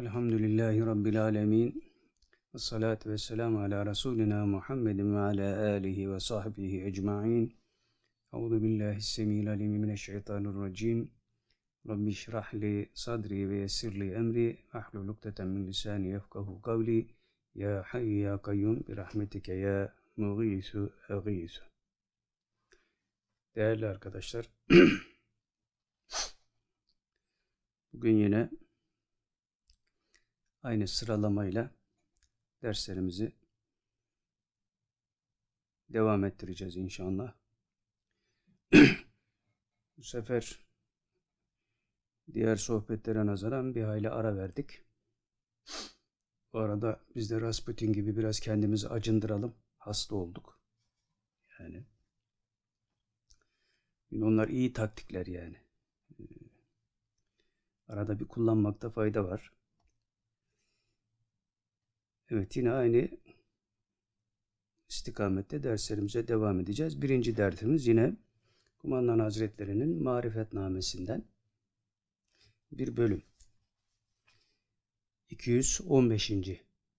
الحمد لله رب العالمين والصلاة والسلام على رسولنا محمد وعلى آله وصحبه أجمعين. أعوذ بالله السميع العليم من الشيطان الرجيم. رب اشرح لي صدري ويسر لي أمري واحلل عقدة من لساني يفقه قولي. يا حي يا قيوم برحمتك يا مغيث أغيث. Değerli arkadaşlar, bugün yine aynı sıralamayla derslerimizi devam ettireceğiz inşallah. Bu sefer diğer sohbetlere nazaran bir hayli ara verdik. Bu arada biz de Rasputin gibi biraz kendimizi acındıralım. Hasta olduk. Yani onlar iyi taktikler yani. Arada bir kullanmakta fayda var. Evet yine aynı istikamette derslerimize devam edeceğiz. Birinci dersimiz yine Kumandan Hazretleri'nin marifetnamesinden bir bölüm. 215.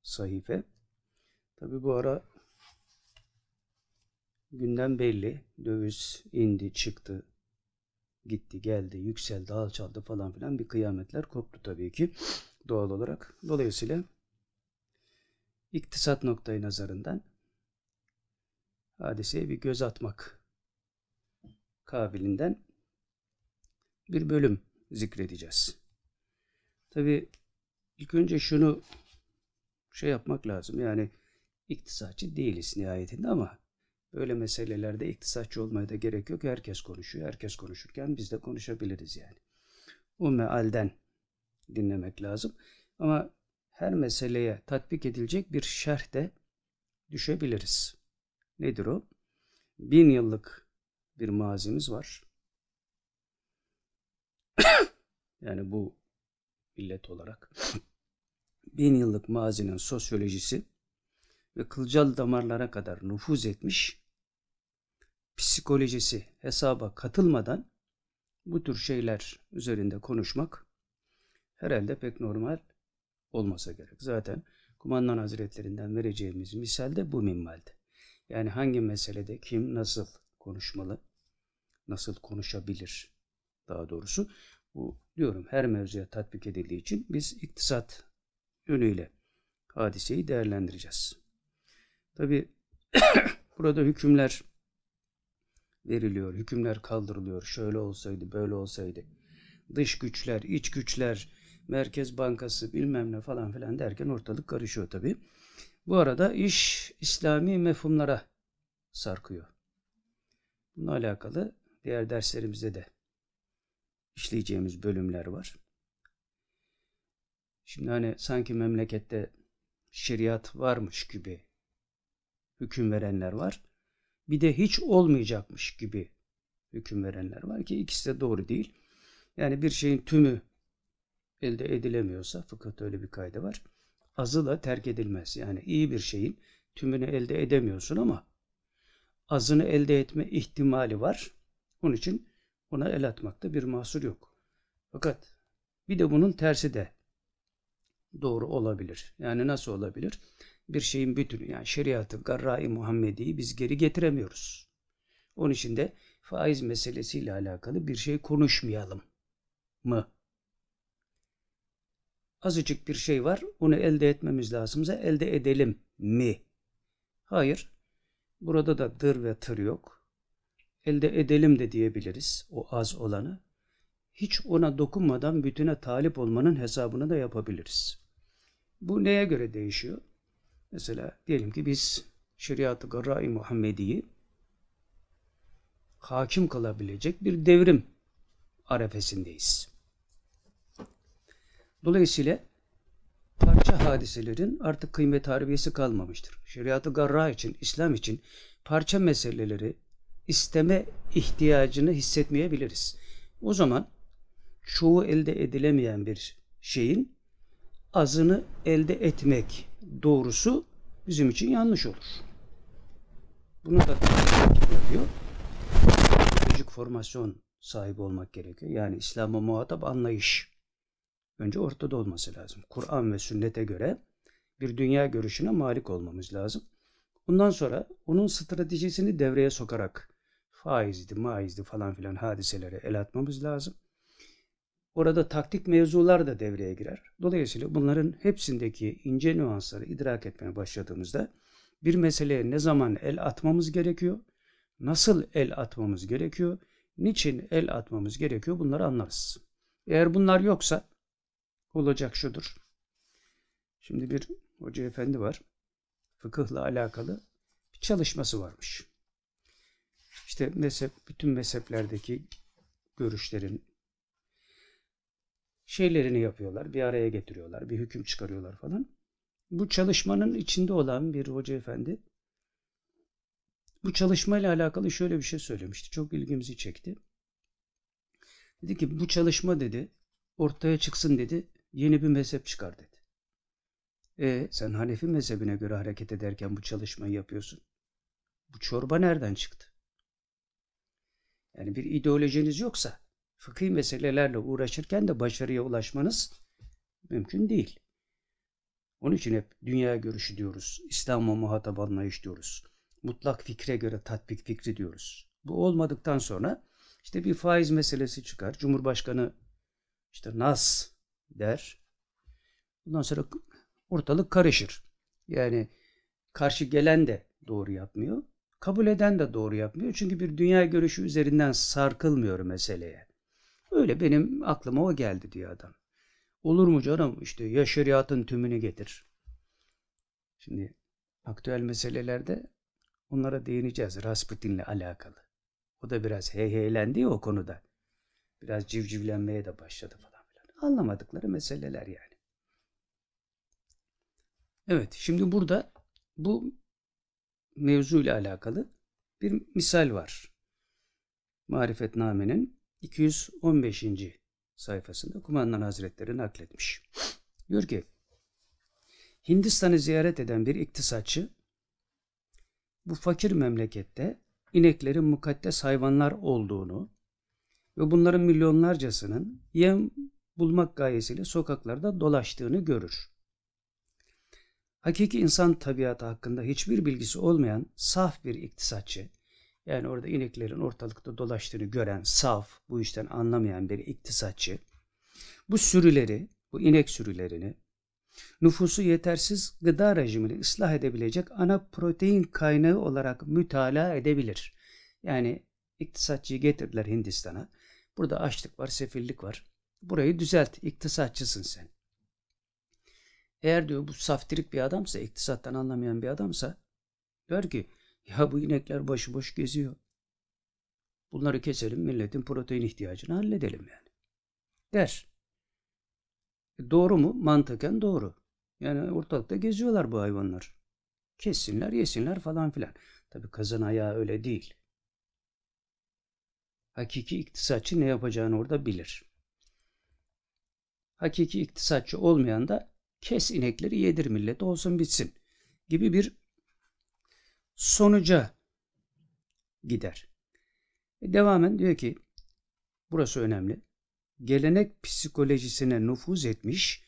sayfa. Tabi bu ara günden belli. Döviz indi, çıktı, gitti, geldi, yükseldi, alçaldı falan filan bir kıyametler koptu tabii ki doğal olarak. Dolayısıyla iktisat noktayı nazarından hadiseye bir göz atmak kabilinden bir bölüm zikredeceğiz. Tabi ilk önce şunu şey yapmak lazım. Yani iktisatçı değiliz nihayetinde ama böyle meselelerde iktisatçı olmaya da gerek yok. Herkes konuşuyor. Herkes konuşurken biz de konuşabiliriz yani. O mealden dinlemek lazım. Ama her meseleye tatbik edilecek bir şerh de düşebiliriz. Nedir o? Bin yıllık bir mazimiz var. yani bu millet olarak. Bin yıllık mazinin sosyolojisi ve kılcal damarlara kadar nüfuz etmiş psikolojisi hesaba katılmadan bu tür şeyler üzerinde konuşmak herhalde pek normal olmasa gerek. Zaten kumandan hazretlerinden vereceğimiz misal de bu minvalde. Yani hangi meselede kim nasıl konuşmalı, nasıl konuşabilir daha doğrusu. Bu diyorum her mevzuya tatbik edildiği için biz iktisat yönüyle hadiseyi değerlendireceğiz. Tabi burada hükümler veriliyor, hükümler kaldırılıyor. Şöyle olsaydı, böyle olsaydı. Dış güçler, iç güçler, Merkez Bankası bilmem ne falan filan derken ortalık karışıyor tabi. Bu arada iş İslami mefhumlara sarkıyor. Bununla alakalı diğer derslerimizde de işleyeceğimiz bölümler var. Şimdi hani sanki memlekette şeriat varmış gibi hüküm verenler var. Bir de hiç olmayacakmış gibi hüküm verenler var ki ikisi de doğru değil. Yani bir şeyin tümü elde edilemiyorsa fıkıhta öyle bir kaydı var. Azı da terk edilmez. Yani iyi bir şeyin tümünü elde edemiyorsun ama azını elde etme ihtimali var. Onun için ona el atmakta bir mahsur yok. Fakat bir de bunun tersi de doğru olabilir. Yani nasıl olabilir? Bir şeyin bütünü yani şeriatı, garra-i Muhammedi'yi biz geri getiremiyoruz. Onun için de faiz meselesiyle alakalı bir şey konuşmayalım mı? Azıcık bir şey var. Onu elde etmemiz lazımsa elde edelim mi? Hayır. Burada da dır ve tır yok. Elde edelim de diyebiliriz o az olanı. Hiç ona dokunmadan bütüne talip olmanın hesabını da yapabiliriz. Bu neye göre değişiyor? Mesela diyelim ki biz şeriatı garra-i Muhammedi'yi hakim kılabilecek bir devrim arefesindeyiz. Dolayısıyla parça hadiselerin artık kıymet harbiyesi kalmamıştır. Şeriatı garra için, İslam için parça meseleleri isteme ihtiyacını hissetmeyebiliriz. O zaman çoğu elde edilemeyen bir şeyin azını elde etmek doğrusu bizim için yanlış olur. Bunu da yapıyor. Psikolojik formasyon sahibi olmak gerekiyor. Yani İslam'a muhatap anlayış önce ortada olması lazım. Kur'an ve sünnete göre bir dünya görüşüne malik olmamız lazım. Bundan sonra onun stratejisini devreye sokarak faizdi, maizdi falan filan hadiselere el atmamız lazım. Orada taktik mevzular da devreye girer. Dolayısıyla bunların hepsindeki ince nüansları idrak etmeye başladığımızda bir meseleye ne zaman el atmamız gerekiyor, nasıl el atmamız gerekiyor, niçin el atmamız gerekiyor bunları anlarız. Eğer bunlar yoksa olacak şudur. Şimdi bir hoca efendi var. Fıkıhla alakalı bir çalışması varmış. İşte mezhep, bütün mezheplerdeki görüşlerin şeylerini yapıyorlar. Bir araya getiriyorlar. Bir hüküm çıkarıyorlar falan. Bu çalışmanın içinde olan bir hoca efendi bu çalışmayla alakalı şöyle bir şey söylemişti. Çok ilgimizi çekti. Dedi ki bu çalışma dedi ortaya çıksın dedi yeni bir mezhep çıkar dedi. E sen Hanefi mezhebine göre hareket ederken bu çalışmayı yapıyorsun. Bu çorba nereden çıktı? Yani bir ideolojiniz yoksa fıkhi meselelerle uğraşırken de başarıya ulaşmanız mümkün değil. Onun için hep dünya görüşü diyoruz. İslam'a muhatap anlayış diyoruz. Mutlak fikre göre tatbik fikri diyoruz. Bu olmadıktan sonra işte bir faiz meselesi çıkar. Cumhurbaşkanı işte nas der. Bundan sonra ortalık karışır. Yani karşı gelen de doğru yapmıyor. Kabul eden de doğru yapmıyor. Çünkü bir dünya görüşü üzerinden sarkılmıyor meseleye. Öyle benim aklıma o geldi diyor adam. Olur mu canım işte ya şeriatın tümünü getir. Şimdi aktüel meselelerde onlara değineceğiz Rasputin'le alakalı. O da biraz heyheylendi ya o konuda. Biraz civcivlenmeye de başladı falan. Anlamadıkları meseleler yani. Evet şimdi burada bu mevzuyla alakalı bir misal var. Marifetname'nin 215. sayfasında Kumandan Hazretleri nakletmiş. Diyor ki Hindistan'ı ziyaret eden bir iktisatçı bu fakir memlekette ineklerin mukaddes hayvanlar olduğunu ve bunların milyonlarcasının yem bulmak gayesiyle sokaklarda dolaştığını görür. Hakiki insan tabiatı hakkında hiçbir bilgisi olmayan saf bir iktisatçı, yani orada ineklerin ortalıkta dolaştığını gören, saf, bu işten anlamayan bir iktisatçı, bu sürüleri, bu inek sürülerini, nüfusu yetersiz gıda rejimini ıslah edebilecek ana protein kaynağı olarak mütalaa edebilir. Yani iktisatçıyı getirdiler Hindistan'a. Burada açlık var, sefillik var. Burayı düzelt, iktisatçısın sen. Eğer diyor bu saftirik bir adamsa, iktisattan anlamayan bir adamsa der ki ya bu inekler başıboş geziyor. Bunları keselim milletin protein ihtiyacını halledelim yani. Der. E doğru mu? Mantıken doğru. Yani ortalıkta geziyorlar bu hayvanlar. Kessinler, yesinler falan filan. Tabi kazan ayağı öyle değil. Hakiki iktisatçı ne yapacağını orada bilir. Hakiki iktisatçı olmayan da kes inekleri yedir millet olsun bitsin gibi bir sonuca gider. E devamen diyor ki burası önemli. Gelenek psikolojisine nüfuz etmiş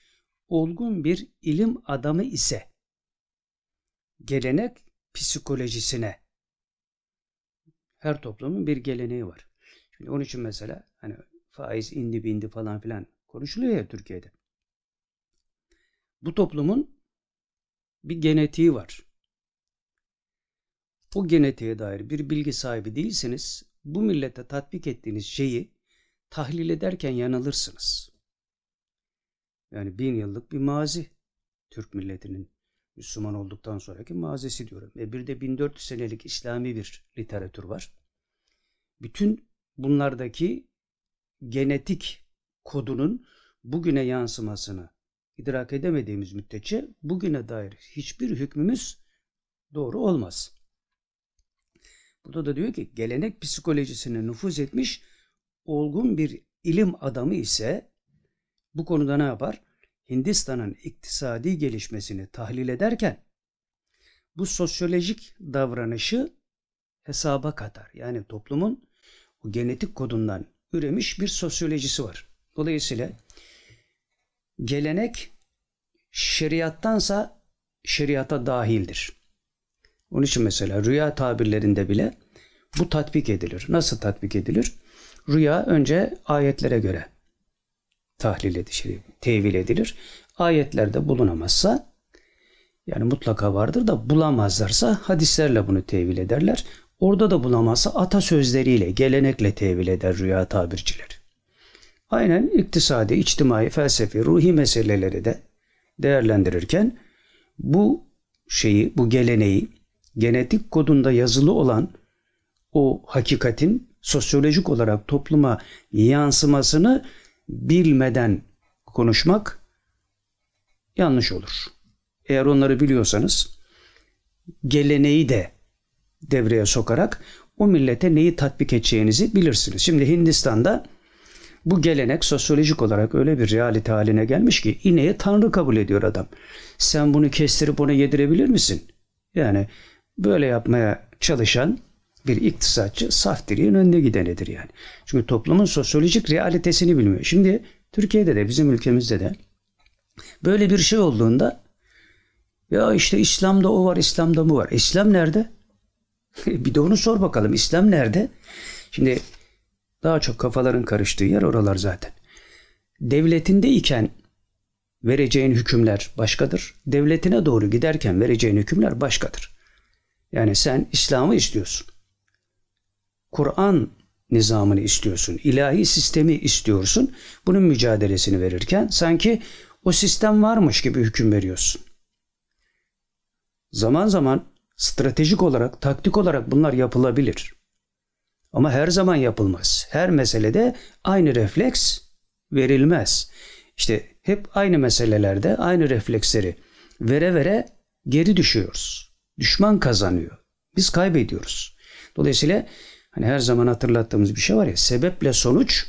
olgun bir ilim adamı ise gelenek psikolojisine her toplumun bir geleneği var. Şimdi onun için mesela hani faiz indi bindi falan filan konuşuluyor ya Türkiye'de. Bu toplumun bir genetiği var. O genetiğe dair bir bilgi sahibi değilseniz bu millete tatbik ettiğiniz şeyi tahlil ederken yanılırsınız. Yani bin yıllık bir mazi Türk milletinin Müslüman olduktan sonraki mazisi diyorum. Ve bir de 1400 senelik İslami bir literatür var. Bütün bunlardaki genetik kodunun bugüne yansımasını idrak edemediğimiz müddetçe bugüne dair hiçbir hükmümüz doğru olmaz. Burada da diyor ki gelenek psikolojisine nüfuz etmiş olgun bir ilim adamı ise bu konuda ne yapar? Hindistan'ın iktisadi gelişmesini tahlil ederken bu sosyolojik davranışı hesaba katar. Yani toplumun o genetik kodundan üremiş bir sosyolojisi var. Dolayısıyla gelenek şeriattansa şeriata dahildir. Onun için mesela rüya tabirlerinde bile bu tatbik edilir. Nasıl tatbik edilir? Rüya önce ayetlere göre tahlil edilir, tevil edilir. Ayetlerde bulunamazsa yani mutlaka vardır da bulamazlarsa hadislerle bunu tevil ederler. Orada da bulamazsa atasözleriyle, gelenekle tevil eder rüya tabircileri. Aynen iktisadi, içtimai, felsefi, ruhi meseleleri de değerlendirirken bu şeyi, bu geleneği genetik kodunda yazılı olan o hakikatin sosyolojik olarak topluma yansımasını bilmeden konuşmak yanlış olur. Eğer onları biliyorsanız geleneği de devreye sokarak o millete neyi tatbik edeceğinizi bilirsiniz. Şimdi Hindistan'da bu gelenek sosyolojik olarak öyle bir realite haline gelmiş ki ineği tanrı kabul ediyor adam. Sen bunu kestirip ona yedirebilir misin? Yani böyle yapmaya çalışan bir iktisatçı saf diriğin önde gidenidir yani. Çünkü toplumun sosyolojik realitesini bilmiyor. Şimdi Türkiye'de de bizim ülkemizde de böyle bir şey olduğunda ya işte İslam'da o var, İslam'da bu var. İslam nerede? bir de onu sor bakalım. İslam nerede? Şimdi daha çok kafaların karıştığı yer oralar zaten. Devletinde iken vereceğin hükümler başkadır. Devletine doğru giderken vereceğin hükümler başkadır. Yani sen İslam'ı istiyorsun. Kur'an nizamını istiyorsun. ilahi sistemi istiyorsun. Bunun mücadelesini verirken sanki o sistem varmış gibi hüküm veriyorsun. Zaman zaman stratejik olarak, taktik olarak bunlar yapılabilir. Ama her zaman yapılmaz. Her meselede aynı refleks verilmez. İşte hep aynı meselelerde aynı refleksleri vere vere geri düşüyoruz. Düşman kazanıyor. Biz kaybediyoruz. Dolayısıyla hani her zaman hatırlattığımız bir şey var ya sebeple sonuç.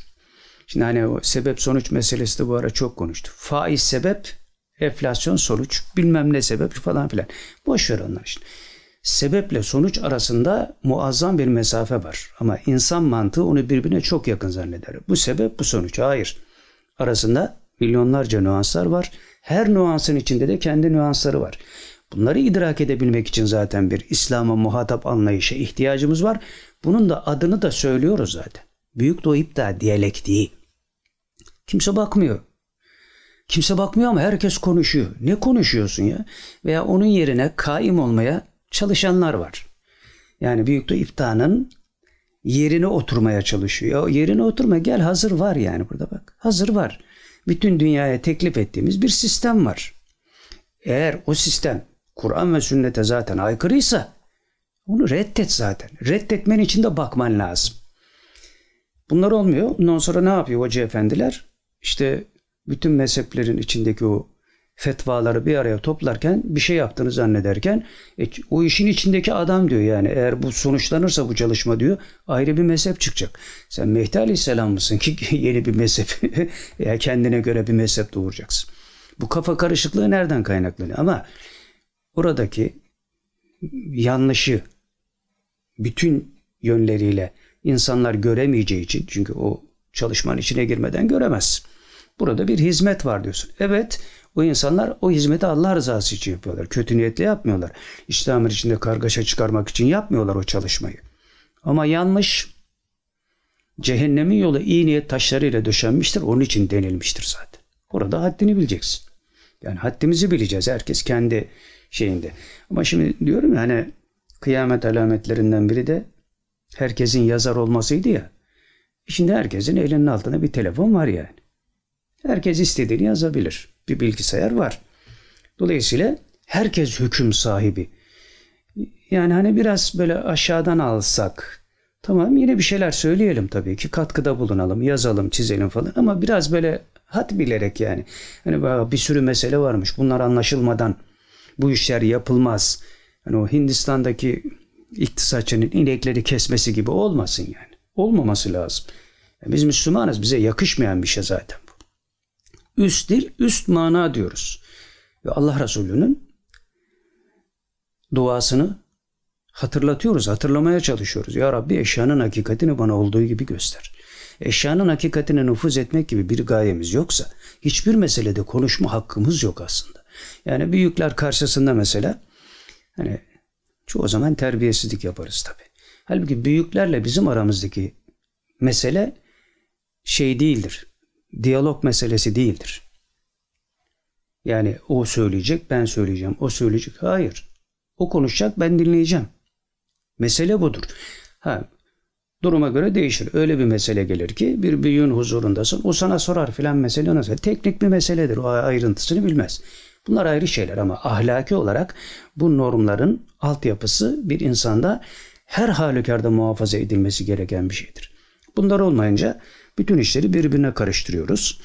Şimdi hani o sebep sonuç meselesi de bu ara çok konuştu. Faiz sebep, enflasyon sonuç, bilmem ne sebep falan filan. Boş ver onlar işte sebeple sonuç arasında muazzam bir mesafe var. Ama insan mantığı onu birbirine çok yakın zanneder. Bu sebep bu sonuç. Hayır. Arasında milyonlarca nüanslar var. Her nüansın içinde de kendi nüansları var. Bunları idrak edebilmek için zaten bir İslam'a muhatap anlayışa ihtiyacımız var. Bunun da adını da söylüyoruz zaten. Büyük Doğu İpta diyalektiği. Kimse bakmıyor. Kimse bakmıyor ama herkes konuşuyor. Ne konuşuyorsun ya? Veya onun yerine kaim olmaya çalışanlar var. Yani Büyük Doğu İpta'nın yerine oturmaya çalışıyor. Yerine oturma gel hazır var yani burada bak. Hazır var. Bütün dünyaya teklif ettiğimiz bir sistem var. Eğer o sistem Kur'an ve sünnete zaten aykırıysa onu reddet zaten. Reddetmen için de bakman lazım. Bunlar olmuyor. Ondan sonra ne yapıyor hoca efendiler? İşte bütün mezheplerin içindeki o fetvaları bir araya toplarken bir şey yaptığını zannederken e, o işin içindeki adam diyor yani eğer bu sonuçlanırsa bu çalışma diyor ayrı bir mezhep çıkacak. Sen Mehdi Aleyhisselam mısın ki yeni bir mezhep ya kendine göre bir mezhep doğuracaksın. Bu kafa karışıklığı nereden kaynaklanıyor? Ama oradaki yanlışı bütün yönleriyle insanlar göremeyeceği için çünkü o çalışmanın içine girmeden göremez. Burada bir hizmet var diyorsun. Evet o insanlar o hizmeti Allah rızası için yapıyorlar. Kötü niyetle yapmıyorlar. İslam'ın içinde kargaşa çıkarmak için yapmıyorlar o çalışmayı. Ama yanlış cehennemin yolu iyi niyet taşlarıyla döşenmiştir. Onun için denilmiştir zaten. Orada haddini bileceksin. Yani haddimizi bileceğiz. Herkes kendi şeyinde. Ama şimdi diyorum ya hani kıyamet alametlerinden biri de herkesin yazar olmasıydı ya. Şimdi herkesin elinin altında bir telefon var yani. Herkes istediğini yazabilir bir bilgisayar var. Dolayısıyla herkes hüküm sahibi. Yani hani biraz böyle aşağıdan alsak tamam yine bir şeyler söyleyelim tabii ki katkıda bulunalım yazalım çizelim falan ama biraz böyle hat bilerek yani. Hani bir sürü mesele varmış bunlar anlaşılmadan bu işler yapılmaz. Hani o Hindistan'daki iktisatçının inekleri kesmesi gibi olmasın yani. Olmaması lazım. Yani biz Müslümanız bize yakışmayan bir şey zaten üst dil, üst mana diyoruz. Ve Allah Resulü'nün duasını hatırlatıyoruz, hatırlamaya çalışıyoruz. Ya Rabbi eşyanın hakikatini bana olduğu gibi göster. Eşyanın hakikatine nüfuz etmek gibi bir gayemiz yoksa hiçbir meselede konuşma hakkımız yok aslında. Yani büyükler karşısında mesela hani çoğu zaman terbiyesizlik yaparız tabi. Halbuki büyüklerle bizim aramızdaki mesele şey değildir. Diyalog meselesi değildir. Yani o söyleyecek, ben söyleyeceğim. O söyleyecek. Hayır. O konuşacak, ben dinleyeceğim. Mesele budur. Ha, duruma göre değişir. Öyle bir mesele gelir ki bir büyüğün huzurundasın. O sana sorar filan mesele nasıl? Teknik bir meseledir. O ayrıntısını bilmez. Bunlar ayrı şeyler ama ahlaki olarak bu normların altyapısı bir insanda her halükarda muhafaza edilmesi gereken bir şeydir. Bunlar olmayınca bütün işleri birbirine karıştırıyoruz.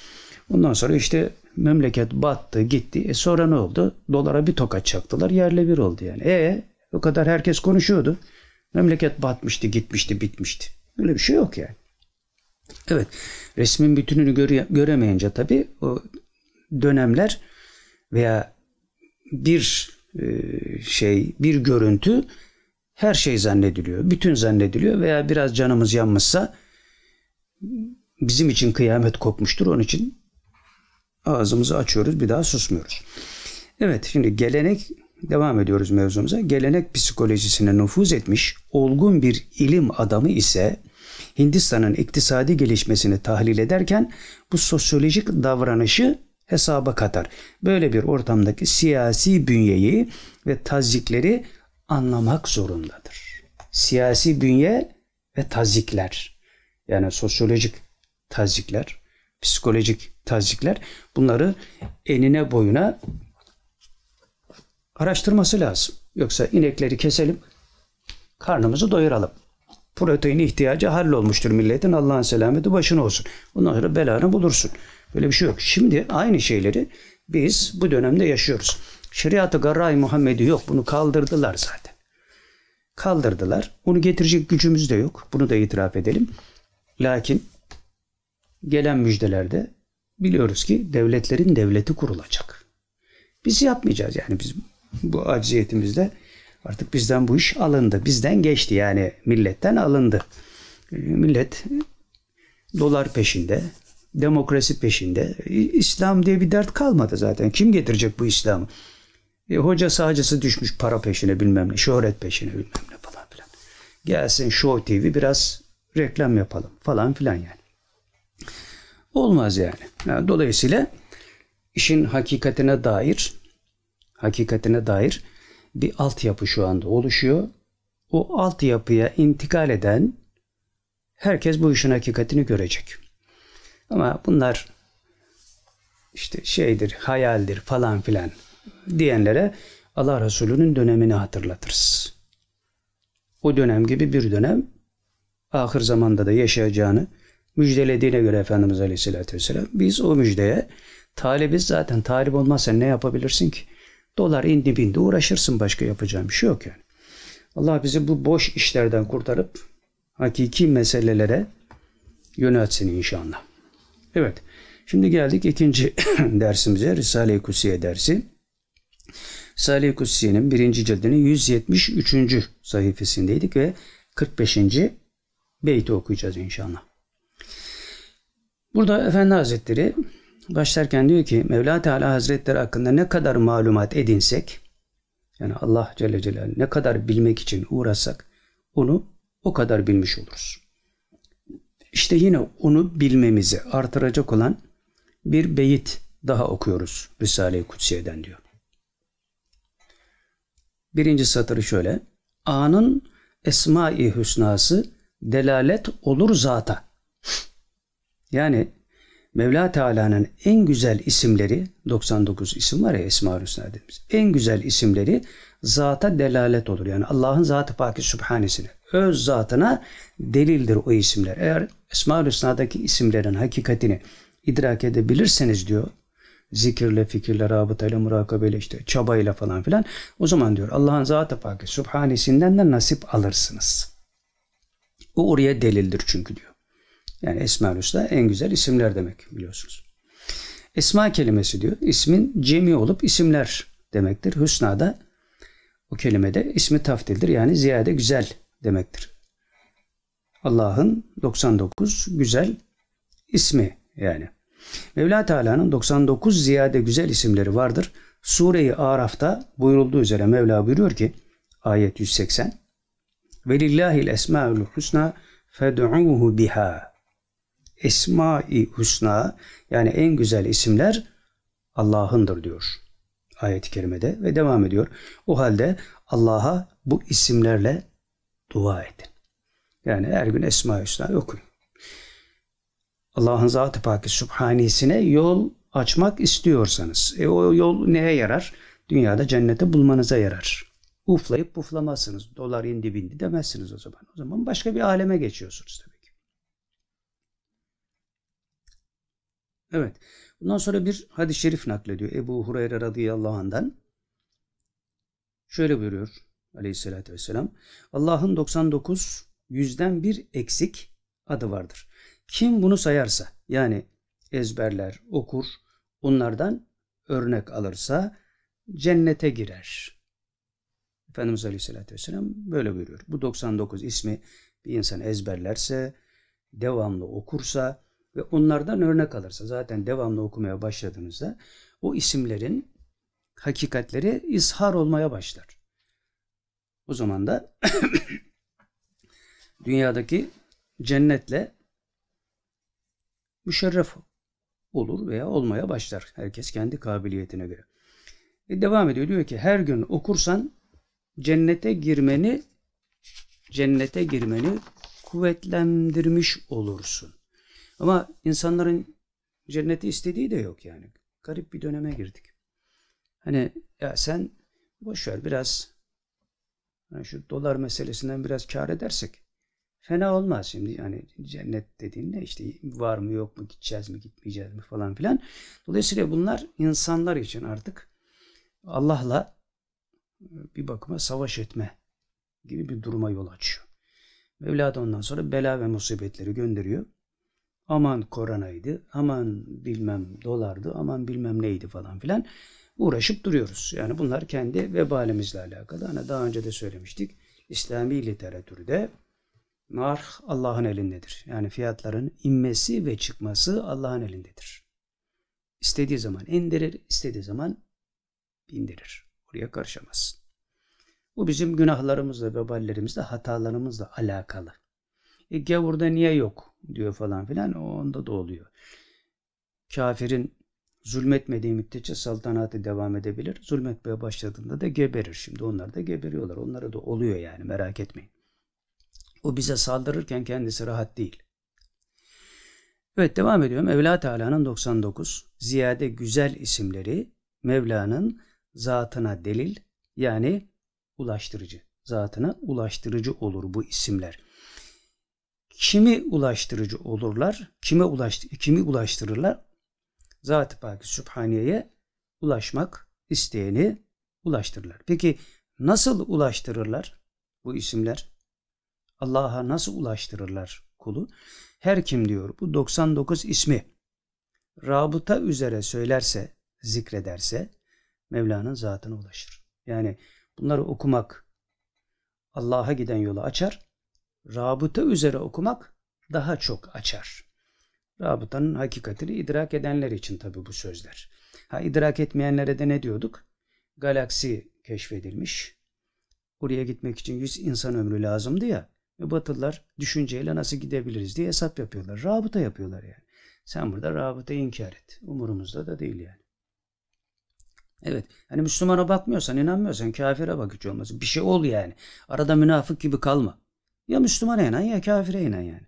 Ondan sonra işte memleket battı gitti. E sonra ne oldu? Dolara bir tokat çaktılar yerle bir oldu yani. E o kadar herkes konuşuyordu. Memleket batmıştı gitmişti bitmişti. Öyle bir şey yok yani. Evet resmin bütününü göre, göremeyince tabii o dönemler veya bir e, şey bir görüntü her şey zannediliyor. Bütün zannediliyor veya biraz canımız yanmışsa bizim için kıyamet kopmuştur. Onun için ağzımızı açıyoruz bir daha susmuyoruz. Evet şimdi gelenek devam ediyoruz mevzumuza. Gelenek psikolojisine nüfuz etmiş olgun bir ilim adamı ise Hindistan'ın iktisadi gelişmesini tahlil ederken bu sosyolojik davranışı hesaba katar. Böyle bir ortamdaki siyasi bünyeyi ve tazikleri anlamak zorundadır. Siyasi bünye ve tazikler yani sosyolojik tazikler, psikolojik tazikler bunları enine boyuna araştırması lazım. Yoksa inekleri keselim, karnımızı doyuralım. Protein ihtiyacı hallolmuştur milletin. Allah'ın selameti başına olsun. Ondan sonra belanı bulursun. Böyle bir şey yok. Şimdi aynı şeyleri biz bu dönemde yaşıyoruz. Şeriatı Garra-i Muhammedi yok. Bunu kaldırdılar zaten. Kaldırdılar. Onu getirecek gücümüz de yok. Bunu da itiraf edelim. Lakin gelen müjdelerde biliyoruz ki devletlerin devleti kurulacak. Biz yapmayacağız yani biz bu acziyetimizde artık bizden bu iş alındı. Bizden geçti yani milletten alındı. Millet dolar peşinde, demokrasi peşinde. İslam diye bir dert kalmadı zaten. Kim getirecek bu İslam'ı? E, hoca sağcısı düşmüş para peşine bilmem ne, şöhret peşine bilmem ne falan filan. Gelsin Show TV biraz reklam yapalım falan filan yani. Olmaz yani. yani dolayısıyla işin hakikatine dair hakikatine dair bir altyapı şu anda oluşuyor. O altyapıya intikal eden herkes bu işin hakikatini görecek. Ama bunlar işte şeydir, hayaldir falan filan diyenlere Allah Resulü'nün dönemini hatırlatırız. O dönem gibi bir dönem ahir zamanda da yaşayacağını müjdelediğine göre Efendimiz Aleyhisselatü Vesselam biz o müjdeye talibiz zaten talip olmazsan ne yapabilirsin ki? Dolar indi bindi uğraşırsın başka yapacağın bir şey yok yani. Allah bizi bu boş işlerden kurtarıp hakiki meselelere yöneltsin inşallah. Evet. Şimdi geldik ikinci dersimize. Risale-i Kutsiye dersi. Risale-i Kutsiye'nin birinci cildinin 173. sayfasındaydık ve 45. beyti okuyacağız inşallah. Burada Efendi Hazretleri başlarken diyor ki Mevla Teala Hazretleri hakkında ne kadar malumat edinsek yani Allah Celle Celaluhu ne kadar bilmek için uğraşsak onu o kadar bilmiş oluruz. İşte yine onu bilmemizi artıracak olan bir beyit daha okuyoruz Risale-i Kutsiye'den diyor. Birinci satırı şöyle. Anın esma-i hüsnası delalet olur zata. Yani Mevla Teala'nın en güzel isimleri 99 isim var ya Esma-ül Hüsna dediğimiz. En güzel isimleri zata delalet olur. Yani Allah'ın zatı paki sübhanesine. Öz zatına delildir o isimler. Eğer Esma-ül Hüsna'daki isimlerin hakikatini idrak edebilirseniz diyor zikirle, fikirle, rabıtayla, murakabeyle işte çabayla falan filan o zaman diyor Allah'ın zatı paki sübhanesinden de nasip alırsınız. O oraya delildir çünkü diyor. Yani Esma-ül Hüsna en güzel isimler demek biliyorsunuz. Esma kelimesi diyor ismin cemi olup isimler demektir. Hüsna da O kelime de ismi taftildir. Yani ziyade güzel demektir. Allah'ın 99 güzel ismi yani. Mevla Teala'nın 99 ziyade güzel isimleri vardır. Sure-i Araf'ta buyurulduğu üzere Mevla buyuruyor ki ayet 180 Velillahil esmaül husna fed'uhu biha Esma-i Husna yani en güzel isimler Allah'ındır diyor ayet-i kerimede ve devam ediyor. O halde Allah'a bu isimlerle dua edin. Yani her gün Esma-i Hüsna okuyun. Allah'ın Zat-ı Pakı Sübhanesi'ne yol açmak istiyorsanız. E o yol neye yarar? Dünyada cennete bulmanıza yarar. Uflayıp puflamazsınız. Dolar indi bindi demezsiniz o zaman. O zaman başka bir aleme geçiyorsunuz tabii ki. Evet. Bundan sonra bir hadis-i şerif naklediyor Ebu Hureyre radıyallahu anh'dan. Şöyle buyuruyor aleyhissalatü vesselam. Allah'ın 99 yüzden bir eksik adı vardır. Kim bunu sayarsa yani ezberler, okur, onlardan örnek alırsa cennete girer. Efendimiz Aleyhisselatü Vesselam böyle buyuruyor. Bu 99 ismi bir insan ezberlerse, devamlı okursa ve onlardan örnek alırsa zaten devamlı okumaya başladığınızda o isimlerin hakikatleri izhar olmaya başlar. O zaman da dünyadaki cennetle müşerref olur veya olmaya başlar. Herkes kendi kabiliyetine göre. E devam ediyor. Diyor ki her gün okursan cennete girmeni cennete girmeni kuvvetlendirmiş olursun. Ama insanların cenneti istediği de yok yani. Garip bir döneme girdik. Hani ya sen boş ver biraz yani şu dolar meselesinden biraz kar edersek fena olmaz şimdi yani cennet dediğinde işte var mı yok mu gideceğiz mi gitmeyeceğiz mi falan filan. Dolayısıyla bunlar insanlar için artık Allah'la bir bakıma savaş etme gibi bir duruma yol açıyor. Mevla da ondan sonra bela ve musibetleri gönderiyor. Aman koronaydı, aman bilmem dolardı, aman bilmem neydi falan filan uğraşıp duruyoruz. Yani bunlar kendi vebalimizle alakalı. Hani daha önce de söylemiştik. İslami literatürde Marh Allah'ın elindedir. Yani fiyatların inmesi ve çıkması Allah'ın elindedir. İstediği zaman indirir, istediği zaman bindirir. Oraya karışamaz. Bu bizim günahlarımızla, veballerimizle, hatalarımızla alakalı. E gavurda niye yok diyor falan filan. O onda da oluyor. Kafirin zulmetmediği müddetçe saltanatı devam edebilir. Zulmetmeye başladığında da geberir. Şimdi onlar da geberiyorlar. Onlara da oluyor yani merak etmeyin. O bize saldırırken kendisi rahat değil. Evet devam ediyorum. Mevla Teala'nın 99 ziyade güzel isimleri Mevla'nın zatına delil yani ulaştırıcı. Zatına ulaştırıcı olur bu isimler. Kimi ulaştırıcı olurlar? Kime ulaştı kimi ulaştırırlar? Zat-ı Pak Sübhaniye'ye ulaşmak isteyeni ulaştırırlar. Peki nasıl ulaştırırlar bu isimler? Allah'a nasıl ulaştırırlar kulu? Her kim diyor bu 99 ismi rabıta üzere söylerse, zikrederse Mevla'nın zatına ulaşır. Yani bunları okumak Allah'a giden yolu açar. Rabıta üzere okumak daha çok açar. Rabıtanın hakikatini idrak edenler için tabi bu sözler. Ha idrak etmeyenlere de ne diyorduk? Galaksi keşfedilmiş. Oraya gitmek için 100 insan ömrü lazımdı ya. Ve Batılılar düşünceyle nasıl gidebiliriz diye hesap yapıyorlar. Rabıta yapıyorlar yani. Sen burada rabıta inkar et. Umurumuzda da değil yani. Evet. Hani Müslümana bakmıyorsan, inanmıyorsan kafire bak olmaz. Bir şey ol yani. Arada münafık gibi kalma. Ya Müslümana inan ya kafire inan yani.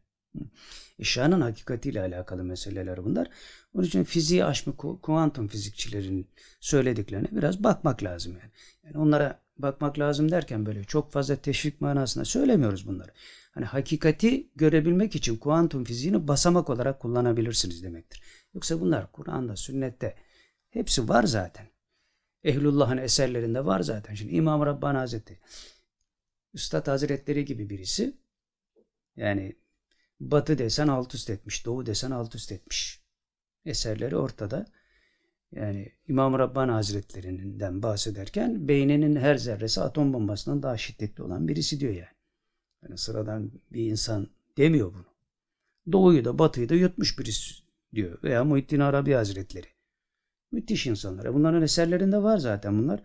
Eşyanın hakikatiyle alakalı meseleler bunlar. Onun için fiziği aşma, kuantum fizikçilerin söylediklerine biraz bakmak lazım yani. Yani onlara bakmak lazım derken böyle çok fazla teşvik manasında söylemiyoruz bunları. Hani hakikati görebilmek için kuantum fiziğini basamak olarak kullanabilirsiniz demektir. Yoksa bunlar Kur'an'da, sünnette hepsi var zaten. Ehlullah'ın eserlerinde var zaten. Şimdi İmam Rabbani Hazretleri, Üstad Hazretleri gibi birisi yani batı desen alt üst etmiş, doğu desen alt üst etmiş. Eserleri ortada. Yani İmam Rabbani Hazretlerinden bahsederken beyninin her zerresi atom bombasından daha şiddetli olan birisi diyor yani. Yani sıradan bir insan demiyor bunu. Doğuyu da batıyı da yutmuş birisi diyor. Veya Muhittin Arabi Hazretleri. Müthiş insanlar. Bunların eserlerinde var zaten bunlar.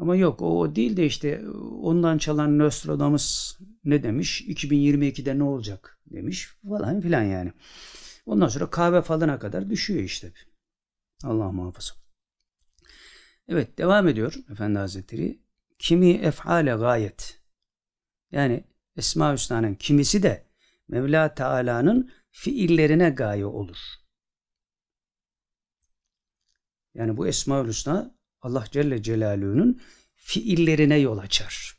Ama yok o, değil de işte ondan çalan Nostradamus ne demiş? 2022'de ne olacak demiş falan filan yani. Ondan sonra kahve falına kadar düşüyor işte. Allah muhafaza. Evet devam ediyor Efendi Hazretleri. Kimi ef'ale gayet. Yani Esma Hüsna'nın kimisi de Mevla Teala'nın fiillerine gaye olur. Yani bu Esma Hüsna Allah Celle Celaluhu'nun fiillerine yol açar.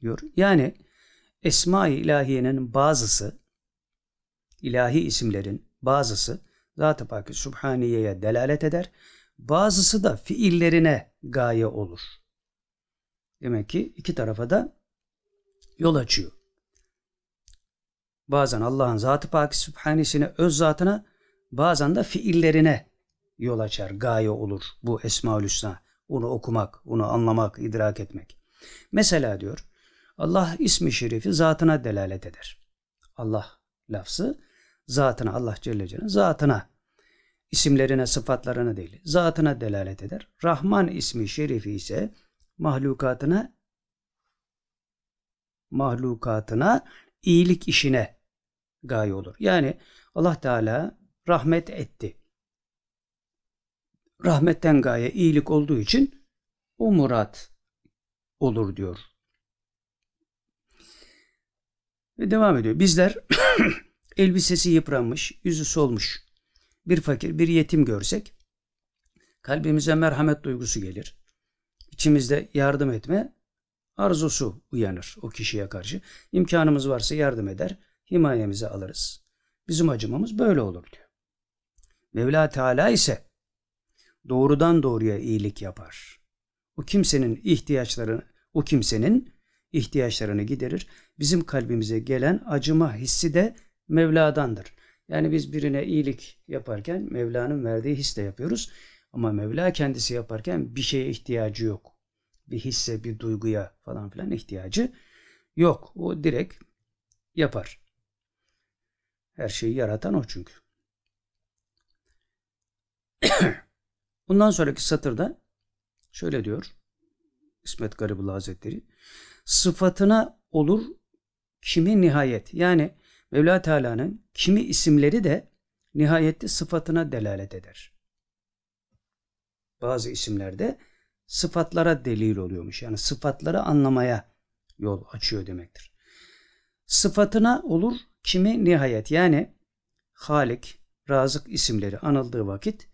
Diyor. Yani Esma-i İlahiye'nin bazısı ilahi isimlerin bazısı Zat-ı Pak Subhaniye'ye delalet eder. Bazısı da fiillerine gaye olur. Demek ki iki tarafa da yol açıyor. Bazen Allah'ın Zat-ı Pak Subhanisine öz zatına bazen de fiillerine yol açar, gaye olur bu Esmaül Hüsna. Onu okumak, onu anlamak, idrak etmek. Mesela diyor Allah ismi şerifi zatına delalet eder. Allah lafzı zatına Allah Celle Celaluhu zatına isimlerine sıfatlarına değil zatına delalet eder. Rahman ismi şerifi ise mahlukatına mahlukatına iyilik işine gaye olur. Yani Allah Teala rahmet etti. Rahmetten gaye iyilik olduğu için o murat olur diyor. Ve devam ediyor. Bizler elbisesi yıpranmış, yüzü solmuş bir fakir, bir yetim görsek kalbimize merhamet duygusu gelir. İçimizde yardım etme arzusu uyanır o kişiye karşı. İmkanımız varsa yardım eder, himayemize alırız. Bizim acımamız böyle olur diyor. Mevla Teala ise doğrudan doğruya iyilik yapar. O kimsenin ihtiyaçlarını, o kimsenin ihtiyaçlarını giderir. Bizim kalbimize gelen acıma hissi de Mevla'dandır. Yani biz birine iyilik yaparken Mevla'nın verdiği hisle yapıyoruz. Ama Mevla kendisi yaparken bir şeye ihtiyacı yok. Bir hisse, bir duyguya falan filan ihtiyacı yok. O direkt yapar. Her şeyi yaratan o çünkü. Bundan sonraki satırda şöyle diyor İsmet Garibullah Hazretleri. Sıfatına olur kimi nihayet. Yani Mevla Teala'nın kimi isimleri de nihayette sıfatına delalet eder. Bazı isimlerde sıfatlara delil oluyormuş. Yani sıfatları anlamaya yol açıyor demektir. Sıfatına olur kimi nihayet yani Halik, Razık isimleri anıldığı vakit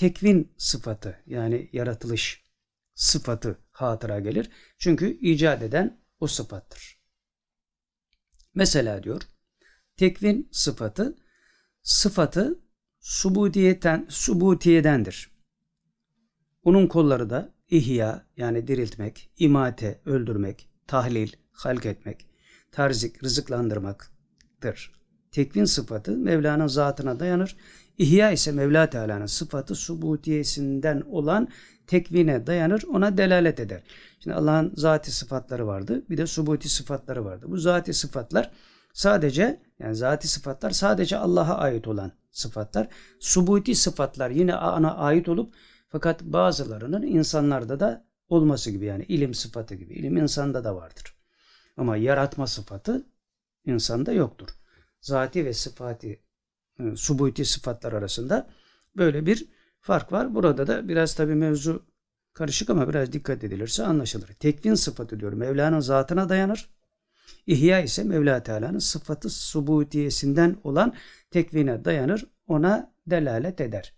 tekvin sıfatı yani yaratılış sıfatı hatıra gelir. Çünkü icat eden o sıfattır. Mesela diyor tekvin sıfatı sıfatı subutiyeten, subutiyedendir. Onun kolları da ihya yani diriltmek, imate, öldürmek, tahlil, halk etmek, tarzik, rızıklandırmaktır. Tekvin sıfatı Mevla'nın zatına dayanır. İhya ise Mevla Teala'nın sıfatı subutiyesinden olan tekvine dayanır, ona delalet eder. Şimdi Allah'ın zati sıfatları vardı, bir de subuti sıfatları vardı. Bu zati sıfatlar Sadece yani zati sıfatlar sadece Allah'a ait olan sıfatlar. Subuti sıfatlar yine ana ait olup fakat bazılarının insanlarda da olması gibi yani ilim sıfatı gibi. İlim insanda da vardır. Ama yaratma sıfatı insanda yoktur. Zati ve sıfati subuti sıfatlar arasında böyle bir fark var. Burada da biraz tabi mevzu karışık ama biraz dikkat edilirse anlaşılır. Tekvin sıfatı diyor Mevla'nın zatına dayanır. İhya ise Mevla Teala'nın sıfatı subutiyesinden olan tekvine dayanır, ona delalet eder.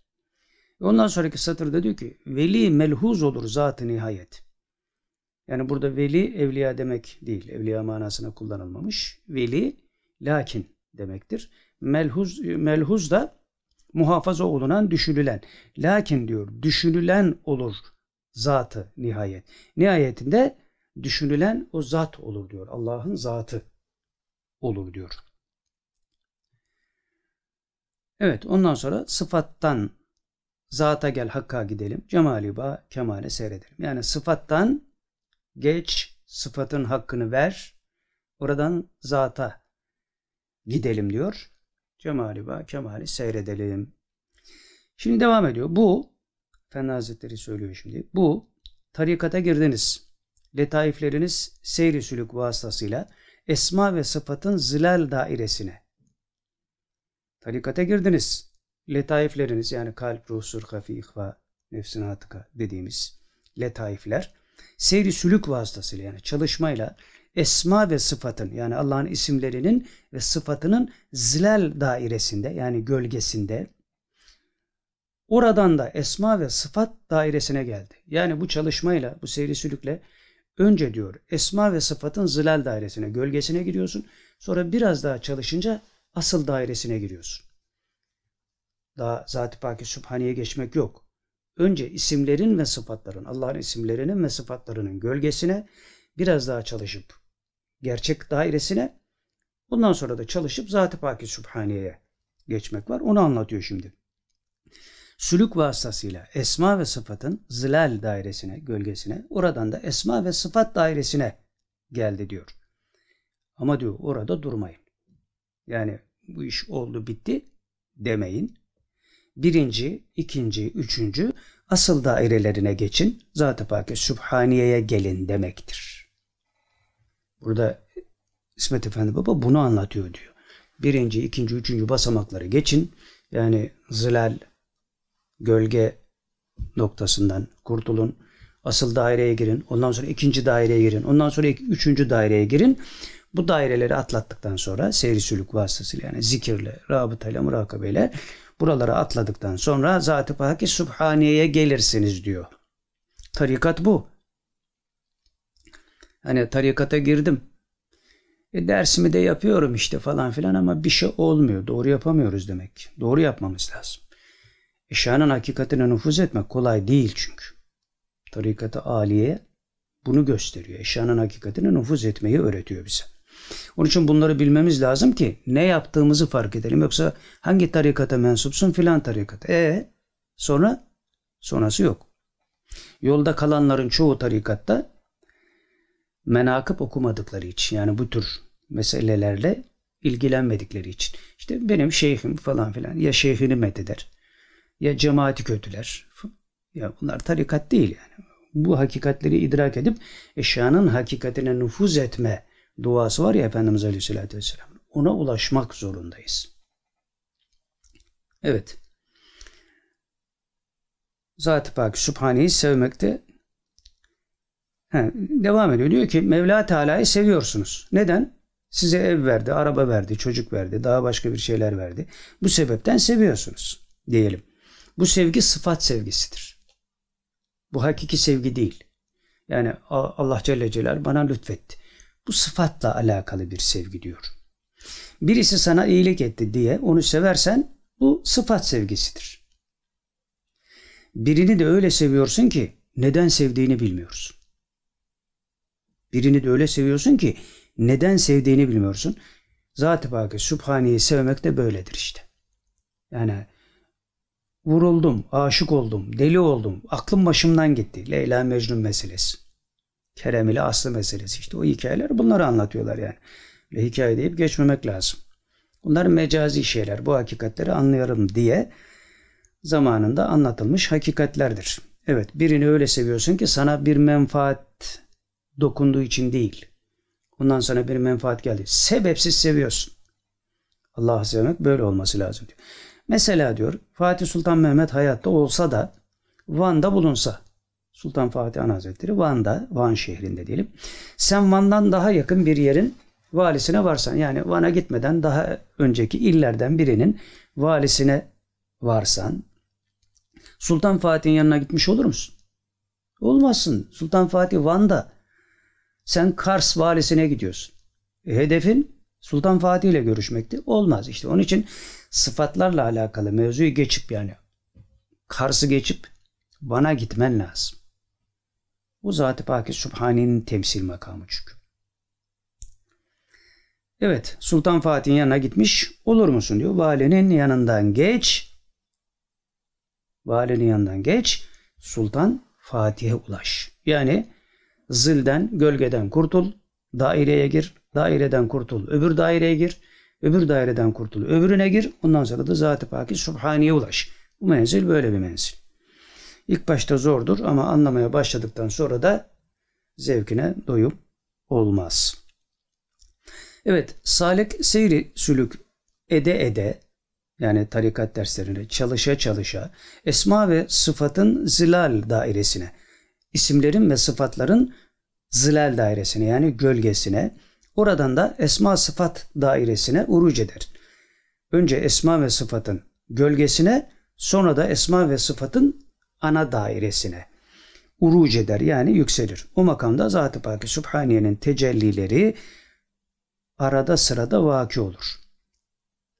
Ondan sonraki satırda diyor ki veli melhuz olur zatı nihayet. Yani burada veli evliya demek değil. Evliya manasına kullanılmamış. Veli lakin demektir. Melhuz, melhuz da muhafaza olunan, düşünülen. Lakin diyor düşünülen olur zatı nihayet. Nihayetinde düşünülen o zat olur diyor. Allah'ın zatı olur diyor. Evet ondan sonra sıfattan zata gel hakka gidelim. Cemali ba kemale seyredelim. Yani sıfattan geç sıfatın hakkını ver. Oradan zata gidelim diyor. Cemali ba kemali seyredelim. Şimdi devam ediyor. Bu Efendi Hazretleri söylüyor şimdi. Bu tarikata girdiniz. Letaifleriniz seyri sülük vasıtasıyla esma ve sıfatın zilal dairesine. Tarikata girdiniz. Letaifleriniz yani kalp, ruh, sur, hafi, ihva, nefsin hatıka dediğimiz letaifler seyri sülük vasıtasıyla yani çalışmayla esma ve sıfatın yani Allah'ın isimlerinin ve sıfatının zilal dairesinde yani gölgesinde oradan da esma ve sıfat dairesine geldi. Yani bu çalışmayla bu seyri sülükle önce diyor esma ve sıfatın zilal dairesine gölgesine giriyorsun. Sonra biraz daha çalışınca asıl dairesine giriyorsun. Daha Zat-ı Paki Sübhane'ye geçmek yok. Önce isimlerin ve sıfatların, Allah'ın isimlerinin ve sıfatlarının gölgesine biraz daha çalışıp gerçek dairesine bundan sonra da çalışıp Zat-ı Paki Sübhane'ye geçmek var. Onu anlatıyor şimdi. Sülük vasıtasıyla esma ve sıfatın zilal dairesine, gölgesine, oradan da esma ve sıfat dairesine geldi diyor. Ama diyor orada durmayın. Yani bu iş oldu bitti demeyin. Birinci, ikinci, üçüncü asıl dairelerine geçin. Zat-ı Pâke Sübhaniye'ye gelin demektir. Burada İsmet Efendi Baba bunu anlatıyor diyor. Birinci, ikinci, üçüncü basamakları geçin. Yani zilal, gölge noktasından kurtulun. Asıl daireye girin. Ondan sonra ikinci daireye girin. Ondan sonra üçüncü daireye girin. Bu daireleri atlattıktan sonra seyri sülük vasıtasıyla yani zikirle, rabıtayla, murakabeyle buraları atladıktan sonra Zat-ı Paki Subhaniye'ye gelirsiniz diyor. Tarikat bu. Hani tarikata girdim. E dersimi de yapıyorum işte falan filan ama bir şey olmuyor. Doğru yapamıyoruz demek. Doğru yapmamız lazım. Eşyanın hakikatine nüfuz etmek kolay değil çünkü. Tarikatı aliye bunu gösteriyor. Eşyanın hakikatine nüfuz etmeyi öğretiyor bize. Onun için bunları bilmemiz lazım ki ne yaptığımızı fark edelim. Yoksa hangi tarikata mensupsun filan tarikata. E sonra sonrası yok. Yolda kalanların çoğu tarikatta menakıp okumadıkları için yani bu tür meselelerle ilgilenmedikleri için. İşte benim şeyhim falan filan ya şeyhini metheder ya cemaati kötüler. Ya bunlar tarikat değil yani. Bu hakikatleri idrak edip eşyanın hakikatine nüfuz etme duası var ya Efendimiz Aleyhisselatü Vesselam. Ona ulaşmak zorundayız. Evet. Zat-ı Pak Sübhane'yi sevmekte He, devam ediyor. Diyor ki Mevla Teala'yı seviyorsunuz. Neden? Size ev verdi, araba verdi, çocuk verdi, daha başka bir şeyler verdi. Bu sebepten seviyorsunuz diyelim. Bu sevgi sıfat sevgisidir. Bu hakiki sevgi değil. Yani Allah Celle Celal bana lütfetti. Bu sıfatla alakalı bir sevgi diyor. Birisi sana iyilik etti diye onu seversen bu sıfat sevgisidir. Birini de öyle seviyorsun ki neden sevdiğini bilmiyorsun. Birini de öyle seviyorsun ki neden sevdiğini bilmiyorsun. Zat-ı Pâk'ı Sübhane'yi sevmek de böyledir işte. Yani vuruldum, aşık oldum, deli oldum, aklım başımdan gitti. Leyla Mecnun meselesi. Kerem ile Aslı meselesi işte o hikayeler bunları anlatıyorlar yani. Ve hikaye deyip geçmemek lazım. Bunlar mecazi şeyler. Bu hakikatleri anlayalım diye zamanında anlatılmış hakikatlerdir. Evet birini öyle seviyorsun ki sana bir menfaat dokunduğu için değil. Ondan sonra bir menfaat geldi. Sebepsiz seviyorsun. Allah'ı sevmek böyle olması lazım diyor. Mesela diyor Fatih Sultan Mehmet hayatta olsa da Van'da bulunsa Sultan Fatih Han Hazretleri Van'da, Van şehrinde diyelim. Sen Van'dan daha yakın bir yerin valisine varsan yani Van'a gitmeden daha önceki illerden birinin valisine varsan Sultan Fatih'in yanına gitmiş olur musun? Olmazsın. Sultan Fatih Van'da. Sen Kars valisine gidiyorsun. E, hedefin Sultan Fatih ile görüşmekti. Olmaz işte. Onun için sıfatlarla alakalı mevzuyu geçip yani Kars'ı geçip Van'a gitmen lazım. Bu Zat-ı Paki Sübhane'nin temsil makamı çünkü. Evet Sultan Fatih'in yanına gitmiş olur musun diyor. Valinin yanından geç valinin yanından geç. Sultan Fatih'e ulaş. Yani zilden, gölgeden kurtul. Daireye gir. Daireden kurtul. Öbür daireye gir. Öbür daireden kurtul. Öbürüne gir. Ondan sonra da Zat-ı Paki Subhaniye ulaş. Bu menzil böyle bir menzil. İlk başta zordur ama anlamaya başladıktan sonra da zevkine doyum olmaz. Evet, salik seyri sülük ede ede yani tarikat derslerinde çalışa çalışa esma ve sıfatın zilal dairesine, isimlerin ve sıfatların zilal dairesine yani gölgesine, oradan da esma sıfat dairesine uruc eder. Önce esma ve sıfatın gölgesine, sonra da esma ve sıfatın ana dairesine uruc eder yani yükselir. O makamda Zat-ı Paki Sübhaniye'nin tecellileri arada sırada vaki olur.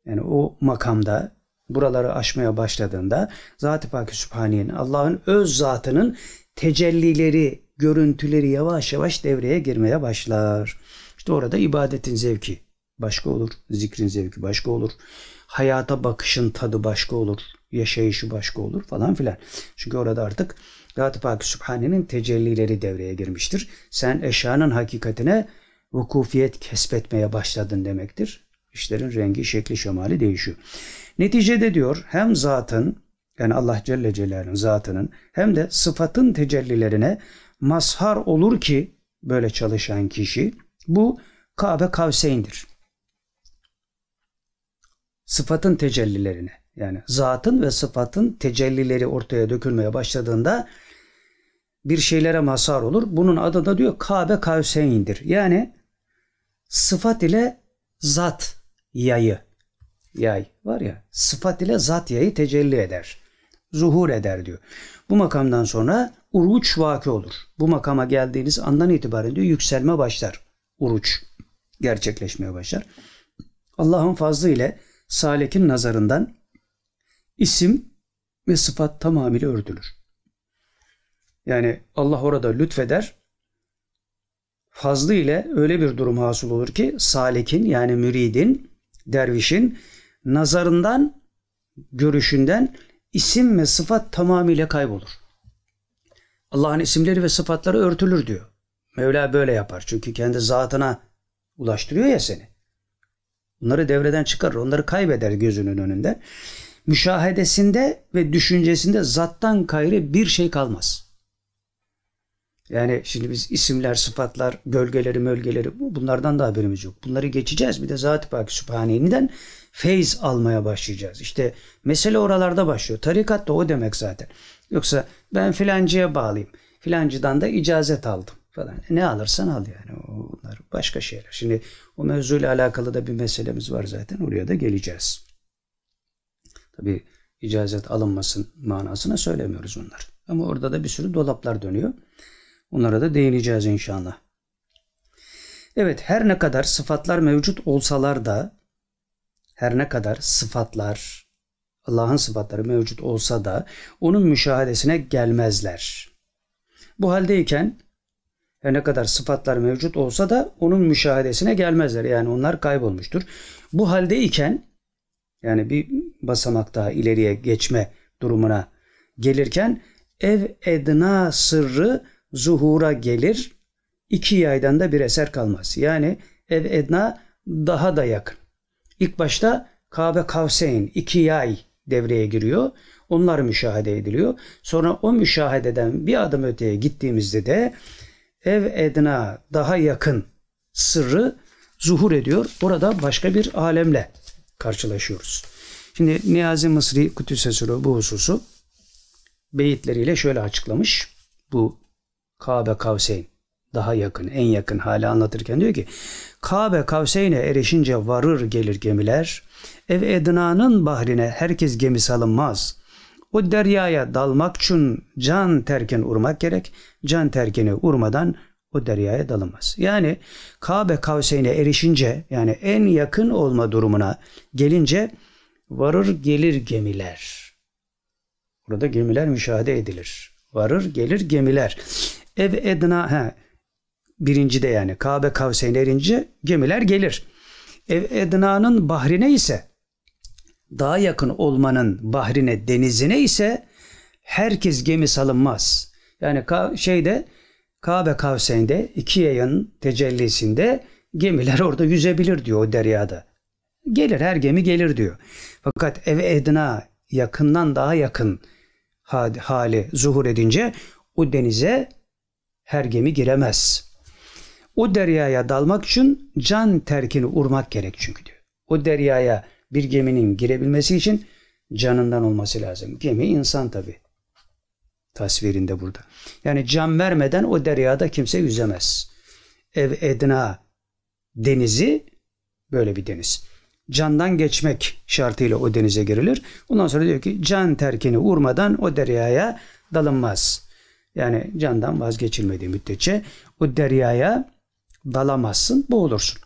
Yani o makamda buraları aşmaya başladığında Zat-ı Paki Sübhaniye'nin Allah'ın öz zatının tecellileri, görüntüleri yavaş yavaş devreye girmeye başlar. İşte orada ibadetin zevki başka olur, zikrin zevki başka olur, hayata bakışın tadı başka olur, yaşayışı başka olur falan filan. Çünkü orada artık Zat-ı Paki Sübhane'nin tecellileri devreye girmiştir. Sen eşyanın hakikatine vukufiyet kesbetmeye başladın demektir. İşlerin rengi, şekli, şemali değişiyor. Neticede diyor hem zatın yani Allah Celle Celaluhu'nun zatının hem de sıfatın tecellilerine mazhar olur ki böyle çalışan kişi bu Kabe Kavseyn'dir. Sıfatın tecellilerine yani zatın ve sıfatın tecellileri ortaya dökülmeye başladığında bir şeylere mazhar olur. Bunun adı da diyor Kabe Kavseyn'dir. Yani sıfat ile zat yayı yay var ya sıfat ile zat yayı tecelli eder. Zuhur eder diyor. Bu makamdan sonra uruç vaki olur. Bu makama geldiğiniz andan itibaren diyor yükselme başlar. Uruç gerçekleşmeye başlar. Allah'ın fazlı ile salikin nazarından isim ve sıfat tamamıyla örtülür. Yani Allah orada lütfeder. Fazlı ile öyle bir durum hasıl olur ki salikin yani müridin, dervişin nazarından, görüşünden isim ve sıfat tamamıyla kaybolur. Allah'ın isimleri ve sıfatları örtülür diyor. Mevla böyle yapar. Çünkü kendi zatına ulaştırıyor ya seni. Bunları devreden çıkarır. Onları kaybeder gözünün önünde. Müşahedesinde ve düşüncesinde zattan gayrı bir şey kalmaz. Yani şimdi biz isimler, sıfatlar, gölgeleri, mölgeleri bunlardan da haberimiz yok. Bunları geçeceğiz. Bir de Zat-ı Pak Sübhane'den feyz almaya başlayacağız. İşte mesele oralarda başlıyor. Tarikat da o demek zaten. Yoksa ben filancıya bağlıyım. Filancıdan da icazet aldım falan. E ne alırsan al yani. Onlar başka şeyler. Şimdi o mevzuyla alakalı da bir meselemiz var zaten. Oraya da geleceğiz. Tabi icazet alınmasın manasına söylemiyoruz bunlar. Ama orada da bir sürü dolaplar dönüyor. Onlara da değineceğiz inşallah. Evet her ne kadar sıfatlar mevcut olsalar da her ne kadar sıfatlar Allah'ın sıfatları mevcut olsa da onun müşahadesine gelmezler. Bu haldeyken her ne kadar sıfatlar mevcut olsa da onun müşahadesine gelmezler. Yani onlar kaybolmuştur. Bu haldeyken yani bir basamak daha ileriye geçme durumuna gelirken ev edna sırrı zuhura gelir. İki yaydan da bir eser kalmaz. Yani ev edna daha da yakın. İlk başta Kabe Kavseyn iki yay devreye giriyor. Onlar müşahede ediliyor. Sonra o müşahededen bir adım öteye gittiğimizde de ev edna daha yakın sırrı zuhur ediyor. Orada başka bir alemle karşılaşıyoruz. Şimdi Niyazi Mısri Kutüsesuru bu hususu beyitleriyle şöyle açıklamış. Bu Kabe Kavseyn daha yakın, en yakın hali anlatırken diyor ki Kabe Kavseyn'e erişince varır gelir gemiler. Ev Edna'nın bahrine herkes gemi salınmaz. O deryaya dalmak için can terken urmak gerek. Can terkeni urmadan o deryaya dalınmaz. Yani Kabe Kavseyn'e erişince yani en yakın olma durumuna gelince varır gelir gemiler. Burada gemiler müşahede edilir. Varır gelir gemiler. Ev edna he, birinci de yani Kabe Kavseyn erince gemiler gelir. Ev edna'nın bahrine ise daha yakın olmanın bahrine denizine ise herkes gemi salınmaz. Yani şeyde Kabe Kavseyn'de iki yayın tecellisinde gemiler orada yüzebilir diyor o deryada. Gelir her gemi gelir diyor. Fakat ev edna yakından daha yakın hali zuhur edince o denize her gemi giremez. O deryaya dalmak için can terkini urmak gerek çünkü diyor. O deryaya bir geminin girebilmesi için canından olması lazım. Gemi insan tabi. Tasvirinde burada. Yani can vermeden o deryada kimse yüzemez. Ev edna denizi böyle bir deniz. Candan geçmek şartıyla o denize girilir. Ondan sonra diyor ki can terkini urmadan o deryaya dalınmaz. Yani candan vazgeçilmediği müddetçe o deryaya dalamazsın, boğulursun.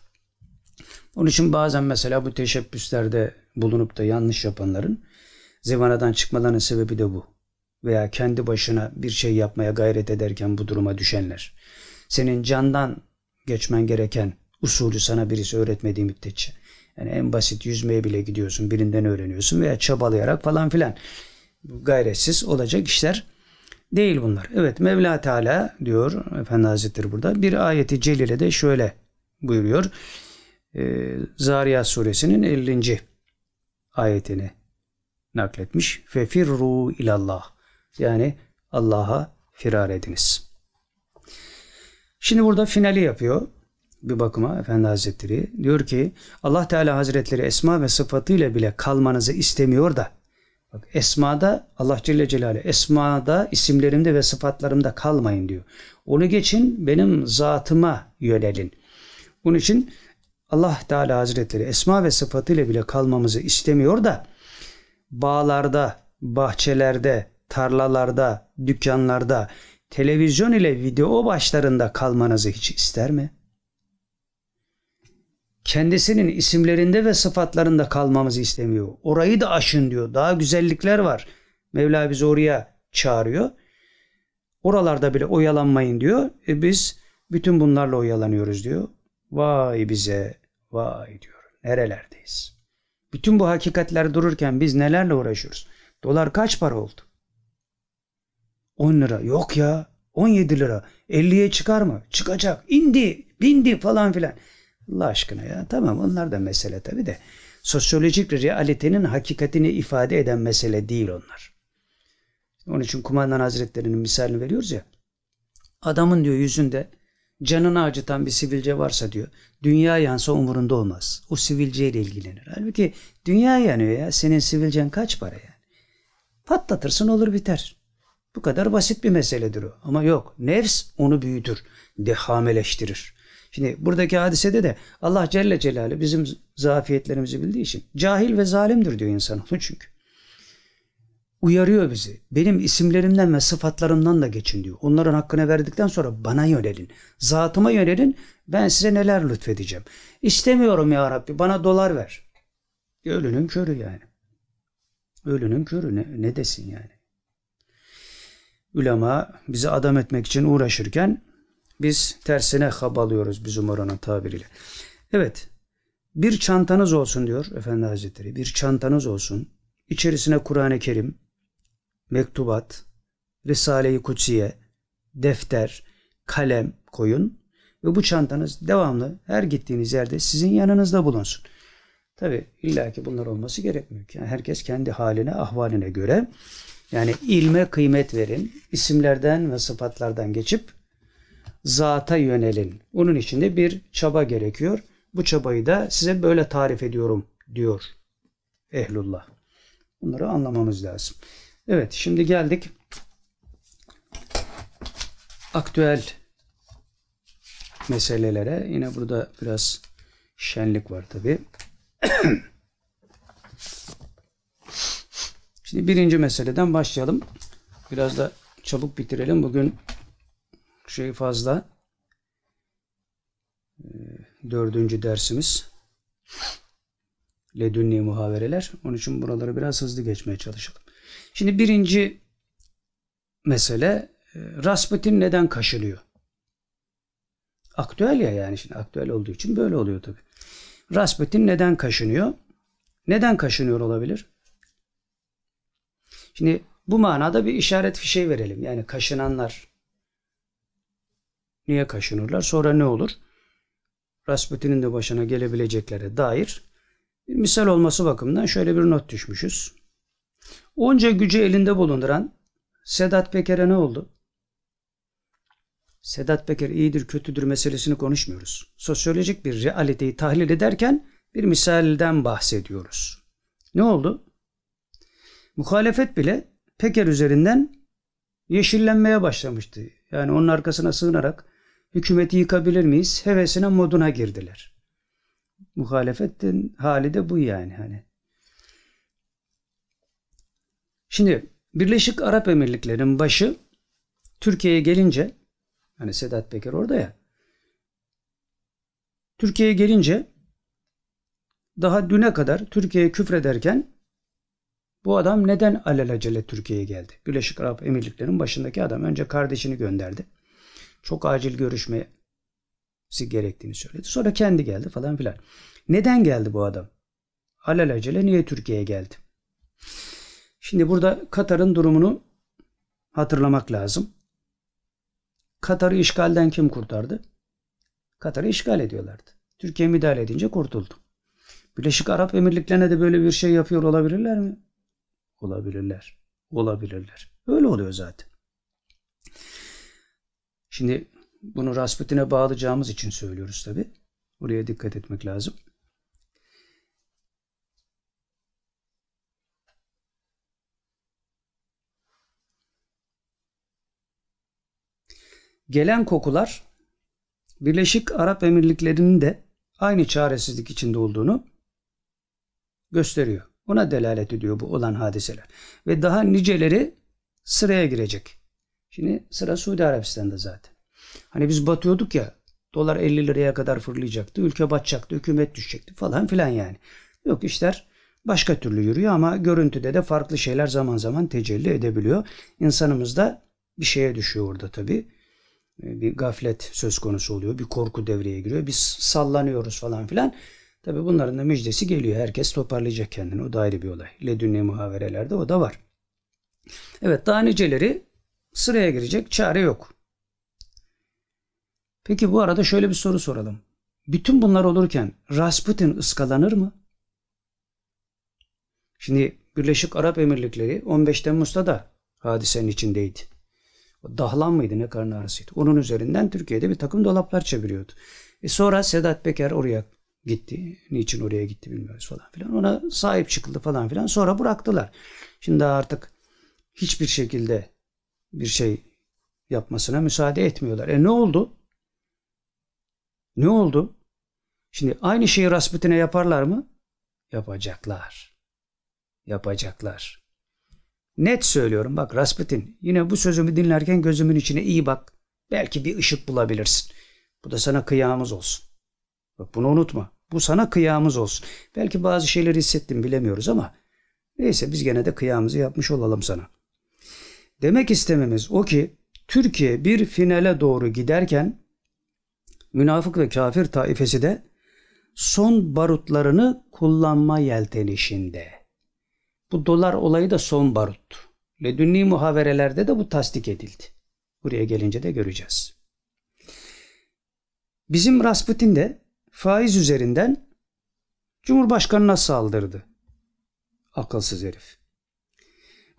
Onun için bazen mesela bu teşebbüslerde bulunup da yanlış yapanların zivanadan çıkmalarının sebebi de bu. Veya kendi başına bir şey yapmaya gayret ederken bu duruma düşenler. Senin candan geçmen gereken usulü sana birisi öğretmediği müddetçe. Yani en basit yüzmeye bile gidiyorsun, birinden öğreniyorsun veya çabalayarak falan filan. Gayretsiz olacak işler değil bunlar. Evet Mevla Teala diyor Efendi Hazretleri burada bir ayeti celile de şöyle buyuruyor. Ee, Zariyat suresinin 50. ayetini nakletmiş. Fefirru ilallah. Yani Allah'a firar ediniz. Şimdi burada finali yapıyor bir bakıma Efendi Hazretleri. Diyor ki Allah Teala Hazretleri esma ve sıfatıyla bile kalmanızı istemiyor da Bak esmada Allah Celle Celaluhu esmada isimlerimde ve sıfatlarımda kalmayın diyor. Onu geçin benim zatıma yönelin. Bunun için Allah Teala Hazretleri esma ve sıfatıyla bile kalmamızı istemiyor da bağlarda, bahçelerde, tarlalarda, dükkanlarda, televizyon ile video başlarında kalmanızı hiç ister mi? Kendisinin isimlerinde ve sıfatlarında kalmamızı istemiyor. Orayı da aşın diyor. Daha güzellikler var. Mevla bizi oraya çağırıyor. Oralarda bile oyalanmayın diyor. E biz bütün bunlarla oyalanıyoruz diyor. Vay bize, vay diyor. Nerelerdeyiz? Bütün bu hakikatler dururken biz nelerle uğraşıyoruz? Dolar kaç para oldu? 10 lira. Yok ya. 17 lira. 50'ye çıkar mı? Çıkacak. İndi, bindi falan filan. Allah aşkına ya. Tamam onlar da mesele tabi de. Sosyolojik realitenin hakikatini ifade eden mesele değil onlar. Onun için kumandan hazretlerinin misalini veriyoruz ya. Adamın diyor yüzünde canını acıtan bir sivilce varsa diyor. Dünya yansa umurunda olmaz. O sivilceyle ilgilenir. Halbuki dünya yanıyor ya. Senin sivilcen kaç para yani? Patlatırsın olur biter. Bu kadar basit bir meseledir o. Ama yok. Nefs onu büyütür. Dehameleştirir. Şimdi buradaki hadisede de Allah Celle Celaluhu bizim zafiyetlerimizi bildiği için cahil ve zalimdir diyor insan onu çünkü. Uyarıyor bizi. Benim isimlerimden ve sıfatlarımdan da geçin diyor. Onların hakkını verdikten sonra bana yönelin. Zatıma yönelin. Ben size neler lütfedeceğim. İstemiyorum ya Rabbi bana dolar ver. Ölünün körü yani. Ölünün körü ne, ne desin yani. Ulema bizi adam etmek için uğraşırken biz tersine habalıyoruz bizim oranın tabiriyle. Evet. Bir çantanız olsun diyor Efendi Hazretleri. Bir çantanız olsun. İçerisine Kur'an-ı Kerim, mektubat, Risale-i Kutsiye, defter, kalem koyun ve bu çantanız devamlı her gittiğiniz yerde sizin yanınızda bulunsun. Tabi illaki bunlar olması gerekmiyor. Yani herkes kendi haline, ahvaline göre yani ilme kıymet verin. isimlerden ve sıfatlardan geçip zata yönelin. Onun için de bir çaba gerekiyor. Bu çabayı da size böyle tarif ediyorum diyor ehlullah. Bunları anlamamız lazım. Evet şimdi geldik aktüel meselelere. Yine burada biraz şenlik var tabi. Şimdi birinci meseleden başlayalım. Biraz da çabuk bitirelim. Bugün şey fazla. Ee, dördüncü dersimiz. Ledünni muhavereler. Onun için buraları biraz hızlı geçmeye çalışalım. Şimdi birinci mesele e, Rasputin neden kaşılıyor? Aktüel ya yani şimdi aktüel olduğu için böyle oluyor tabi. Rasputin neden kaşınıyor? Neden kaşınıyor olabilir? Şimdi Bu manada bir işaret fişeği verelim. Yani kaşınanlar niye kaşınırlar? Sonra ne olur? Rasputin'in de başına gelebileceklere dair misal olması bakımından şöyle bir not düşmüşüz. Onca gücü elinde bulunduran Sedat Peker'e ne oldu? Sedat Peker iyidir kötüdür meselesini konuşmuyoruz. Sosyolojik bir realiteyi tahlil ederken bir misalden bahsediyoruz. Ne oldu? Muhalefet bile Peker üzerinden yeşillenmeye başlamıştı. Yani onun arkasına sığınarak hükümeti yıkabilir miyiz? Hevesine moduna girdiler. Muhalefetin hali de bu yani hani. Şimdi Birleşik Arap Emirlikleri'nin başı Türkiye'ye gelince hani Sedat Peker orada ya Türkiye'ye gelince daha düne kadar Türkiye'ye küfrederken bu adam neden alelacele Türkiye'ye geldi? Birleşik Arap Emirlikleri'nin başındaki adam önce kardeşini gönderdi. Çok acil görüşmesi gerektiğini söyledi. Sonra kendi geldi falan filan. Neden geldi bu adam? Alelacele niye Türkiye'ye geldi? Şimdi burada Katar'ın durumunu hatırlamak lazım. Katar'ı işgalden kim kurtardı? Katar'ı işgal ediyorlardı. Türkiye müdahale edince kurtuldu. Birleşik Arap Emirlikleri'ne de böyle bir şey yapıyor olabilirler mi? Olabilirler. Olabilirler. Öyle oluyor zaten. Şimdi bunu Rasputin'e bağlayacağımız için söylüyoruz tabi. Oraya dikkat etmek lazım. Gelen kokular Birleşik Arap Emirlikleri'nin de aynı çaresizlik içinde olduğunu gösteriyor. Ona delalet ediyor bu olan hadiseler. Ve daha niceleri sıraya girecek. Şimdi sıra Suudi Arabistan'da zaten. Hani biz batıyorduk ya dolar 50 liraya kadar fırlayacaktı. Ülke batacaktı. Hükümet düşecekti falan filan yani. Yok işler başka türlü yürüyor ama görüntüde de farklı şeyler zaman zaman tecelli edebiliyor. İnsanımız da bir şeye düşüyor orada tabii. Ee, bir gaflet söz konusu oluyor. Bir korku devreye giriyor. Biz sallanıyoruz falan filan. Tabi bunların da müjdesi geliyor. Herkes toparlayacak kendini. O da ayrı bir olay. Ledünni muhaverelerde o da var. Evet daha niceleri sıraya girecek. Çare yok. Peki bu arada şöyle bir soru soralım. Bütün bunlar olurken Rasputin ıskalanır mı? Şimdi Birleşik Arap Emirlikleri 15 Temmuz'da da hadisenin içindeydi. O dahlan mıydı ne karnı ağrısıydı. Onun üzerinden Türkiye'de bir takım dolaplar çeviriyordu. E sonra Sedat Peker oraya gitti. Niçin oraya gitti bilmiyoruz falan filan. Ona sahip çıkıldı falan filan. Sonra bıraktılar. Şimdi artık hiçbir şekilde bir şey yapmasına müsaade etmiyorlar. E ne oldu? Ne oldu? Şimdi aynı şeyi Rasputin'e yaparlar mı? Yapacaklar. Yapacaklar. Net söylüyorum bak Rasputin yine bu sözümü dinlerken gözümün içine iyi bak. Belki bir ışık bulabilirsin. Bu da sana kıyamız olsun. Bak bunu unutma. Bu sana kıyamız olsun. Belki bazı şeyleri hissettim bilemiyoruz ama neyse biz gene de kıyamızı yapmış olalım sana. Demek istememiz o ki Türkiye bir finale doğru giderken münafık ve kafir taifesi de son barutlarını kullanma yeltenişinde. Bu dolar olayı da son barut. Ledünni muhaverelerde de bu tasdik edildi. Buraya gelince de göreceğiz. Bizim Rasputin de faiz üzerinden Cumhurbaşkanına saldırdı. Akılsız herif.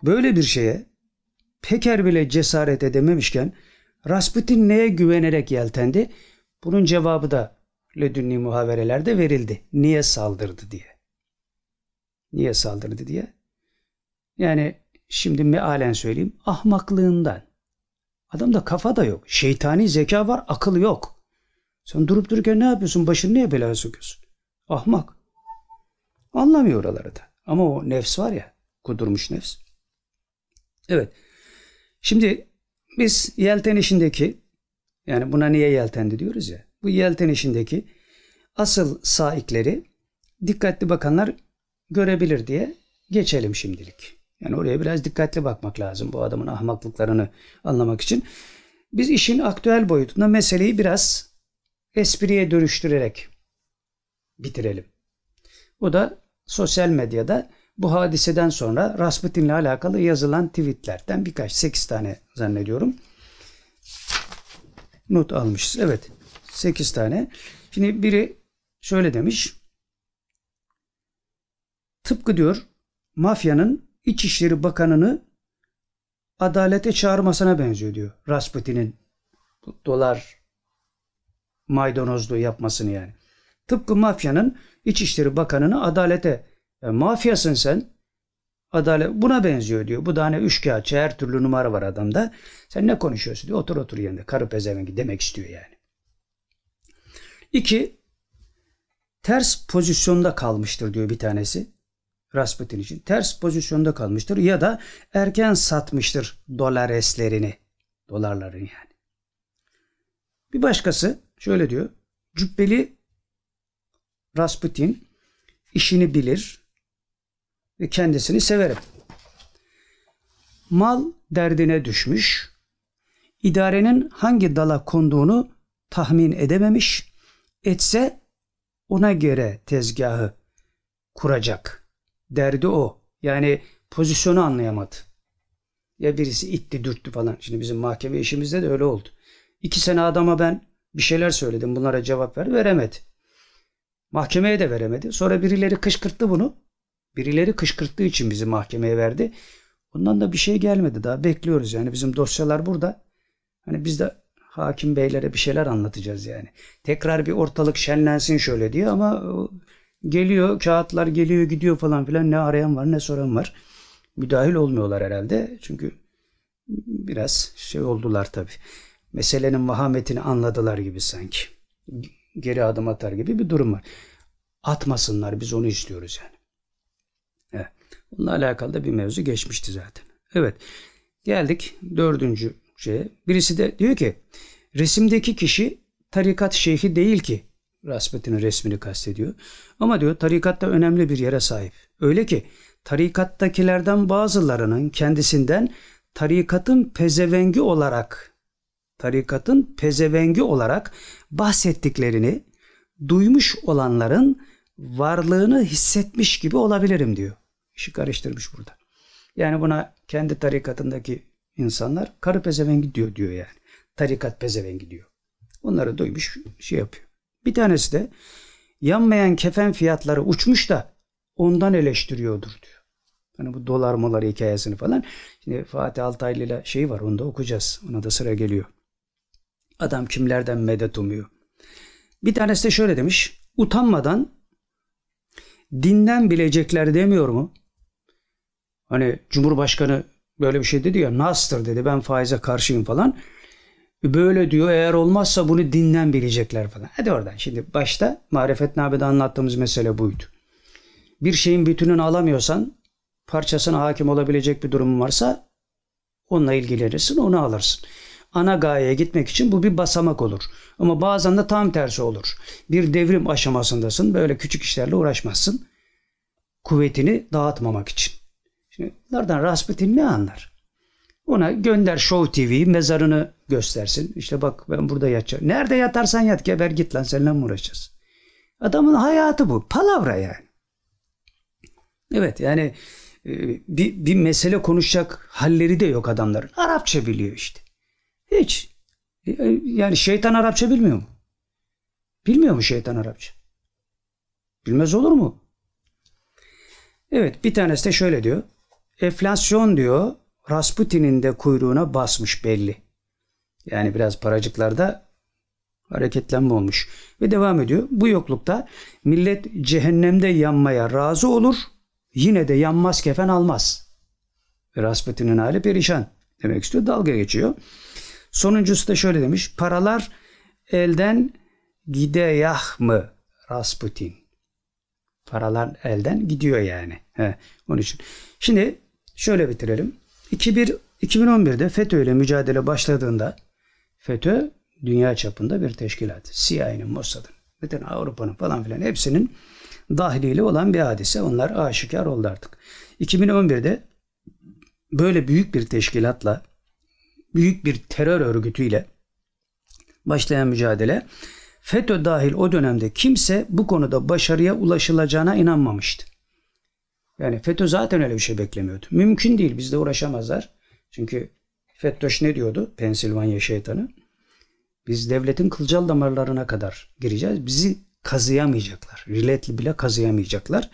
Böyle bir şeye Peker bile cesaret edememişken Rasputin neye güvenerek yeltendi? Bunun cevabı da Ledünni muhaverelerde verildi. Niye saldırdı diye. Niye saldırdı diye. Yani şimdi mealen söyleyeyim ahmaklığından. Adamda kafa da yok. Şeytani zeka var, akıl yok. Sen durup dururken ne yapıyorsun? Başını niye belaya sokuyorsun? Ahmak. Anlamıyor oraları da. Ama o nefs var ya, kudurmuş nefs. Evet. Şimdi biz yelten işindeki yani buna niye yeltendi diyoruz ya. Bu yelten işindeki asıl saikleri dikkatli bakanlar görebilir diye geçelim şimdilik. Yani oraya biraz dikkatli bakmak lazım bu adamın ahmaklıklarını anlamak için. Biz işin aktüel boyutunda meseleyi biraz espriye dönüştürerek bitirelim. Bu da sosyal medyada bu hadiseden sonra Rasputin'le alakalı yazılan tweetlerden birkaç, 8 tane zannediyorum. Not almışız. Evet. 8 tane. Şimdi biri şöyle demiş. Tıpkı diyor mafyanın İçişleri Bakanı'nı adalete çağırmasına benziyor diyor. Rasputin'in dolar maydanozluğu yapmasını yani. Tıpkı mafyanın İçişleri Bakanı'nı adalete yani mafyasın sen adalet buna benziyor diyor. Bu da hani üçkağıtçı her türlü numara var adamda. Sen ne konuşuyorsun diyor. Otur otur yerinde. Karı pezevengi demek istiyor yani. İki, ters pozisyonda kalmıştır diyor bir tanesi. Rasputin için. Ters pozisyonda kalmıştır ya da erken satmıştır dolar eslerini. Dolarların yani. Bir başkası şöyle diyor. Cübbeli Rasputin işini bilir kendisini severim. Mal derdine düşmüş, idarenin hangi dala konduğunu tahmin edememiş, etse ona göre tezgahı kuracak. Derdi o. Yani pozisyonu anlayamadı. Ya birisi itti dürttü falan. Şimdi bizim mahkeme işimizde de öyle oldu. İki sene adama ben bir şeyler söyledim. Bunlara cevap ver. Veremedi. Mahkemeye de veremedi. Sonra birileri kışkırttı bunu. Birileri kışkırttığı için bizi mahkemeye verdi. Ondan da bir şey gelmedi. Daha bekliyoruz yani. Bizim dosyalar burada. Hani biz de hakim beylere bir şeyler anlatacağız yani. Tekrar bir ortalık şenlensin şöyle diye ama geliyor kağıtlar geliyor gidiyor falan filan ne arayan var ne soran var. Müdahil olmuyorlar herhalde. Çünkü biraz şey oldular tabii meselenin vahametini anladılar gibi sanki. Geri adım atar gibi bir durum var. Atmasınlar biz onu istiyoruz yani. Bununla alakalı da bir mevzu geçmişti zaten. Evet. Geldik dördüncü şeye. Birisi de diyor ki resimdeki kişi tarikat şeyhi değil ki. Rasputin'in resmini kastediyor. Ama diyor tarikatta önemli bir yere sahip. Öyle ki tarikattakilerden bazılarının kendisinden tarikatın pezevengi olarak tarikatın pezevengi olarak bahsettiklerini duymuş olanların varlığını hissetmiş gibi olabilirim diyor. İşi karıştırmış burada. Yani buna kendi tarikatındaki insanlar karı pezevengi diyor diyor yani. Tarikat pezevengi diyor. Onları duymuş şey yapıyor. Bir tanesi de yanmayan kefen fiyatları uçmuş da ondan eleştiriyordur diyor. Hani bu dolar molar hikayesini falan. Şimdi Fatih Altaylı ile şey var onu da okuyacağız. Ona da sıra geliyor. Adam kimlerden medet umuyor. Bir tanesi de şöyle demiş. Utanmadan dinden bilecekler demiyor mu? Hani Cumhurbaşkanı böyle bir şey dedi ya Nas'tır dedi ben faize karşıyım falan. Böyle diyor eğer olmazsa bunu dinden bilecekler falan. Hadi oradan şimdi başta Marifetname'de anlattığımız mesele buydu. Bir şeyin bütününü alamıyorsan parçasına hakim olabilecek bir durumun varsa onunla ilgilenirsin onu alırsın ana gayeye gitmek için bu bir basamak olur. Ama bazen de tam tersi olur. Bir devrim aşamasındasın. Böyle küçük işlerle uğraşmazsın. Kuvvetini dağıtmamak için. Şimdi bunlardan Rasputin ne anlar? Ona gönder Show TV mezarını göstersin. İşte bak ben burada yatacağım. Nerede yatarsan yat geber git lan seninle mi uğraşacağız? Adamın hayatı bu. Palavra yani. Evet yani e, bir, bir mesele konuşacak halleri de yok adamların. Arapça biliyor işte. Hiç. E, e, yani şeytan Arapça bilmiyor mu? Bilmiyor mu şeytan Arapça? Bilmez olur mu? Evet bir tanesi de şöyle diyor. Enflasyon diyor Rasputin'in de kuyruğuna basmış belli. Yani biraz paracıklarda hareketlenme olmuş. Ve devam ediyor. Bu yoklukta millet cehennemde yanmaya razı olur. Yine de yanmaz kefen almaz. Rasputin'in hali perişan demek istiyor. Dalga geçiyor. Sonuncusu da şöyle demiş. Paralar elden gideyah mı Rasputin? Paralar elden gidiyor yani. He, onun için. Şimdi şöyle bitirelim. 2001, 2011'de FETÖ ile mücadele başladığında FETÖ dünya çapında bir teşkilat. CIA'nin, Mossad'ın, bütün Avrupa'nın falan filan hepsinin dahiliyle olan bir hadise. Onlar aşikar oldu artık. 2011'de böyle büyük bir teşkilatla büyük bir terör örgütüyle başlayan mücadele FETÖ dahil o dönemde kimse bu konuda başarıya ulaşılacağına inanmamıştı. Yani FETÖ zaten öyle bir şey beklemiyordu. Mümkün değil. Bizde uğraşamazlar. Çünkü FETÖ'ş ne diyordu? Pensilvanya şeytanı. Biz devletin kılcal damarlarına kadar gireceğiz. Bizi kazıyamayacaklar. Riletli bile kazıyamayacaklar.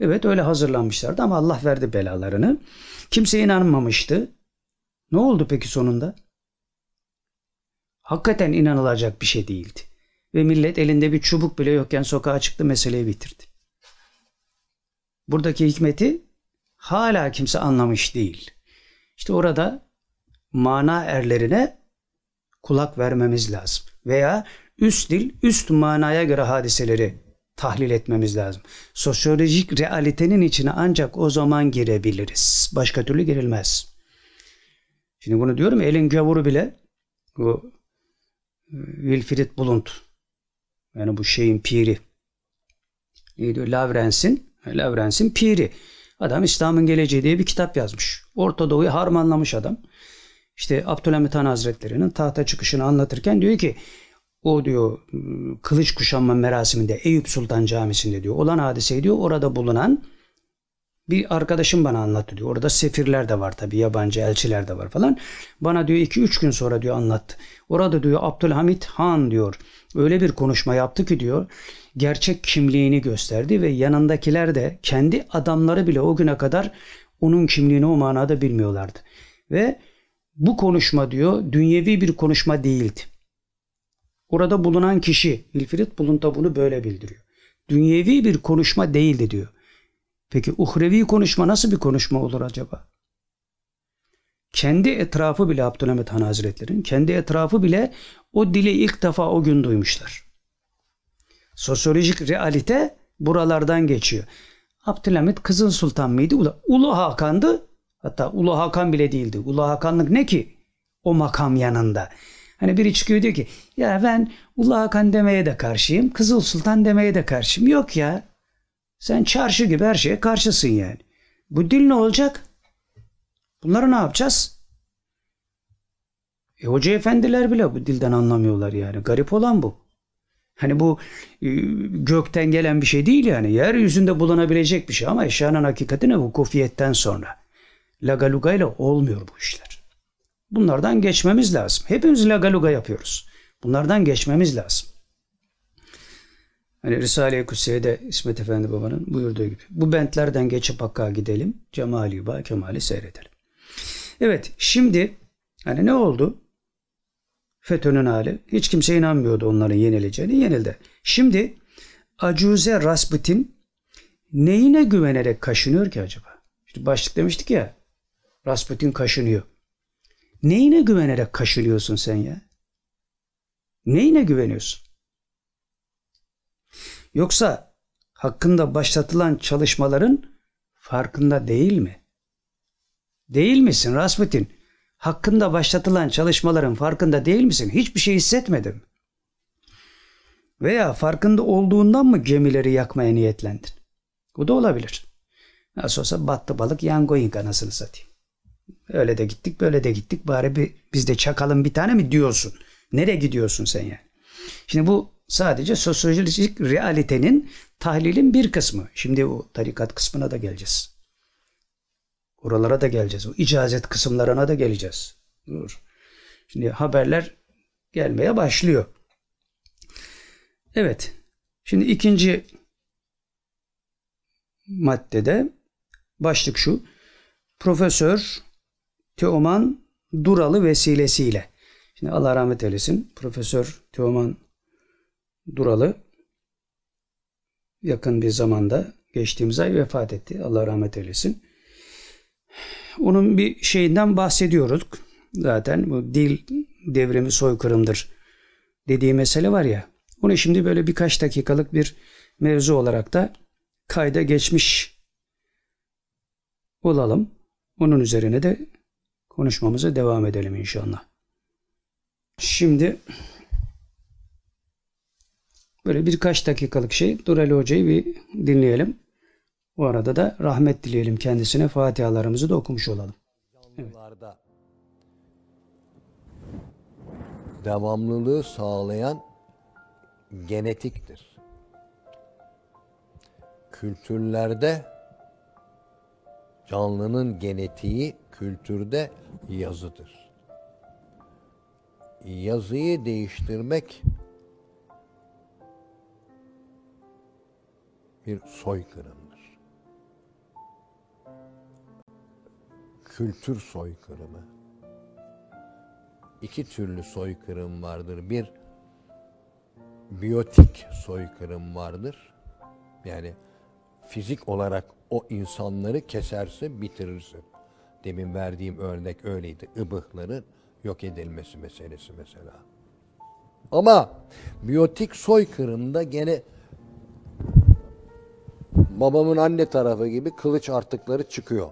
Evet öyle hazırlanmışlardı ama Allah verdi belalarını. Kimse inanmamıştı. Ne oldu peki sonunda? Hakikaten inanılacak bir şey değildi. Ve millet elinde bir çubuk bile yokken sokağa çıktı meseleyi bitirdi. Buradaki hikmeti hala kimse anlamış değil. İşte orada mana erlerine kulak vermemiz lazım. Veya üst dil, üst manaya göre hadiseleri tahlil etmemiz lazım. Sosyolojik realitenin içine ancak o zaman girebiliriz. Başka türlü girilmez. Şimdi bunu diyorum elin gavuru bile bu Wilfrid Blunt yani bu şeyin piri neydi Lavrens'in Lavrens'in piri. Adam İslam'ın Geleceği diye bir kitap yazmış. Orta Doğu'yu harmanlamış adam. İşte Abdülhamit Han Hazretleri'nin tahta çıkışını anlatırken diyor ki o diyor kılıç kuşanma merasiminde Eyüp Sultan Camisi'nde diyor olan hadiseyi diyor orada bulunan bir arkadaşım bana anlattı diyor. Orada sefirler de var tabi yabancı elçiler de var falan. Bana diyor 2-3 gün sonra diyor anlattı. Orada diyor Abdülhamit Han diyor öyle bir konuşma yaptı ki diyor gerçek kimliğini gösterdi ve yanındakiler de kendi adamları bile o güne kadar onun kimliğini o manada bilmiyorlardı. Ve bu konuşma diyor dünyevi bir konuşma değildi. Orada bulunan kişi Wilfrid Blunt'a bunu böyle bildiriyor. Dünyevi bir konuşma değildi diyor. Peki uhrevi konuşma nasıl bir konuşma olur acaba? Kendi etrafı bile Abdülhamit Han Hazretleri'nin kendi etrafı bile o dili ilk defa o gün duymuşlar. Sosyolojik realite buralardan geçiyor. Abdülhamit Kızıl Sultan mıydı? Ulu Hakan'dı. Hatta Ulu Hakan bile değildi. Ulu Hakanlık ne ki? O makam yanında. Hani biri çıkıyor diyor ki ya ben Ulu Hakan demeye de karşıyım. Kızıl Sultan demeye de karşıyım. Yok ya. Sen çarşı gibi her şeye karşısın yani. Bu dil ne olacak? Bunları ne yapacağız? E, hoca efendiler bile bu dilden anlamıyorlar yani. Garip olan bu. Hani bu e, gökten gelen bir şey değil yani. Yeryüzünde bulunabilecek bir şey ama eşyanın hakikati ne? Vukufiyetten sonra. Lagaluga ile olmuyor bu işler. Bunlardan geçmemiz lazım. Hepimiz lagaluga yapıyoruz. Bunlardan geçmemiz lazım. Hani Risale-i Kutsiye'de İsmet Efendi Baba'nın buyurduğu gibi. Bu bentlerden geçip Hakk'a gidelim. Cemali ba kemali seyredelim. Evet şimdi hani ne oldu? FETÖ'nün hali. Hiç kimse inanmıyordu onların yenileceğini. Yenildi. Şimdi Acuze Rasputin neyine güvenerek kaşınıyor ki acaba? İşte başlık demiştik ya. Rasputin kaşınıyor. Neyine güvenerek kaşınıyorsun sen ya? Neyine güveniyorsun? Yoksa hakkında başlatılan çalışmaların farkında değil mi? Değil misin Rasputin? Hakkında başlatılan çalışmaların farkında değil misin? Hiçbir şey hissetmedim. Veya farkında olduğundan mı gemileri yakmaya niyetlendin? Bu da olabilir. Nasıl olsa battı balık yangoyink anasını satayım. Öyle de gittik böyle de gittik bari bir, biz de çakalım bir tane mi diyorsun? Nereye gidiyorsun sen yani? Şimdi bu sadece sosyolojik realitenin tahlilin bir kısmı. Şimdi o tarikat kısmına da geleceğiz. Oralara da geleceğiz. O icazet kısımlarına da geleceğiz. Dur. Şimdi haberler gelmeye başlıyor. Evet. Şimdi ikinci maddede başlık şu. Profesör Teoman Duralı vesilesiyle. Şimdi Allah rahmet eylesin. Profesör Teoman Duralı yakın bir zamanda geçtiğimiz ay vefat etti. Allah rahmet eylesin. Onun bir şeyinden bahsediyoruz. Zaten bu dil devrimi soykırımdır dediği mesele var ya. Onu şimdi böyle birkaç dakikalık bir mevzu olarak da kayda geçmiş olalım. Onun üzerine de konuşmamıza devam edelim inşallah. Şimdi böyle birkaç dakikalık şey Durali Hoca'yı bir dinleyelim. O arada da rahmet dileyelim kendisine. Fatihalarımızı da okumuş olalım. Canlılarda devamlılığı sağlayan genetiktir. Kültürlerde canlının genetiği kültürde yazıdır. Yazıyı değiştirmek bir soykırımdır. Kültür soykırımı. İki türlü soykırım vardır. Bir biyotik soykırım vardır. Yani fizik olarak o insanları keserse bitirirsin. Demin verdiğim örnek öyleydi. Ibıkların yok edilmesi meselesi mesela. Ama biyotik soykırımda gene babamın anne tarafı gibi kılıç artıkları çıkıyor.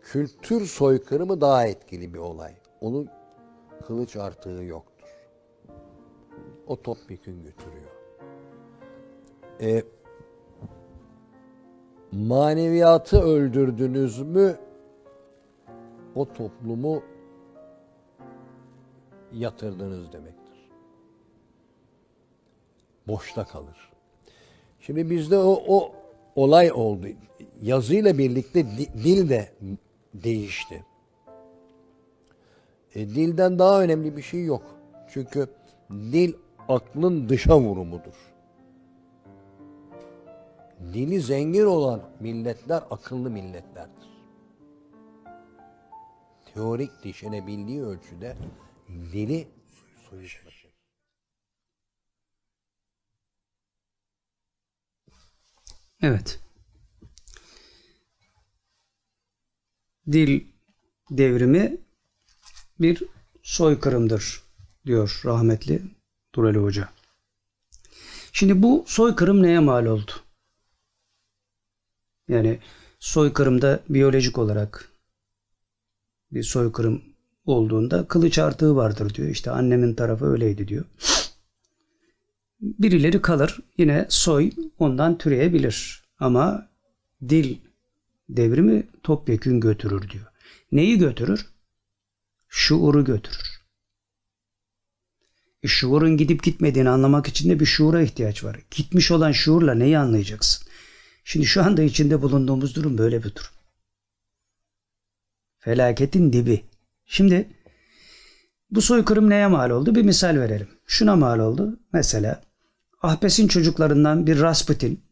Kültür soykırımı daha etkili bir olay. Onun kılıç artığı yoktur. O topyekun götürüyor. E, maneviyatı öldürdünüz mü o toplumu yatırdınız demektir. Boşta kalır. Şimdi bizde o, o olay oldu. Yazıyla birlikte di, dil de değişti. E, dilden daha önemli bir şey yok. Çünkü dil aklın dışa vurumudur. Dili zengin olan milletler akıllı milletlerdir. Teorik düşünebildiği ölçüde dili suyu Evet. Dil devrimi bir soykırımdır diyor rahmetli Durali Hoca. Şimdi bu soykırım neye mal oldu? Yani soykırımda biyolojik olarak bir soykırım olduğunda kılıç artığı vardır diyor. İşte annemin tarafı öyleydi diyor. Birileri kalır yine soy ondan türeyebilir. Ama dil devrimi topyekün götürür diyor. Neyi götürür? Şuuru götürür. E şuurun gidip gitmediğini anlamak için de bir şuura ihtiyaç var. Gitmiş olan şuurla neyi anlayacaksın? Şimdi şu anda içinde bulunduğumuz durum böyle bir durum. Felaketin dibi. Şimdi bu soykırım neye mal oldu? Bir misal verelim. Şuna mal oldu. Mesela Ahbes'in çocuklarından bir Rasputin,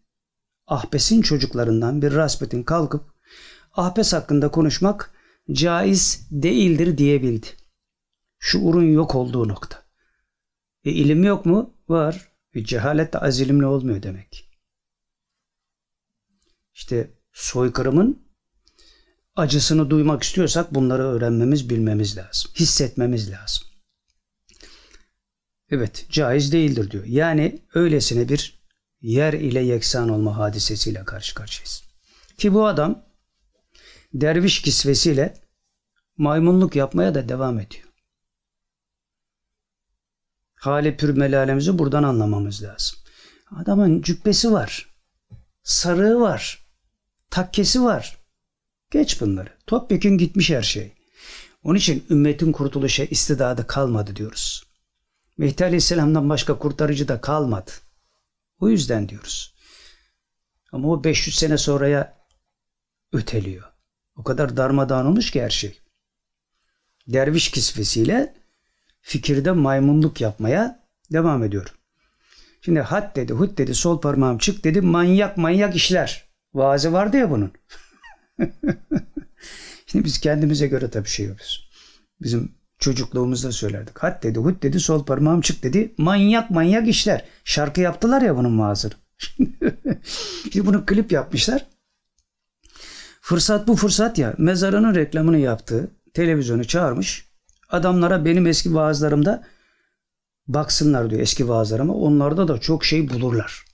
Ahbes'in çocuklarından bir Rasputin kalkıp Ahbes hakkında konuşmak caiz değildir diyebildi. Şuurun yok olduğu nokta. E ilim yok mu? Var. E cehalet de az ilimli olmuyor demek. İşte soykırımın acısını duymak istiyorsak bunları öğrenmemiz, bilmemiz lazım. Hissetmemiz lazım. Evet, caiz değildir diyor. Yani öylesine bir yer ile yeksan olma hadisesiyle karşı karşıyayız. Ki bu adam derviş kisvesiyle maymunluk yapmaya da devam ediyor. Hali pür melalemizi buradan anlamamız lazım. Adamın cübbesi var. Sarığı var. Takkesi var. Geç bunları. Topyekun gitmiş her şey. Onun için ümmetin kurtuluşa istidadı kalmadı diyoruz. Mehdi Aleyhisselam'dan başka kurtarıcı da kalmadı. O yüzden diyoruz. Ama o 500 sene sonraya öteliyor. O kadar darmadağın olmuş ki her şey. Derviş kisvesiyle fikirde maymunluk yapmaya devam ediyor. Şimdi hat dedi, hut dedi, sol parmağım çık dedi, manyak manyak işler. Vaazı vardı ya bunun. Şimdi biz kendimize göre tabii şey yapıyoruz. Bizim çocukluğumuzda söylerdik. Hat dedi, hut dedi, sol parmağım çık dedi. Manyak manyak işler. Şarkı yaptılar ya bunun vaazını. Şimdi bunu klip yapmışlar. Fırsat bu fırsat ya. Mezarının reklamını yaptı. Televizyonu çağırmış. Adamlara benim eski vaazlarımda baksınlar diyor eski vaazlarıma. Onlarda da çok şey bulurlar.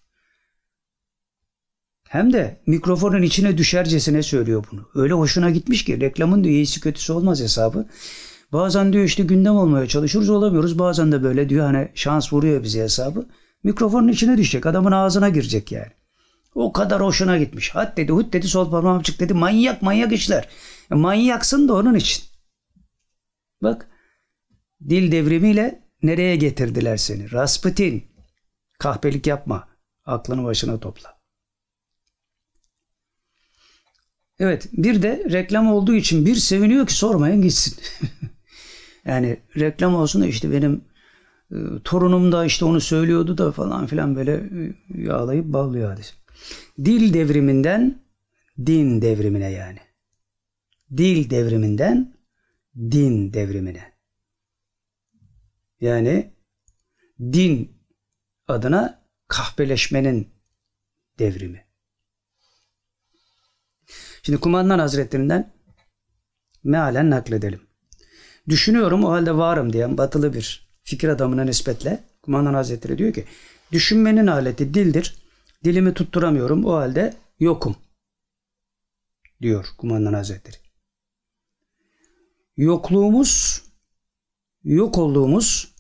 Hem de mikrofonun içine düşercesine söylüyor bunu. Öyle hoşuna gitmiş ki reklamın diyor iyisi kötüsü olmaz hesabı. Bazen diyor işte gündem olmaya çalışıyoruz olamıyoruz. Bazen de böyle diyor hani şans vuruyor bize hesabı. Mikrofonun içine düşecek. Adamın ağzına girecek yani. O kadar hoşuna gitmiş. Hat dedi hut dedi sol parmağım çık dedi. Manyak manyak işler. E, manyaksın da onun için. Bak dil devrimiyle nereye getirdiler seni? Rasputin. Kahpelik yapma. Aklını başına topla. Evet bir de reklam olduğu için bir seviniyor ki sormayın gitsin. yani reklam olsun da işte benim e, torunum da işte onu söylüyordu da falan filan böyle e, yağlayıp bağlıyor hadis. Dil devriminden din devrimine yani. Dil devriminden din devrimine. Yani din adına kahpeleşmenin devrimi. Şimdi kumandan hazretlerinden mealen nakledelim. Düşünüyorum o halde varım diyen batılı bir fikir adamına nispetle kumandan hazretleri diyor ki düşünmenin aleti dildir. Dilimi tutturamıyorum o halde yokum diyor kumandan hazretleri. Yokluğumuz yok olduğumuz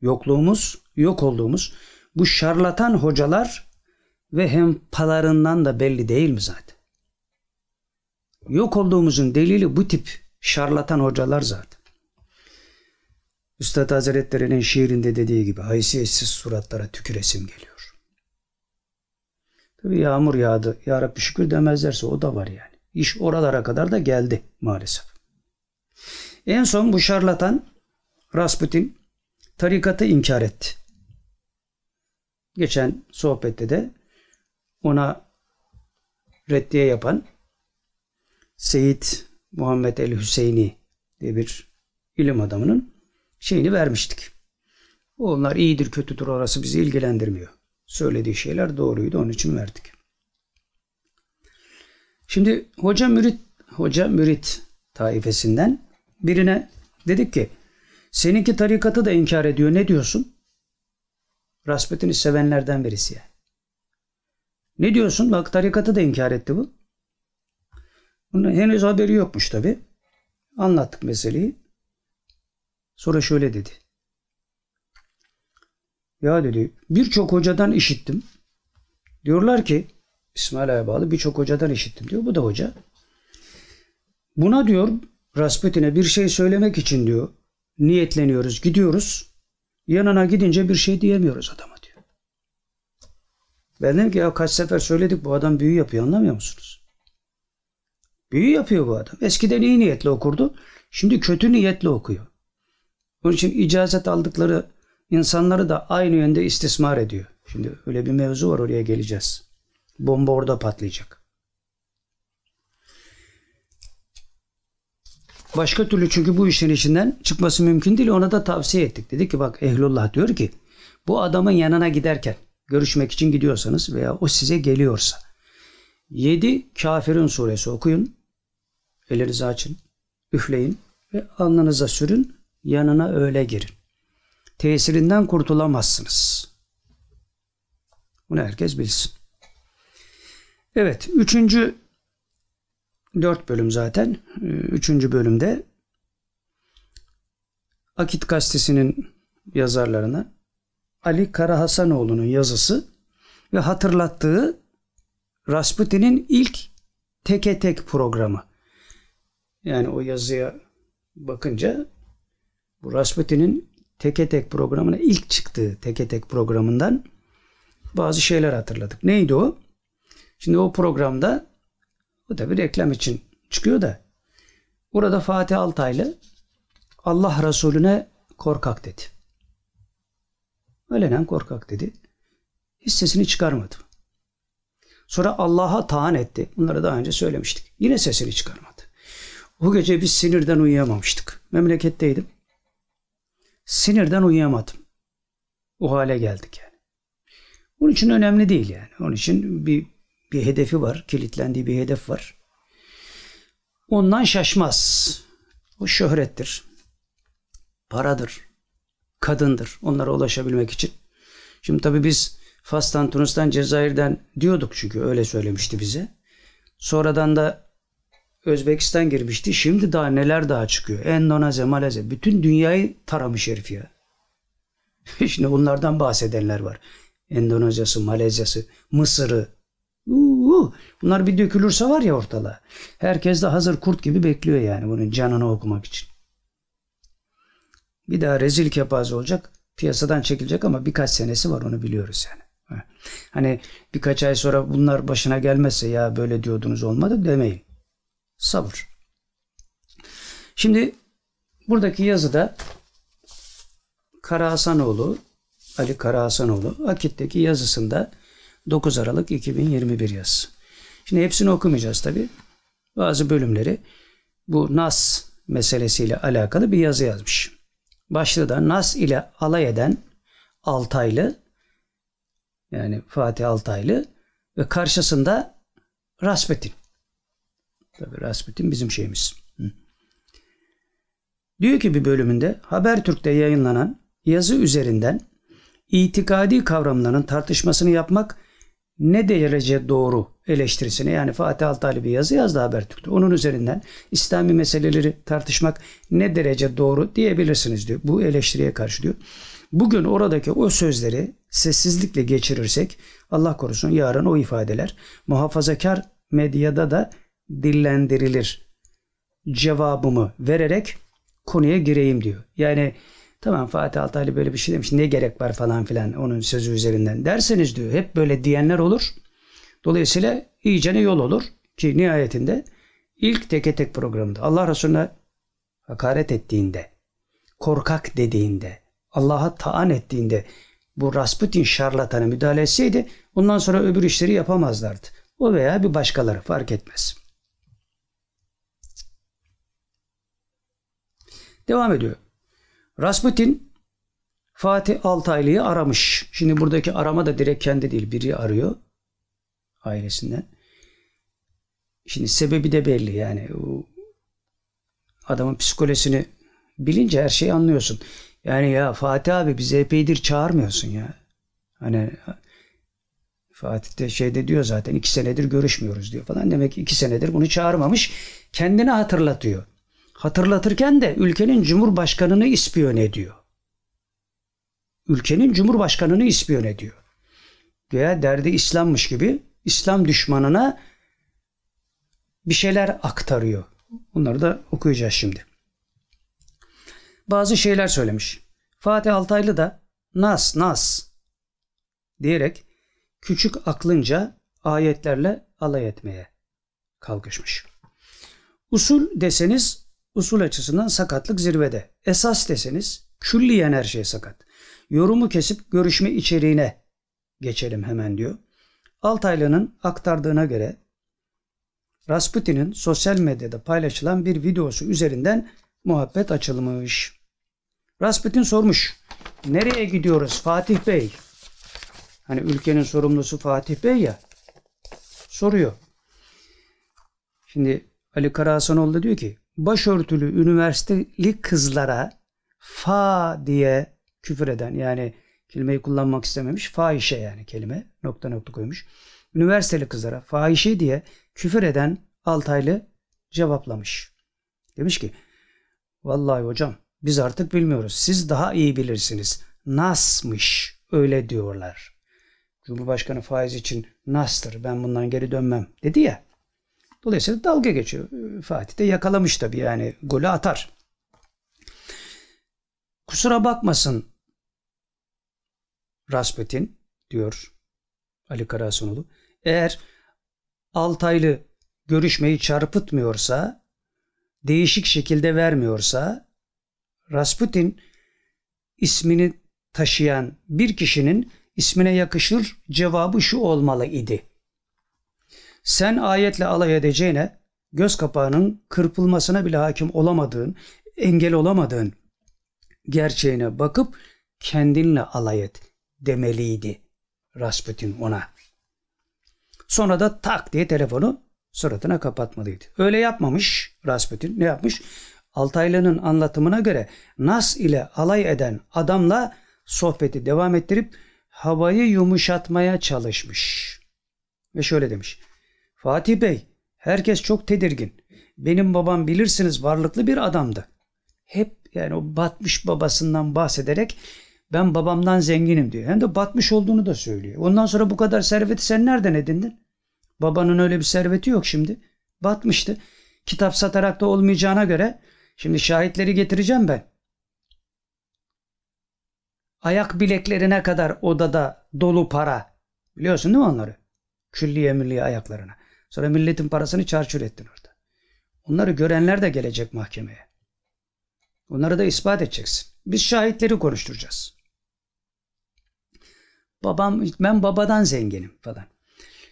yokluğumuz yok olduğumuz bu şarlatan hocalar ve hempalarından da belli değil mi zaten? Yok olduğumuzun delili bu tip şarlatan hocalar zaten. Üstad Hazretleri'nin şiirinde dediği gibi haysiyetsiz suratlara tüküresim geliyor. Tabi yağmur yağdı. Ya Rabbi şükür demezlerse o da var yani. İş oralara kadar da geldi maalesef. En son bu şarlatan Rasputin tarikatı inkar etti. Geçen sohbette de ona reddiye yapan Seyit Muhammed el Hüseyini diye bir ilim adamının şeyini vermiştik. Onlar iyidir kötüdür orası bizi ilgilendirmiyor. Söylediği şeyler doğruydu onun için verdik. Şimdi hoca mürit hoca mürit taifesinden birine dedik ki seninki tarikatı da inkar ediyor ne diyorsun? Rasputin'i sevenlerden birisi yani. Ne diyorsun? Bak tarikatı da inkar etti bu. Bunun henüz haberi yokmuş tabi. Anlattık meseleyi. Sonra şöyle dedi. Ya dedi birçok hocadan işittim. Diyorlar ki İsmail bağlı birçok hocadan işittim diyor. Bu da hoca. Buna diyor Rasputin'e bir şey söylemek için diyor niyetleniyoruz gidiyoruz. Yanına gidince bir şey diyemiyoruz adama diyor. Ben dedim ki ya kaç sefer söyledik bu adam büyü yapıyor anlamıyor musunuz? Büyü yapıyor bu adam. Eskiden iyi niyetle okurdu. Şimdi kötü niyetle okuyor. Onun için icazet aldıkları insanları da aynı yönde istismar ediyor. Şimdi öyle bir mevzu var oraya geleceğiz. Bomba orada patlayacak. Başka türlü çünkü bu işin içinden çıkması mümkün değil. Ona da tavsiye ettik. Dedi ki bak Ehlullah diyor ki bu adamın yanına giderken görüşmek için gidiyorsanız veya o size geliyorsa 7 kafirin suresi okuyun. Elinizi açın. Üfleyin ve alnınıza sürün. Yanına öyle girin. Tesirinden kurtulamazsınız. Bunu herkes bilsin. Evet. Üçüncü dört bölüm zaten. Üçüncü bölümde Akit Gazetesi'nin yazarlarına Ali Karahasanoğlu'nun yazısı ve hatırlattığı Rasputin'in ilk teke tek programı. Yani o yazıya bakınca bu Rasputin'in teke tek programına ilk çıktığı teke tek programından bazı şeyler hatırladık. Neydi o? Şimdi o programda bu da bir reklam için çıkıyor da burada Fatih Altaylı Allah Resulüne korkak dedi. Ölenen korkak dedi. Hissesini çıkarmadı. Sonra Allah'a taan etti. Bunları daha önce söylemiştik. Yine sesini çıkarmadı. O gece biz sinirden uyuyamamıştık. Memleketteydim. Sinirden uyuyamadım. O hale geldik yani. Onun için önemli değil yani. Onun için bir bir hedefi var. Kilitlendiği bir hedef var. Ondan şaşmaz. O şöhrettir. Paradır. Kadındır. Onlara ulaşabilmek için. Şimdi tabii biz Fas'tan, Tunus'tan, Cezayir'den diyorduk çünkü öyle söylemişti bize. Sonradan da Özbekistan girmişti. Şimdi daha neler daha çıkıyor. Endonezya, Malezya. Bütün dünyayı taramış herif ya. Şimdi bunlardan bahsedenler var. Endonezya'sı, Malezya'sı, Mısır'ı. Bunlar bir dökülürse var ya ortalığa. Herkes de hazır kurt gibi bekliyor yani bunun canını okumak için. Bir daha rezil kepaze olacak. Piyasadan çekilecek ama birkaç senesi var onu biliyoruz yani. Hani birkaç ay sonra bunlar başına gelmezse ya böyle diyordunuz olmadı demeyin. Sabır. Şimdi buradaki yazıda Kara Hasanoğlu, Ali Kara Hasanoğlu Akit'teki yazısında 9 Aralık 2021 yazısı. Şimdi hepsini okumayacağız tabi. Bazı bölümleri bu Nas meselesiyle alakalı bir yazı yazmış. Başlığı da Nas ile alay eden Altaylı yani Fatih Altaylı ve karşısında Rasputin. Tabi Rasputin bizim şeyimiz. Diyor ki bir bölümünde Habertürk'te yayınlanan yazı üzerinden itikadi kavramların tartışmasını yapmak ne derece doğru eleştirisine yani Fatih Altaylı bir yazı yazdı Habertürk'te. Onun üzerinden İslami meseleleri tartışmak ne derece doğru diyebilirsiniz diyor. Bu eleştiriye karşı diyor. Bugün oradaki o sözleri sessizlikle geçirirsek Allah korusun yarın o ifadeler muhafazakar medyada da dillendirilir cevabımı vererek konuya gireyim diyor. Yani tamam Fatih Altaylı böyle bir şey demiş ne gerek var falan filan onun sözü üzerinden derseniz diyor hep böyle diyenler olur. Dolayısıyla iyicene yol olur ki nihayetinde ilk teke tek programda Allah Resulüne hakaret ettiğinde, korkak dediğinde, Allah'a taan ettiğinde bu Rasputin şarlatanı müdahale etseydi ondan sonra öbür işleri yapamazlardı. O veya bir başkaları fark etmez. Devam ediyor. Rasputin Fatih Altaylı'yı aramış. Şimdi buradaki arama da direkt kendi değil. Biri arıyor ailesinden. Şimdi sebebi de belli yani. O adamın psikolojisini bilince her şeyi anlıyorsun. Yani ya Fatih abi bizi epeydir çağırmıyorsun ya. Hani Fatih de şeyde diyor zaten iki senedir görüşmüyoruz diyor falan. Demek ki iki senedir bunu çağırmamış. Kendini hatırlatıyor. Hatırlatırken de ülkenin cumhurbaşkanını ispiyon ediyor. Ülkenin cumhurbaşkanını ispiyon ediyor. Veya derdi İslam'mış gibi İslam düşmanına bir şeyler aktarıyor. Bunları da okuyacağız şimdi bazı şeyler söylemiş. Fatih Altaylı da nas nas diyerek küçük aklınca ayetlerle alay etmeye kalkışmış. Usul deseniz usul açısından sakatlık zirvede. Esas deseniz külliyen her şey sakat. Yorumu kesip görüşme içeriğine geçelim hemen diyor. Altaylı'nın aktardığına göre Rasputin'in sosyal medyada paylaşılan bir videosu üzerinden muhabbet açılmış. Rasputin sormuş. Nereye gidiyoruz Fatih Bey? Hani ülkenin sorumlusu Fatih Bey ya. Soruyor. Şimdi Ali Karahasanoğlu da diyor ki başörtülü üniversiteli kızlara fa diye küfür eden yani kelimeyi kullanmak istememiş. Fahişe yani kelime nokta nokta koymuş. Üniversiteli kızlara fahişe diye küfür eden Altaylı cevaplamış. Demiş ki vallahi hocam biz artık bilmiyoruz. Siz daha iyi bilirsiniz. Nas'mış öyle diyorlar. Cumhurbaşkanı faiz için Nas'tır ben bundan geri dönmem dedi ya. Dolayısıyla dalga geçiyor. Fatih de yakalamış tabii yani golü atar. Kusura bakmasın Rasputin diyor Ali Karasunoğlu. Eğer Altaylı görüşmeyi çarpıtmıyorsa, değişik şekilde vermiyorsa Rasputin ismini taşıyan bir kişinin ismine yakışır cevabı şu olmalı idi. Sen ayetle alay edeceğine göz kapağının kırpılmasına bile hakim olamadığın, engel olamadığın gerçeğine bakıp kendinle alay et demeliydi Rasputin ona. Sonra da tak diye telefonu suratına kapatmalıydı. Öyle yapmamış Rasputin. Ne yapmış? Altaylı'nın anlatımına göre Nas ile alay eden adamla sohbeti devam ettirip havayı yumuşatmaya çalışmış. Ve şöyle demiş. Fatih Bey, herkes çok tedirgin. Benim babam bilirsiniz varlıklı bir adamdı. Hep yani o batmış babasından bahsederek ben babamdan zenginim diyor. Hem de batmış olduğunu da söylüyor. Ondan sonra bu kadar serveti sen nereden edindin? Babanın öyle bir serveti yok şimdi. Batmıştı. Kitap satarak da olmayacağına göre Şimdi şahitleri getireceğim ben. Ayak bileklerine kadar odada dolu para. Biliyorsun değil mi onları? Külliye milliye ayaklarına. Sonra milletin parasını çarçur ettin orada. Onları görenler de gelecek mahkemeye. Onları da ispat edeceksin. Biz şahitleri konuşturacağız. Babam, ben babadan zenginim falan.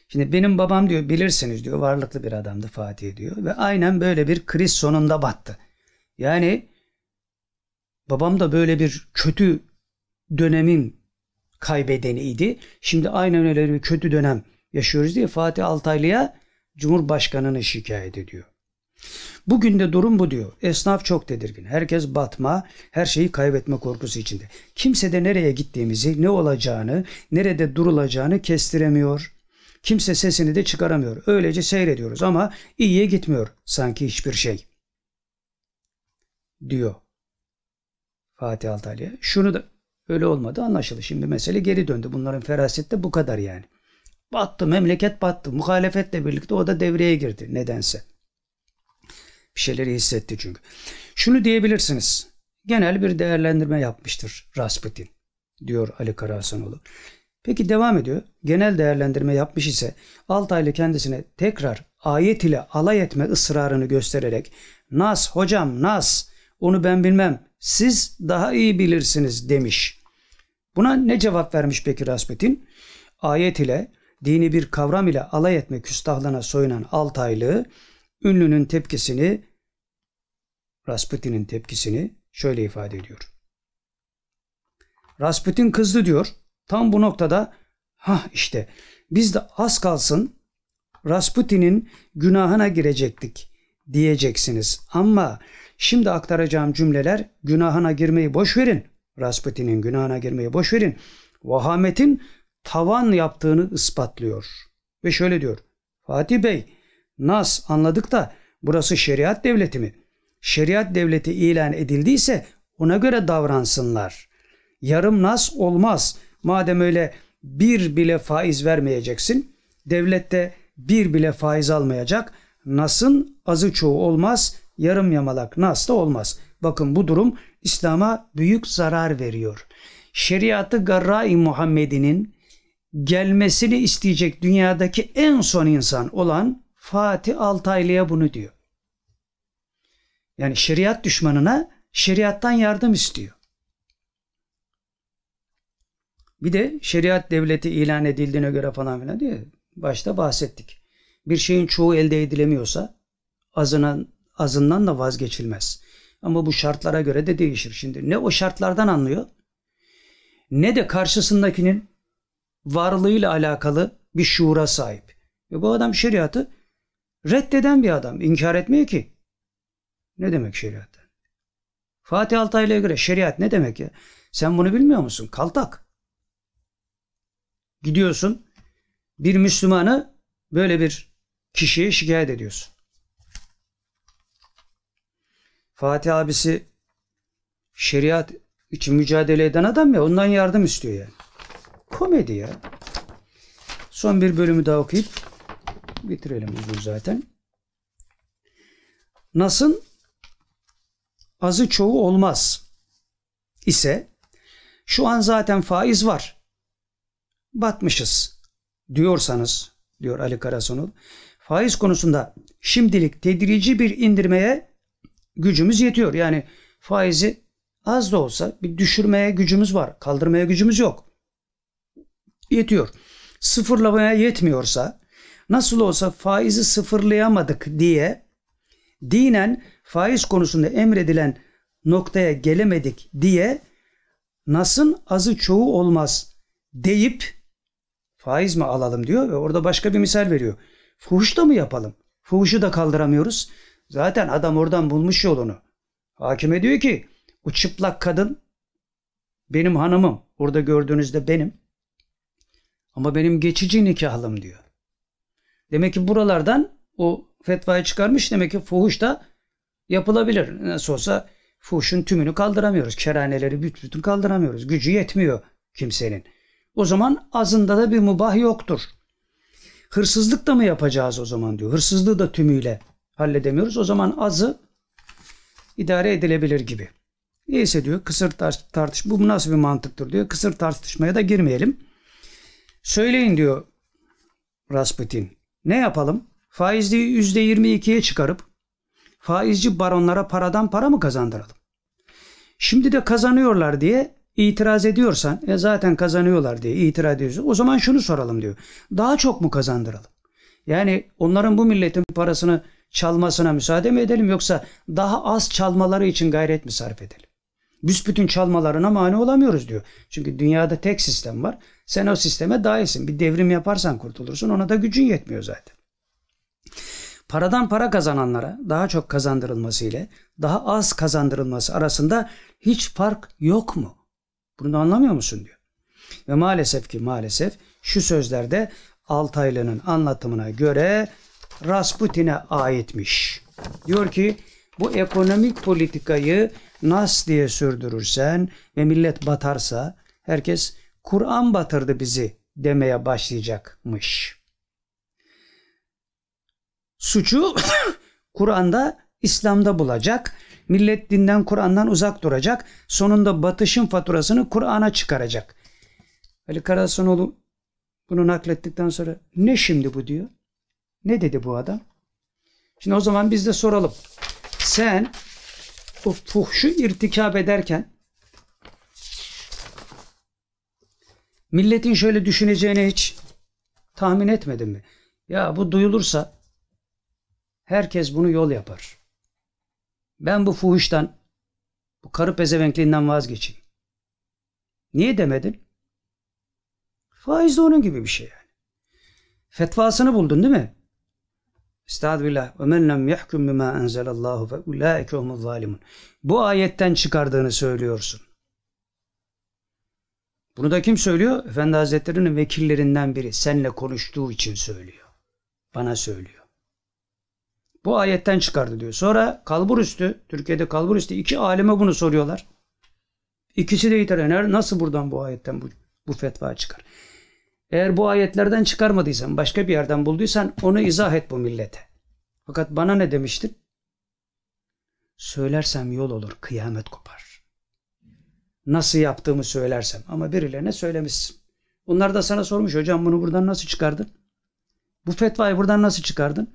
Şimdi benim babam diyor bilirsiniz diyor varlıklı bir adamdı Fatih diyor. Ve aynen böyle bir kriz sonunda battı. Yani babam da böyle bir kötü dönemin kaybedeniydi. Şimdi aynen öyle bir kötü dönem yaşıyoruz diye Fatih Altaylı'ya Cumhurbaşkanı'nı şikayet ediyor. Bugün de durum bu diyor. Esnaf çok tedirgin. Herkes batma, her şeyi kaybetme korkusu içinde. Kimse de nereye gittiğimizi, ne olacağını, nerede durulacağını kestiremiyor. Kimse sesini de çıkaramıyor. Öylece seyrediyoruz ama iyiye gitmiyor sanki hiçbir şey. Diyor Fatih Altaylı'ya. Şunu da öyle olmadı anlaşıldı. Şimdi mesele geri döndü. Bunların ferasette bu kadar yani. Battı, memleket battı. Muhalefetle birlikte o da devreye girdi nedense. Bir şeyleri hissetti çünkü. Şunu diyebilirsiniz. Genel bir değerlendirme yapmıştır Rasputin diyor Ali Karahasanoğlu. Peki devam ediyor. Genel değerlendirme yapmış ise Altaylı kendisine tekrar ayet ile alay etme ısrarını göstererek Nas hocam Nas onu ben bilmem siz daha iyi bilirsiniz demiş. Buna ne cevap vermiş peki Rasputin? Ayet ile dini bir kavram ile alay etme küstahlığına soyunan Altaylı ünlünün tepkisini Rasputin'in tepkisini şöyle ifade ediyor. Rasputin kızdı diyor. Tam bu noktada ha işte biz de az kalsın Rasputin'in günahına girecektik diyeceksiniz. Ama şimdi aktaracağım cümleler günahına girmeyi boş verin. Rasputin'in günahına girmeyi boş verin. Vahametin tavan yaptığını ispatlıyor. Ve şöyle diyor. Fatih Bey, Nas anladık da burası şeriat devleti mi? Şeriat devleti ilan edildiyse ona göre davransınlar. Yarım nas olmaz. Madem öyle bir bile faiz vermeyeceksin, devlette bir bile faiz almayacak, nasın azı çoğu olmaz, yarım yamalak nas da olmaz. Bakın bu durum İslam'a büyük zarar veriyor. Şeriatı Garra-i Muhammedi'nin gelmesini isteyecek dünyadaki en son insan olan Fatih Altaylı'ya bunu diyor. Yani şeriat düşmanına şeriattan yardım istiyor. Bir de şeriat devleti ilan edildiğine göre falan filan diye başta bahsettik. Bir şeyin çoğu elde edilemiyorsa azından, azından da vazgeçilmez. Ama bu şartlara göre de değişir. Şimdi ne o şartlardan anlıyor ne de karşısındakinin varlığıyla alakalı bir şuura sahip. Ve bu adam şeriatı reddeden bir adam. İnkar etmiyor ki. Ne demek şeriat? Fatih Altaylı'ya göre şeriat ne demek ya? Sen bunu bilmiyor musun? Kaltak. Gidiyorsun bir Müslümanı böyle bir kişiye şikayet ediyorsun. Fatih abisi şeriat için mücadele eden adam ya ondan yardım istiyor yani. Komedi ya. Son bir bölümü daha okuyup bitirelim uzun zaten. Nas'ın azı çoğu olmaz ise şu an zaten faiz var. Batmışız diyorsanız diyor Ali Karasonul. Faiz konusunda şimdilik tedrici bir indirmeye gücümüz yetiyor. Yani faizi az da olsa bir düşürmeye gücümüz var. Kaldırmaya gücümüz yok. Yetiyor. Sıfırlamaya yetmiyorsa nasıl olsa faizi sıfırlayamadık diye dinen faiz konusunda emredilen noktaya gelemedik diye nasın azı çoğu olmaz deyip faiz mi alalım diyor ve orada başka bir misal veriyor. Fuhuş da mı yapalım? Fuhuşu da kaldıramıyoruz. Zaten adam oradan bulmuş yolunu. Hakime diyor ki o çıplak kadın benim hanımım. Orada gördüğünüzde benim. Ama benim geçici nikahlım diyor. Demek ki buralardan o fetvayı çıkarmış. Demek ki fuhuş da yapılabilir. Nasıl olsa fuhuşun tümünü kaldıramıyoruz. Keraneleri bütün kaldıramıyoruz. Gücü yetmiyor kimsenin. O zaman azında da bir mubah yoktur. Hırsızlık da mı yapacağız o zaman diyor. Hırsızlığı da tümüyle halledemiyoruz. O zaman azı idare edilebilir gibi. Neyse diyor kısır tartış bu nasıl bir mantıktır diyor. Kısır tartışmaya da girmeyelim. Söyleyin diyor Rasputin. Ne yapalım? Faizli %22'ye çıkarıp faizci baronlara paradan para mı kazandıralım? Şimdi de kazanıyorlar diye itiraz ediyorsan, e zaten kazanıyorlar diye itiraz ediyorsun. O zaman şunu soralım diyor. Daha çok mu kazandıralım? Yani onların bu milletin parasını çalmasına müsaade mi edelim yoksa daha az çalmaları için gayret mi sarf edelim? Büsbütün çalmalarına mani olamıyoruz diyor. Çünkü dünyada tek sistem var. Sen o sisteme dahilsin. Bir devrim yaparsan kurtulursun. Ona da gücün yetmiyor zaten. Paradan para kazananlara daha çok kazandırılması ile daha az kazandırılması arasında hiç fark yok mu? Bunu anlamıyor musun diyor. Ve maalesef ki maalesef şu sözlerde Altaylı'nın anlatımına göre Rasputin'e aitmiş. Diyor ki bu ekonomik politikayı nas diye sürdürürsen ve millet batarsa herkes Kur'an batırdı bizi demeye başlayacakmış. Suçu Kur'an'da, İslam'da bulacak. Millet dinden, Kur'an'dan uzak duracak. Sonunda batışın faturasını Kur'an'a çıkaracak. Ali Karasanoğlu bunu naklettikten sonra ne şimdi bu diyor. Ne dedi bu adam? Şimdi o zaman biz de soralım. Sen o fuhşu irtikap ederken milletin şöyle düşüneceğini hiç tahmin etmedin mi? Ya bu duyulursa herkes bunu yol yapar. Ben bu fuhuştan, bu karı pezevenkliğinden vazgeçeyim. Niye demedin? Faiz de onun gibi bir şey yani. Fetvasını buldun değil mi? Estağfirullah. Ve men lem yahkum bima enzelallahu fe ulaike humuz. Bu ayetten çıkardığını söylüyorsun. Bunu da kim söylüyor? Efendi Hazretleri'nin vekillerinden biri. Seninle konuştuğu için söylüyor. Bana söylüyor. Bu ayetten çıkardı diyor. Sonra kalbur üstü, Türkiye'de kalbur üstü iki alime bunu soruyorlar. İkisi de itiraz Nasıl buradan bu ayetten bu, bu fetva çıkar? Eğer bu ayetlerden çıkarmadıysan, başka bir yerden bulduysan onu izah et bu millete. Fakat bana ne demiştin? Söylersem yol olur, kıyamet kopar. Nasıl yaptığımı söylersem ama birilerine söylemişsin. Onlar da sana sormuş hocam bunu buradan nasıl çıkardın? Bu fetvayı buradan nasıl çıkardın?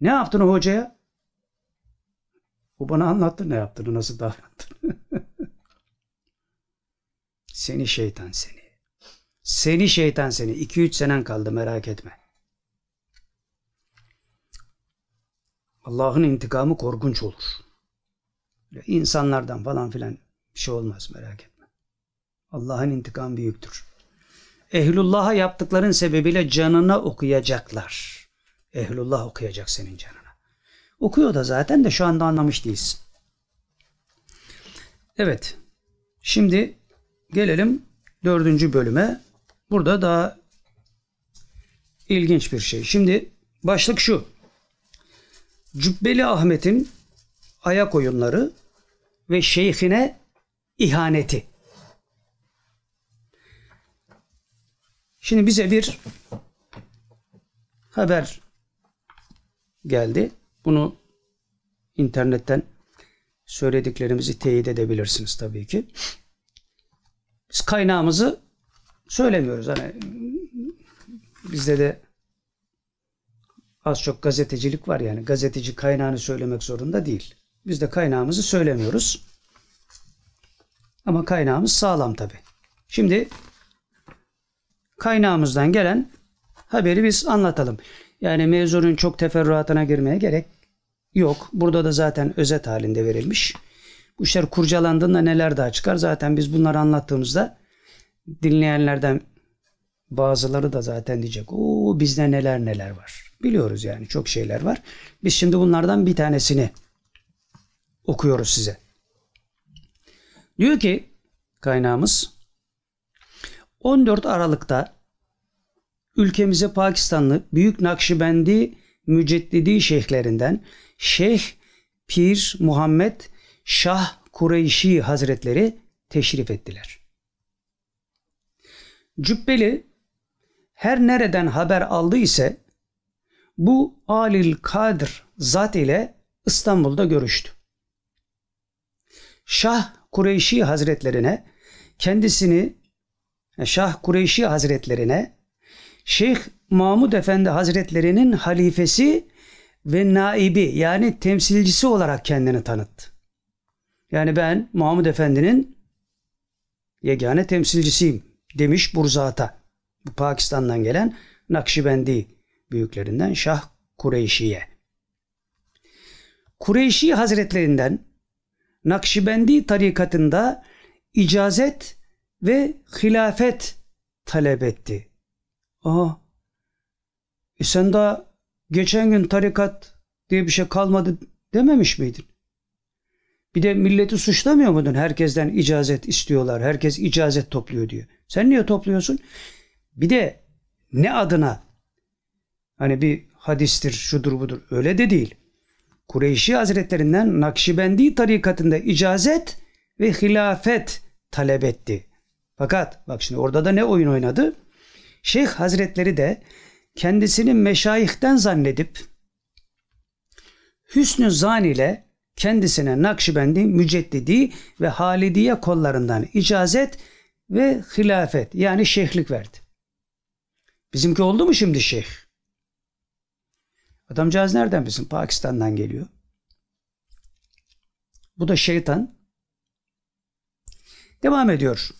Ne yaptın o hocaya? O bana anlattı ne yaptığını, nasıl davrandığını. seni şeytan seni. Seni şeytan seni. 2-3 senen kaldı merak etme. Allah'ın intikamı korkunç olur. İnsanlardan falan filan bir şey olmaz merak etme. Allah'ın intikamı büyüktür. Ehlullah'a yaptıkların sebebiyle canına okuyacaklar. Ehlullah okuyacak senin canına. Okuyor da zaten de şu anda anlamış değilsin. Evet. Şimdi gelelim dördüncü bölüme. Burada daha ilginç bir şey. Şimdi başlık şu. Cübbeli Ahmet'in ayak oyunları ve şeyhine ihaneti. Şimdi bize bir haber geldi. Bunu internetten söylediklerimizi teyit edebilirsiniz tabii ki. Biz kaynağımızı söylemiyoruz. Hani bizde de az çok gazetecilik var yani. Gazeteci kaynağını söylemek zorunda değil. Biz de kaynağımızı söylemiyoruz. Ama kaynağımız sağlam tabi. Şimdi kaynağımızdan gelen haberi biz anlatalım. Yani mevzunun çok teferruatına girmeye gerek yok. Burada da zaten özet halinde verilmiş. Bu işler kurcalandığında neler daha çıkar? Zaten biz bunları anlattığımızda dinleyenlerden bazıları da zaten diyecek o bizde neler neler var. Biliyoruz yani çok şeyler var. Biz şimdi bunlardan bir tanesini okuyoruz size. Diyor ki kaynağımız 14 Aralık'ta ülkemize Pakistanlı Büyük Nakşibendi Müceddidi şeyhlerinden Şeyh Pir Muhammed Şah Kureyşi Hazretleri teşrif ettiler. Cübbeli her nereden haber aldı ise bu Alil Kadir zat ile İstanbul'da görüştü. Şah Kureyşi Hazretlerine kendisini Şah Kureyşi Hazretlerine Şeyh Mahmud Efendi Hazretlerinin halifesi ve naibi yani temsilcisi olarak kendini tanıttı. Yani ben Mahmud Efendi'nin yegane temsilcisiyim demiş Burzat'a. Bu Pakistan'dan gelen Nakşibendi büyüklerinden Şah Kureyşi'ye. Kureyşi Hazretlerinden Nakşibendi tarikatında icazet ve hilafet talep etti. Aha. E sen daha geçen gün tarikat diye bir şey kalmadı dememiş miydin? Bir de milleti suçlamıyor muydun? Herkesten icazet istiyorlar. Herkes icazet topluyor diyor. Sen niye topluyorsun? Bir de ne adına? Hani bir hadistir, şudur budur. Öyle de değil. Kureyşi Hazretlerinden Nakşibendi tarikatında icazet ve hilafet talep etti. Fakat bak şimdi orada da ne oyun oynadı? Şeyh Hazretleri de kendisini meşayihten zannedip hüsnü zan ile kendisine Nakşibendi, Müceddidi ve Halidiye kollarından icazet ve hilafet yani şeyhlik verdi. Bizimki oldu mu şimdi şeyh? Adamcağız nereden bizim? Pakistan'dan geliyor. Bu da şeytan. Devam ediyor.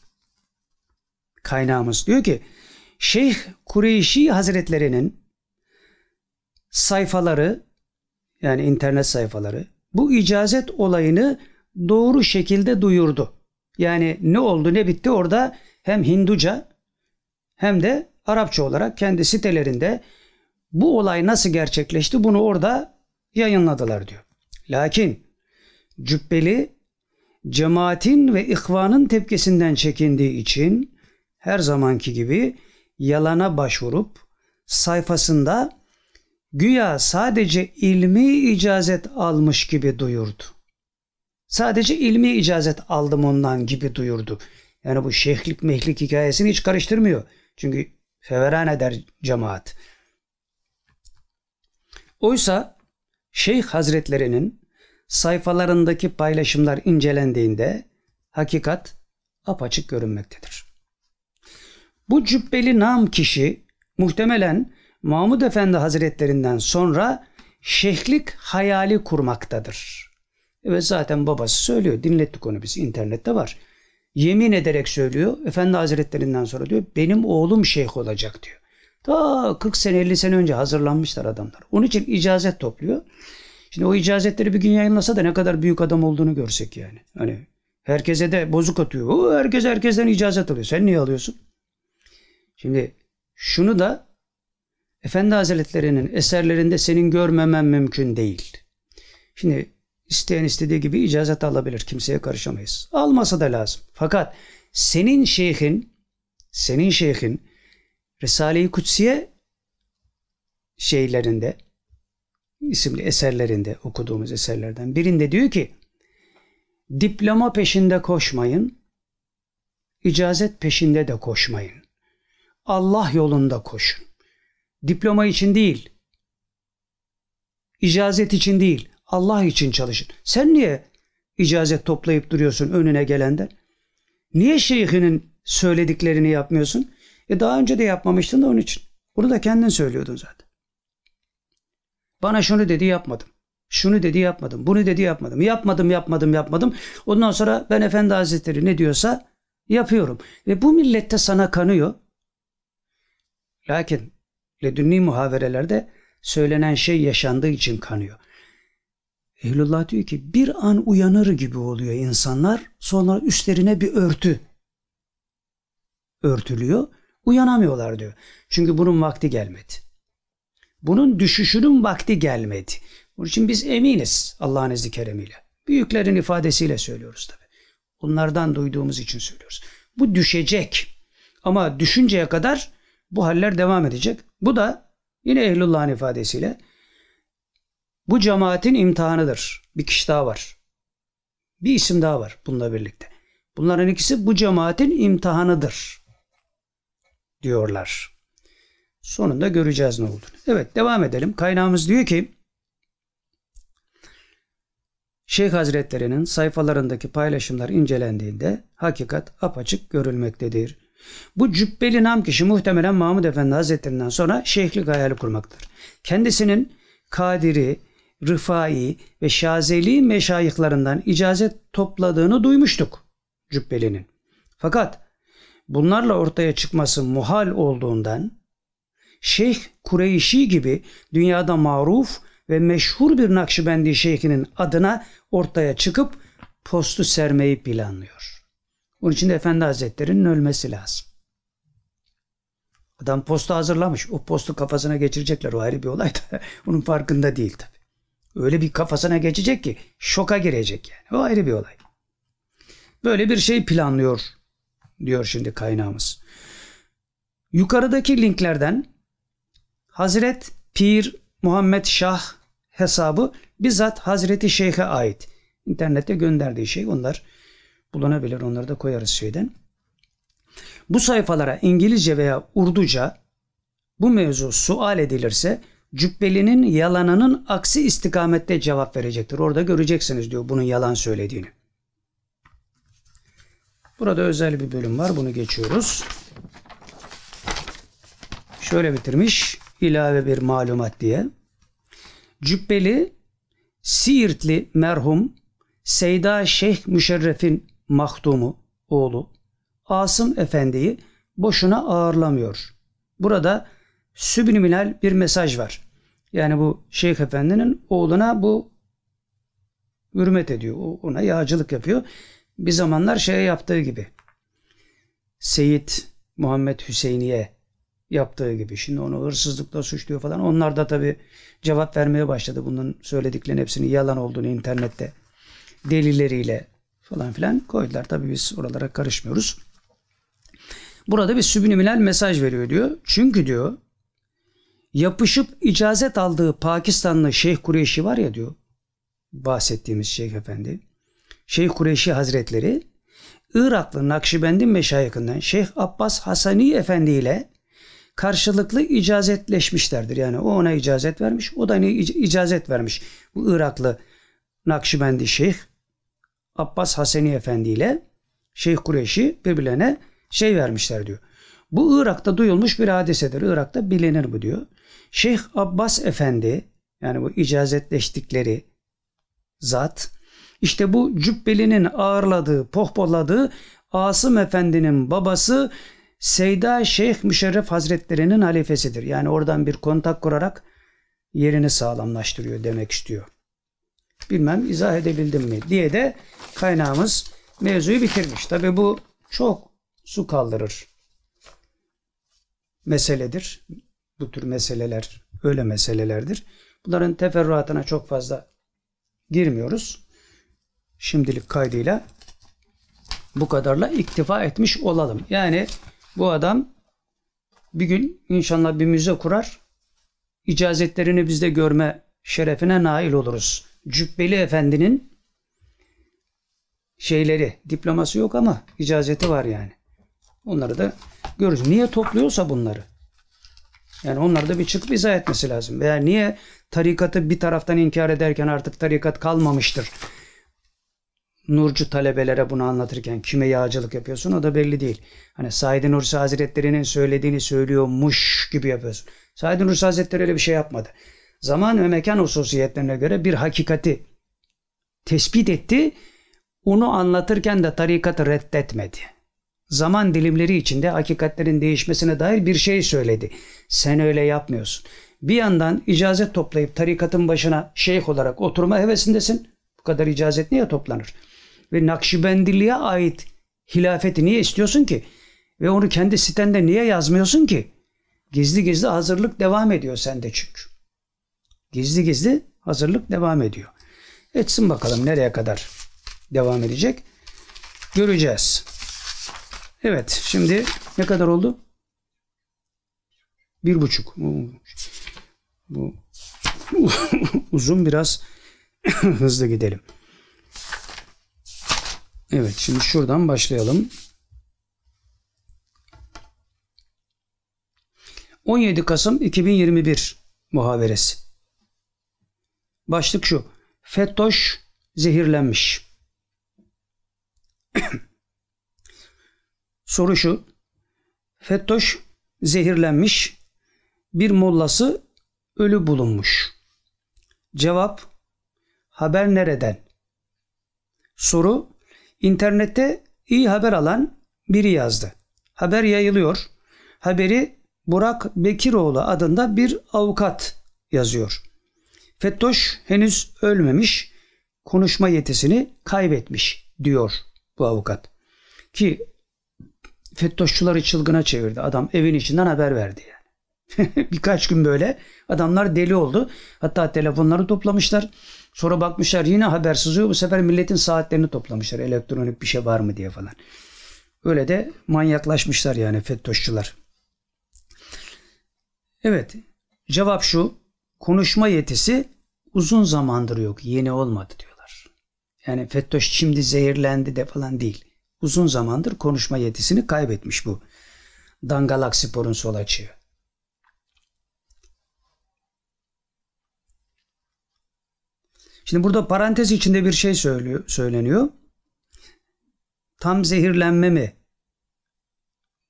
Kaynağımız diyor ki Şeyh Kureyşi Hazretlerinin sayfaları yani internet sayfaları bu icazet olayını doğru şekilde duyurdu. Yani ne oldu ne bitti orada hem Hinduca hem de Arapça olarak kendi sitelerinde bu olay nasıl gerçekleşti bunu orada yayınladılar diyor. Lakin cübbeli cemaatin ve ihvanın tepkisinden çekindiği için her zamanki gibi yalana başvurup sayfasında güya sadece ilmi icazet almış gibi duyurdu. Sadece ilmi icazet aldım ondan gibi duyurdu. Yani bu şeyhlik mehlik hikayesini hiç karıştırmıyor. Çünkü feveran eder cemaat. Oysa Şeyh Hazretlerinin sayfalarındaki paylaşımlar incelendiğinde hakikat apaçık görünmektedir. Bu cübbeli nam kişi muhtemelen Mahmud Efendi Hazretlerinden sonra şeyhlik hayali kurmaktadır. Evet zaten babası söylüyor. Dinlettik onu biz. internette var. Yemin ederek söylüyor. Efendi Hazretlerinden sonra diyor benim oğlum şeyh olacak diyor. Ta 40 sene 50 sene önce hazırlanmışlar adamlar. Onun için icazet topluyor. Şimdi o icazetleri bir gün yayınlasa da ne kadar büyük adam olduğunu görsek yani. Hani herkese de bozuk atıyor. O herkes herkesten icazet alıyor. Sen niye alıyorsun? Şimdi şunu da Efendi Hazretleri'nin eserlerinde senin görmemen mümkün değil. Şimdi isteyen istediği gibi icazet alabilir. Kimseye karışamayız. Almasa da lazım. Fakat senin şeyhin senin şeyhin Risale-i Kutsiye şeylerinde isimli eserlerinde okuduğumuz eserlerden birinde diyor ki diploma peşinde koşmayın icazet peşinde de koşmayın. Allah yolunda koşun. Diploma için değil, icazet için değil, Allah için çalışın. Sen niye icazet toplayıp duruyorsun önüne gelenden? Niye şeyhinin söylediklerini yapmıyorsun? E daha önce de yapmamıştın da onun için. Bunu da kendin söylüyordun zaten. Bana şunu dedi yapmadım. Şunu dedi yapmadım. Bunu dedi yapmadım. Yapmadım yapmadım yapmadım. Ondan sonra ben Efendi Hazretleri ne diyorsa yapıyorum. Ve bu millette sana kanıyor. Lakin ledünni muhaverelerde söylenen şey yaşandığı için kanıyor. Ehlullah diyor ki bir an uyanır gibi oluyor insanlar sonra üstlerine bir örtü örtülüyor. Uyanamıyorlar diyor. Çünkü bunun vakti gelmedi. Bunun düşüşünün vakti gelmedi. Bunun için biz eminiz Allah'ın izni keremiyle. Büyüklerin ifadesiyle söylüyoruz tabi. Onlardan duyduğumuz için söylüyoruz. Bu düşecek. Ama düşünceye kadar bu haller devam edecek. Bu da yine Ehlullah'ın ifadesiyle bu cemaatin imtihanıdır. Bir kişi daha var. Bir isim daha var bununla birlikte. Bunların ikisi bu cemaatin imtihanıdır diyorlar. Sonunda göreceğiz ne olduğunu. Evet devam edelim. Kaynağımız diyor ki Şeyh Hazretleri'nin sayfalarındaki paylaşımlar incelendiğinde hakikat apaçık görülmektedir. Bu cübbeli nam kişi muhtemelen Mahmud Efendi Hazretlerinden sonra şeyhlik hayali kurmaktadır. Kendisinin Kadiri, Rıfai ve Şazeli meşayihlarından icazet topladığını duymuştuk Cübbeli'nin. Fakat bunlarla ortaya çıkması muhal olduğundan Şeyh Kureyşi gibi dünyada maruf ve meşhur bir Nakşibendi şeyhinin adına ortaya çıkıp postu sermeyi planlıyor. Onun için de Efendi Hazretleri'nin ölmesi lazım. Adam postu hazırlamış. O postu kafasına geçirecekler. O ayrı bir olay da onun farkında değil tabi. Öyle bir kafasına geçecek ki şoka girecek yani. O ayrı bir olay. Böyle bir şey planlıyor diyor şimdi kaynağımız. Yukarıdaki linklerden Hazret Pir Muhammed Şah hesabı bizzat Hazreti Şeyh'e ait. İnternette gönderdiği şey onlar bulunabilir. Onları da koyarız şeyden. Bu sayfalara İngilizce veya Urduca bu mevzu sual edilirse Cübbeli'nin yalanının aksi istikamette cevap verecektir. Orada göreceksiniz diyor bunun yalan söylediğini. Burada özel bir bölüm var. Bunu geçiyoruz. Şöyle bitirmiş. ilave bir malumat diye. Cübbeli Siirtli merhum Seyda Şeyh Müşerref'in mahdumu oğlu Asım Efendi'yi boşuna ağırlamıyor. Burada sübliminal bir mesaj var. Yani bu Şeyh Efendi'nin oğluna bu hürmet ediyor. Ona yağcılık yapıyor. Bir zamanlar şeye yaptığı gibi. Seyit Muhammed Hüseyin'iye yaptığı gibi. Şimdi onu hırsızlıkla suçluyor falan. Onlar da tabi cevap vermeye başladı. Bunun söylediklerinin hepsinin yalan olduğunu internette delilleriyle falan filan koydular. Tabi biz oralara karışmıyoruz. Burada bir subliminal mesaj veriyor diyor. Çünkü diyor yapışıp icazet aldığı Pakistanlı Şeyh Kureyşi var ya diyor. Bahsettiğimiz Şeyh Efendi. Şeyh Kureyşi Hazretleri Iraklı Nakşibendi meşayikinden Şeyh Abbas Hasani Efendi ile karşılıklı icazetleşmişlerdir. Yani o ona icazet vermiş, o da ona icazet vermiş. Bu Iraklı Nakşibendi Şeyh Abbas Hasani Efendi ile Şeyh Kureyşi birbirlerine şey vermişler diyor. Bu Irak'ta duyulmuş bir hadisedir. Irak'ta bilinir bu diyor. Şeyh Abbas Efendi yani bu icazetleştikleri zat işte bu Cübbeli'nin ağırladığı, pohpolladığı Asım Efendi'nin babası Seyda Şeyh Müşerref Hazretleri'nin halifesidir. Yani oradan bir kontak kurarak yerini sağlamlaştırıyor demek istiyor. Bilmem izah edebildim mi diye de kaynağımız mevzuyu bitirmiş. Tabi bu çok su kaldırır meseledir. Bu tür meseleler öyle meselelerdir. Bunların teferruatına çok fazla girmiyoruz. Şimdilik kaydıyla bu kadarla iktifa etmiş olalım. Yani bu adam bir gün inşallah bir müze kurar. İcazetlerini bizde görme şerefine nail oluruz. Cübbeli Efendi'nin şeyleri, diploması yok ama icazeti var yani. Onları da görürüz. Niye topluyorsa bunları. Yani onları da bir çıkıp izah etmesi lazım. Veya niye tarikatı bir taraftan inkar ederken artık tarikat kalmamıştır. Nurcu talebelere bunu anlatırken kime yağcılık yapıyorsun o da belli değil. Hani Said Nursi Hazretleri'nin söylediğini söylüyormuş gibi yapıyorsun. Said Nursi Hazretleri öyle bir şey yapmadı. Zaman ve mekan hususiyetlerine göre bir hakikati tespit etti. Onu anlatırken de tarikatı reddetmedi zaman dilimleri içinde hakikatlerin değişmesine dair bir şey söyledi. Sen öyle yapmıyorsun. Bir yandan icazet toplayıp tarikatın başına şeyh olarak oturma hevesindesin. Bu kadar icazet niye toplanır? Ve Nakşibendiliğe ait hilafeti niye istiyorsun ki? Ve onu kendi sitende niye yazmıyorsun ki? Gizli gizli hazırlık devam ediyor sende çünkü. Gizli gizli hazırlık devam ediyor. Etsin bakalım nereye kadar devam edecek. Göreceğiz. Evet şimdi ne kadar oldu? Bir buçuk. Bu uzun biraz hızlı gidelim. Evet şimdi şuradan başlayalım. 17 Kasım 2021 muhaberesi. Başlık şu. Fettoş zehirlenmiş. Soru şu. Fettoş zehirlenmiş. Bir mollası ölü bulunmuş. Cevap haber nereden? Soru internette iyi haber alan biri yazdı. Haber yayılıyor. Haberi Burak Bekiroğlu adında bir avukat yazıyor. Fettoş henüz ölmemiş, konuşma yetisini kaybetmiş diyor bu avukat. Ki Fettoşçuları çılgına çevirdi. Adam evin içinden haber verdi yani. Birkaç gün böyle adamlar deli oldu. Hatta telefonları toplamışlar. Sonra bakmışlar yine haber sızıyor. Bu sefer milletin saatlerini toplamışlar. Elektronik bir şey var mı diye falan. Öyle de manyaklaşmışlar yani FETÖ'şçüler. Evet. Cevap şu. Konuşma yetisi uzun zamandır yok. Yeni olmadı diyorlar. Yani FETÖ'ş şimdi zehirlendi de falan değil. Uzun zamandır konuşma yetisini kaybetmiş bu. Dangalak Spor'un sol açığı. Şimdi burada parantez içinde bir şey söylüyor, söyleniyor. Tam zehirlenme mi?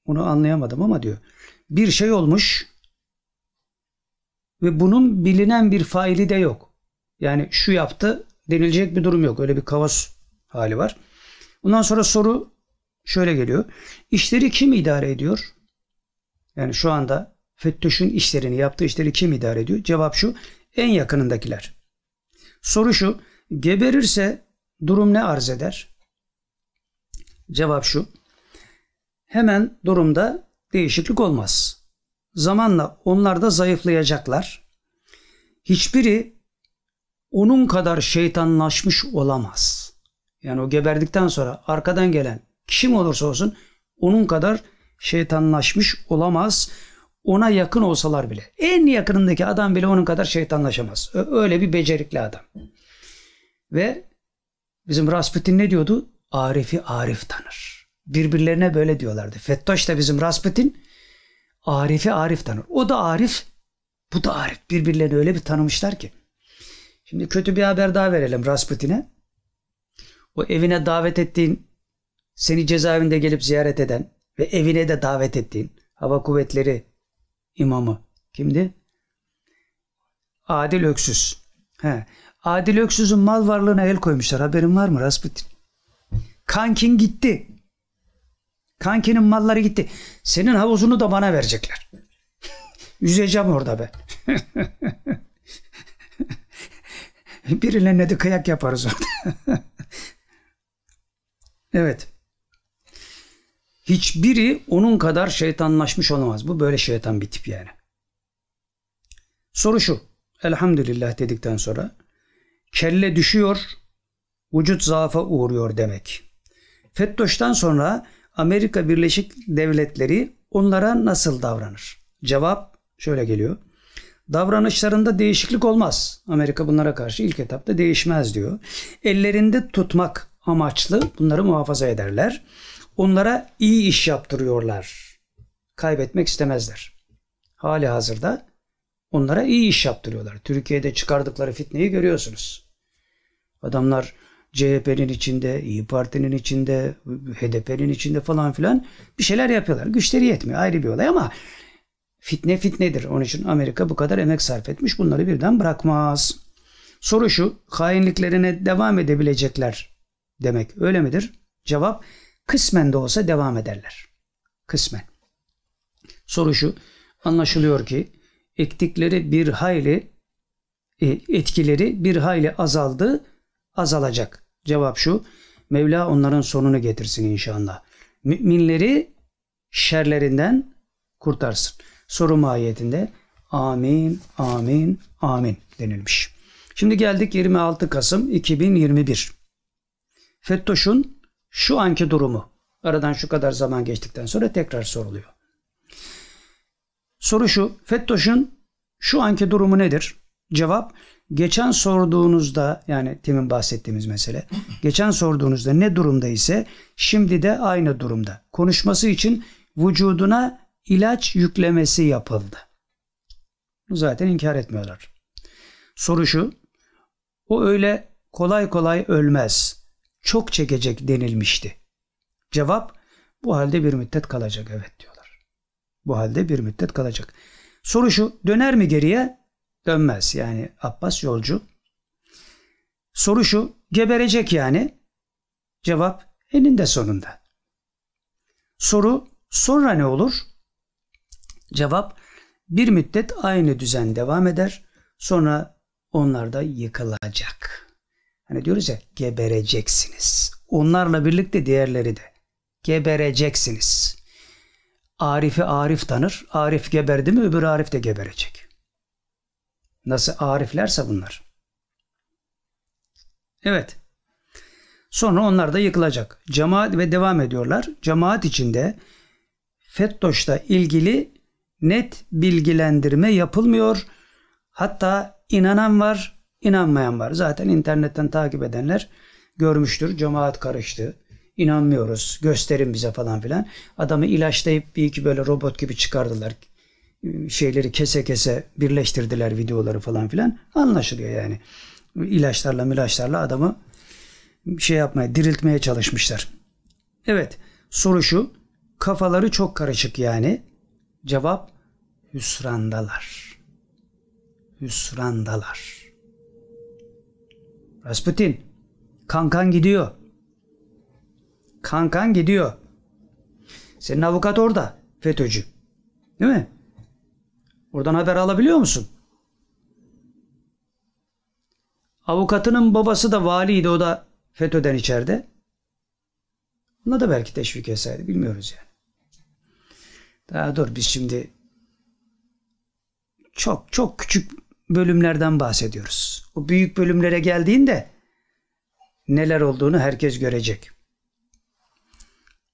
Onu anlayamadım ama diyor. Bir şey olmuş ve bunun bilinen bir faili de yok. Yani şu yaptı denilecek bir durum yok. Öyle bir kaos hali var. Ondan sonra soru şöyle geliyor. İşleri kim idare ediyor? Yani şu anda FETÖ'şün işlerini, yaptığı işleri kim idare ediyor? Cevap şu. En yakınındakiler. Soru şu. Geberirse durum ne arz eder? Cevap şu. Hemen durumda değişiklik olmaz. Zamanla onlar da zayıflayacaklar. Hiçbiri onun kadar şeytanlaşmış olamaz. Yani o geberdikten sonra arkadan gelen kim olursa olsun onun kadar şeytanlaşmış olamaz. Ona yakın olsalar bile. En yakınındaki adam bile onun kadar şeytanlaşamaz. Öyle bir becerikli adam. Ve bizim Rasputin ne diyordu? Arif'i Arif tanır. Birbirlerine böyle diyorlardı. Fettoş da bizim Rasputin Arif'i Arif tanır. O da Arif, bu da Arif. Birbirlerini öyle bir tanımışlar ki. Şimdi kötü bir haber daha verelim Rasputin'e. O evine davet ettiğin, seni cezaevinde gelip ziyaret eden ve evine de davet ettiğin hava kuvvetleri imamı kimdi? Adil Öksüz. He. Adil Öksüz'ün mal varlığına el koymuşlar. Haberin var mı Rasputin? Kankin gitti. Kankinin malları gitti. Senin havuzunu da bana verecekler. Yüzeceğim orada ben. Birilerine de kıyak yaparız orada. evet. Hiçbiri onun kadar şeytanlaşmış olamaz. Bu böyle şeytan bir tip yani. Soru şu. Elhamdülillah dedikten sonra kelle düşüyor, vücut zaafa uğruyor demek. Fettoş'tan sonra Amerika Birleşik Devletleri onlara nasıl davranır? Cevap şöyle geliyor. Davranışlarında değişiklik olmaz. Amerika bunlara karşı ilk etapta değişmez diyor. Ellerinde tutmak amaçlı bunları muhafaza ederler. Onlara iyi iş yaptırıyorlar. Kaybetmek istemezler. Hali hazırda onlara iyi iş yaptırıyorlar. Türkiye'de çıkardıkları fitneyi görüyorsunuz. Adamlar CHP'nin içinde, İyi Parti'nin içinde, HDP'nin içinde falan filan bir şeyler yapıyorlar. Güçleri yetmiyor ayrı bir olay ama fitne fitnedir. Onun için Amerika bu kadar emek sarf etmiş. Bunları birden bırakmaz. Soru şu, hainliklerine devam edebilecekler demek öyle midir? Cevap, kısmen de olsa devam ederler. Kısmen. Soru şu, anlaşılıyor ki ektikleri bir hayli e, etkileri bir hayli azaldı, azalacak. Cevap şu. Mevla onların sonunu getirsin inşallah. Müminleri şerlerinden kurtarsın. Soru mahiyetinde amin, amin, amin denilmiş. Şimdi geldik 26 Kasım 2021. Fettoş'un şu anki durumu. Aradan şu kadar zaman geçtikten sonra tekrar soruluyor. Soru şu. Fettoş'un şu anki durumu nedir? Cevap geçen sorduğunuzda yani timin bahsettiğimiz mesele geçen sorduğunuzda ne durumda ise şimdi de aynı durumda. Konuşması için vücuduna ilaç yüklemesi yapıldı. Zaten inkar etmiyorlar. Soru şu. O öyle kolay kolay ölmez. Çok çekecek denilmişti. Cevap bu halde bir müddet kalacak evet diyorlar. Bu halde bir müddet kalacak. Soru şu döner mi geriye? Dönmez. Yani Abbas yolcu. Soru şu geberecek yani. Cevap eninde sonunda. Soru sonra ne olur? Cevap bir müddet aynı düzen devam eder. Sonra onlar da yıkılacak. Hani diyoruz ya gebereceksiniz. Onlarla birlikte diğerleri de gebereceksiniz. Arif'i Arif tanır. Arif geberdi mi öbür Arif de geberecek. Nasıl Ariflerse bunlar. Evet. Sonra onlar da yıkılacak. Cemaat ve devam ediyorlar. Cemaat içinde Fettoş'ta ilgili net bilgilendirme yapılmıyor. Hatta inanan var, inanmayan var. Zaten internetten takip edenler görmüştür. Cemaat karıştı. İnanmıyoruz. Gösterin bize falan filan. Adamı ilaçlayıp bir iki böyle robot gibi çıkardılar. Şeyleri kese kese birleştirdiler videoları falan filan. Anlaşılıyor yani. İlaçlarla milaçlarla adamı şey yapmaya, diriltmeye çalışmışlar. Evet, soru şu. Kafaları çok karışık yani. Cevap hüsrandalar. Hüsrandalar. Rasputin, kankan gidiyor. Kankan gidiyor. Senin avukat orada, FETÖ'cü. Değil mi? Oradan haber alabiliyor musun? Avukatının babası da valiydi, o da FETÖ'den içeride. Ona da belki teşvik etseydi, bilmiyoruz yani. Daha dur biz şimdi çok çok küçük bölümlerden bahsediyoruz. O büyük bölümlere geldiğinde neler olduğunu herkes görecek.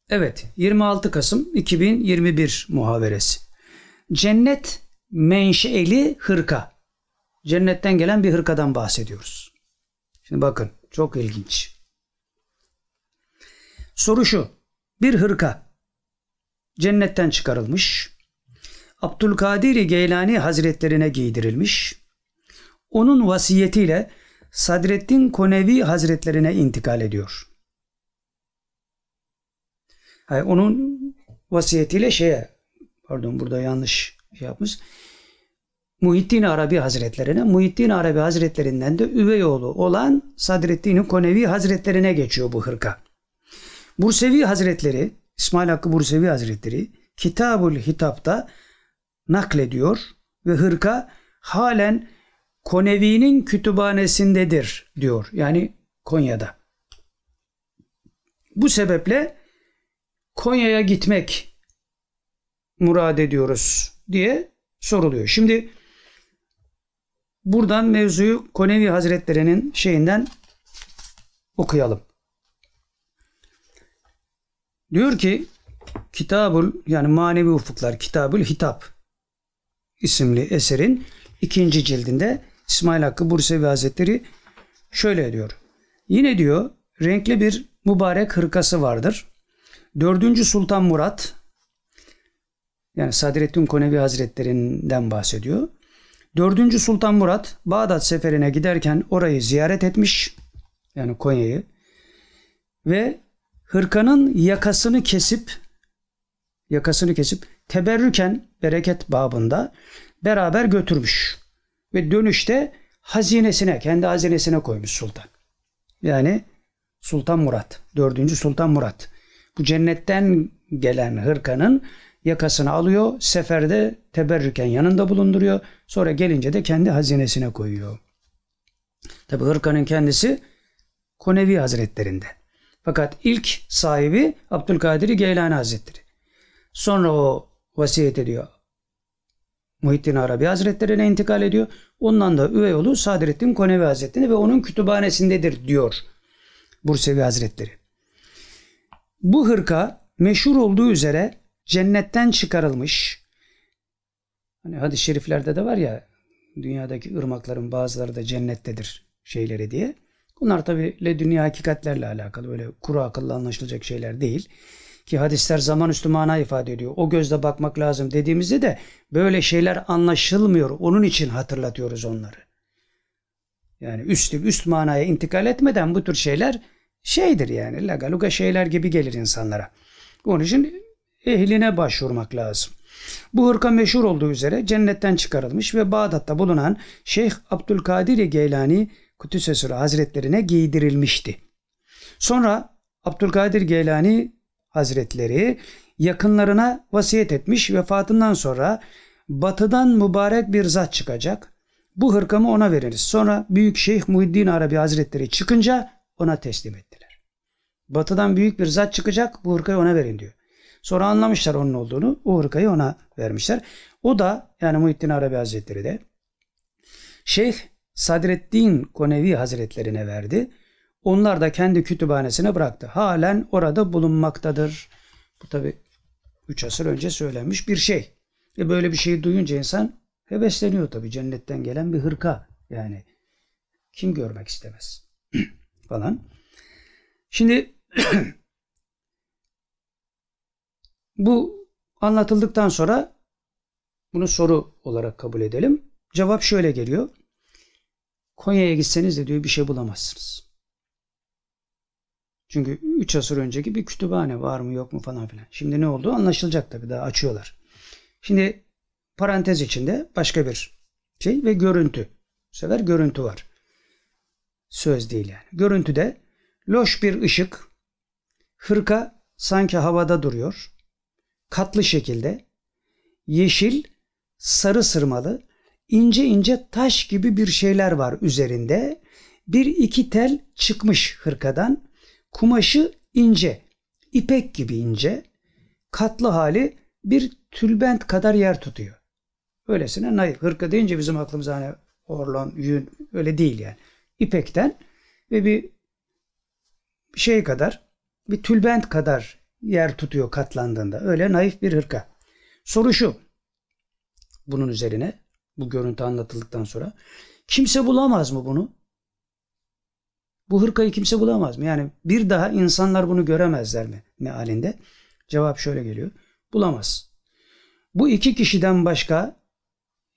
Evet 26 Kasım 2021 muhaberesi. Cennet menşeli hırka. Cennetten gelen bir hırkadan bahsediyoruz. Şimdi bakın çok ilginç. Soru şu. Bir hırka cennetten çıkarılmış. Abdülkadir Geylani Hazretlerine giydirilmiş. Onun vasiyetiyle Sadreddin Konevi Hazretlerine intikal ediyor. Hayır, onun vasiyetiyle şeye pardon burada yanlış şey yapmış. Muhittin Arabi Hazretlerine, Muhittin Arabi Hazretlerinden de üvey oğlu olan Sadreddin Konevi Hazretlerine geçiyor bu hırka. Bursevi Hazretleri, İsmail Hakkı Bursevi Hazretleri Kitabul Hitap'ta naklediyor ve hırka halen Konevi'nin kütüphanesindedir diyor. Yani Konya'da. Bu sebeple Konya'ya gitmek murad ediyoruz diye soruluyor. Şimdi buradan mevzuyu Konevi Hazretleri'nin şeyinden okuyalım. Diyor ki Kitabul yani manevi ufuklar Kitabul Hitap isimli eserin ikinci cildinde İsmail Hakkı Bursevi Hazretleri şöyle diyor. Yine diyor renkli bir mübarek hırkası vardır. Dördüncü Sultan Murat yani Sadrettin Konevi Hazretlerinden bahsediyor. Dördüncü Sultan Murat Bağdat seferine giderken orayı ziyaret etmiş. Yani Konya'yı. Ve hırkanın yakasını kesip yakasını kesip teberrüken bereket babında beraber götürmüş. Ve dönüşte hazinesine, kendi hazinesine koymuş sultan. Yani Sultan Murat, dördüncü Sultan Murat. Bu cennetten gelen hırkanın yakasını alıyor, seferde teberrüken yanında bulunduruyor. Sonra gelince de kendi hazinesine koyuyor. Tabi hırkanın kendisi Konevi Hazretlerinde. Fakat ilk sahibi Abdülkadir Geylani Hazretleri. Sonra o vasiyet ediyor. Muhittin Arabi Hazretlerine intikal ediyor. Ondan da üvey oğlu Sadrettin Konevi Hazretleri ve onun kütüphanesindedir diyor Bursevi Hazretleri. Bu hırka meşhur olduğu üzere cennetten çıkarılmış. Hani hadis-i şeriflerde de var ya dünyadaki ırmakların bazıları da cennettedir şeyleri diye. Bunlar tabi dünya hakikatlerle alakalı böyle kuru akıllı anlaşılacak şeyler değil. Ki hadisler zaman üstü mana ifade ediyor. O gözle bakmak lazım dediğimizde de böyle şeyler anlaşılmıyor. Onun için hatırlatıyoruz onları. Yani üst, üst manaya intikal etmeden bu tür şeyler şeydir yani. Lagaluga şeyler gibi gelir insanlara. Onun için ehline başvurmak lazım. Bu hırka meşhur olduğu üzere cennetten çıkarılmış ve Bağdat'ta bulunan Şeyh Abdülkadir Geylani Kudüs'e Hazretlerine giydirilmişti. Sonra Abdülkadir Geylani Hazretleri yakınlarına vasiyet etmiş vefatından sonra batıdan mübarek bir zat çıkacak. Bu hırkamı ona veririz. Sonra Büyük Şeyh Muhiddin Arabi Hazretleri çıkınca ona teslim ettiler. Batıdan büyük bir zat çıkacak bu hırkayı ona verin diyor. Sonra anlamışlar onun olduğunu. O hırkayı ona vermişler. O da yani Muhittin Arabi Hazretleri de Şeyh Sadreddin Konevi Hazretlerine verdi. Onlar da kendi kütüphanesine bıraktı. Halen orada bulunmaktadır. Bu tabi 3 asır önce söylenmiş bir şey. E böyle bir şeyi duyunca insan hevesleniyor tabi. Cennetten gelen bir hırka. Yani kim görmek istemez falan. Şimdi bu anlatıldıktan sonra bunu soru olarak kabul edelim. Cevap şöyle geliyor. Konya'ya gitseniz de diyor bir şey bulamazsınız. Çünkü 3 asır önceki bir kütüphane var mı yok mu falan filan. Şimdi ne oldu anlaşılacak tabii daha açıyorlar. Şimdi parantez içinde başka bir şey ve görüntü. Bu sefer görüntü var. Söz değil yani. Görüntüde loş bir ışık, hırka sanki havada duruyor. Katlı şekilde yeşil, sarı sırmalı, ince ince taş gibi bir şeyler var üzerinde. Bir iki tel çıkmış hırkadan. Kumaşı ince, ipek gibi ince. Katlı hali bir tülbent kadar yer tutuyor. Öylesine naif. Hırka deyince bizim aklımıza hani orlon, yün öyle değil yani. İpekten ve bir şey kadar, bir tülbent kadar yer tutuyor katlandığında. Öyle naif bir hırka. Soru şu. Bunun üzerine bu görüntü anlatıldıktan sonra kimse bulamaz mı bunu? Bu hırkayı kimse bulamaz mı? Yani bir daha insanlar bunu göremezler mi mealinde? Cevap şöyle geliyor. Bulamaz. Bu iki kişiden başka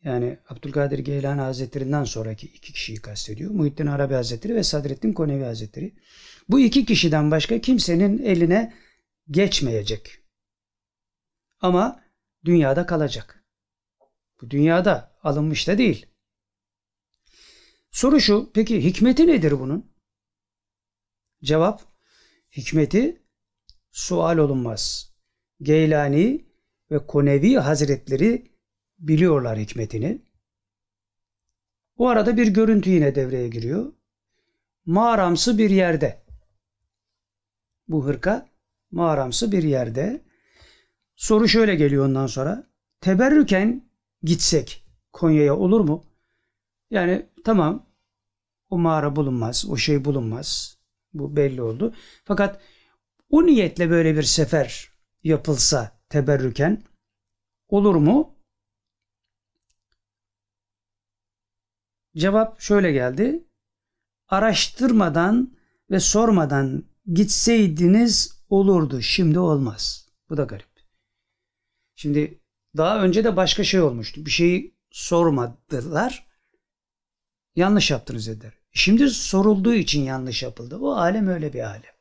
yani Abdülkadir Geylani Hazretlerinden sonraki iki kişiyi kastediyor. Muhittin Arabi Hazretleri ve Sadrettin Konevi Hazretleri. Bu iki kişiden başka kimsenin eline geçmeyecek. Ama dünyada kalacak. Bu dünyada alınmış da değil. Soru şu, peki hikmeti nedir bunun? Cevap, hikmeti sual olunmaz. Geylani ve Konevi Hazretleri biliyorlar hikmetini. O arada bir görüntü yine devreye giriyor. Mağaramsı bir yerde. Bu hırka mağaramsı bir yerde. Soru şöyle geliyor ondan sonra. Teberrüken gitsek Konya'ya olur mu? Yani tamam o mağara bulunmaz, o şey bulunmaz. Bu belli oldu. Fakat o niyetle böyle bir sefer yapılsa teberrüken olur mu? Cevap şöyle geldi. Araştırmadan ve sormadan gitseydiniz olurdu. Şimdi olmaz. Bu da garip. Şimdi daha önce de başka şey olmuştu. Bir şeyi sormadılar. Yanlış yaptınız dediler. Şimdi sorulduğu için yanlış yapıldı. O alem öyle bir alem.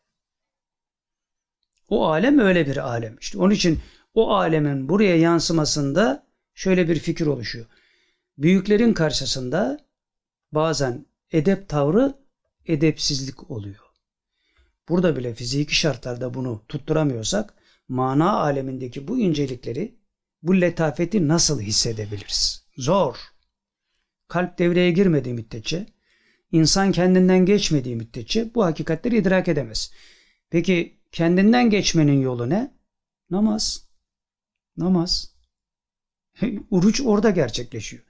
O alem öyle bir alem. İşte onun için o alemin buraya yansımasında şöyle bir fikir oluşuyor. Büyüklerin karşısında bazen edep tavrı edepsizlik oluyor. Burada bile fiziki şartlarda bunu tutturamıyorsak mana alemindeki bu incelikleri, bu letafeti nasıl hissedebiliriz? Zor. Kalp devreye girmediği müddetçe, insan kendinden geçmediği müddetçe bu hakikatleri idrak edemez. Peki kendinden geçmenin yolu ne? Namaz. Namaz. Uruç orada gerçekleşiyor.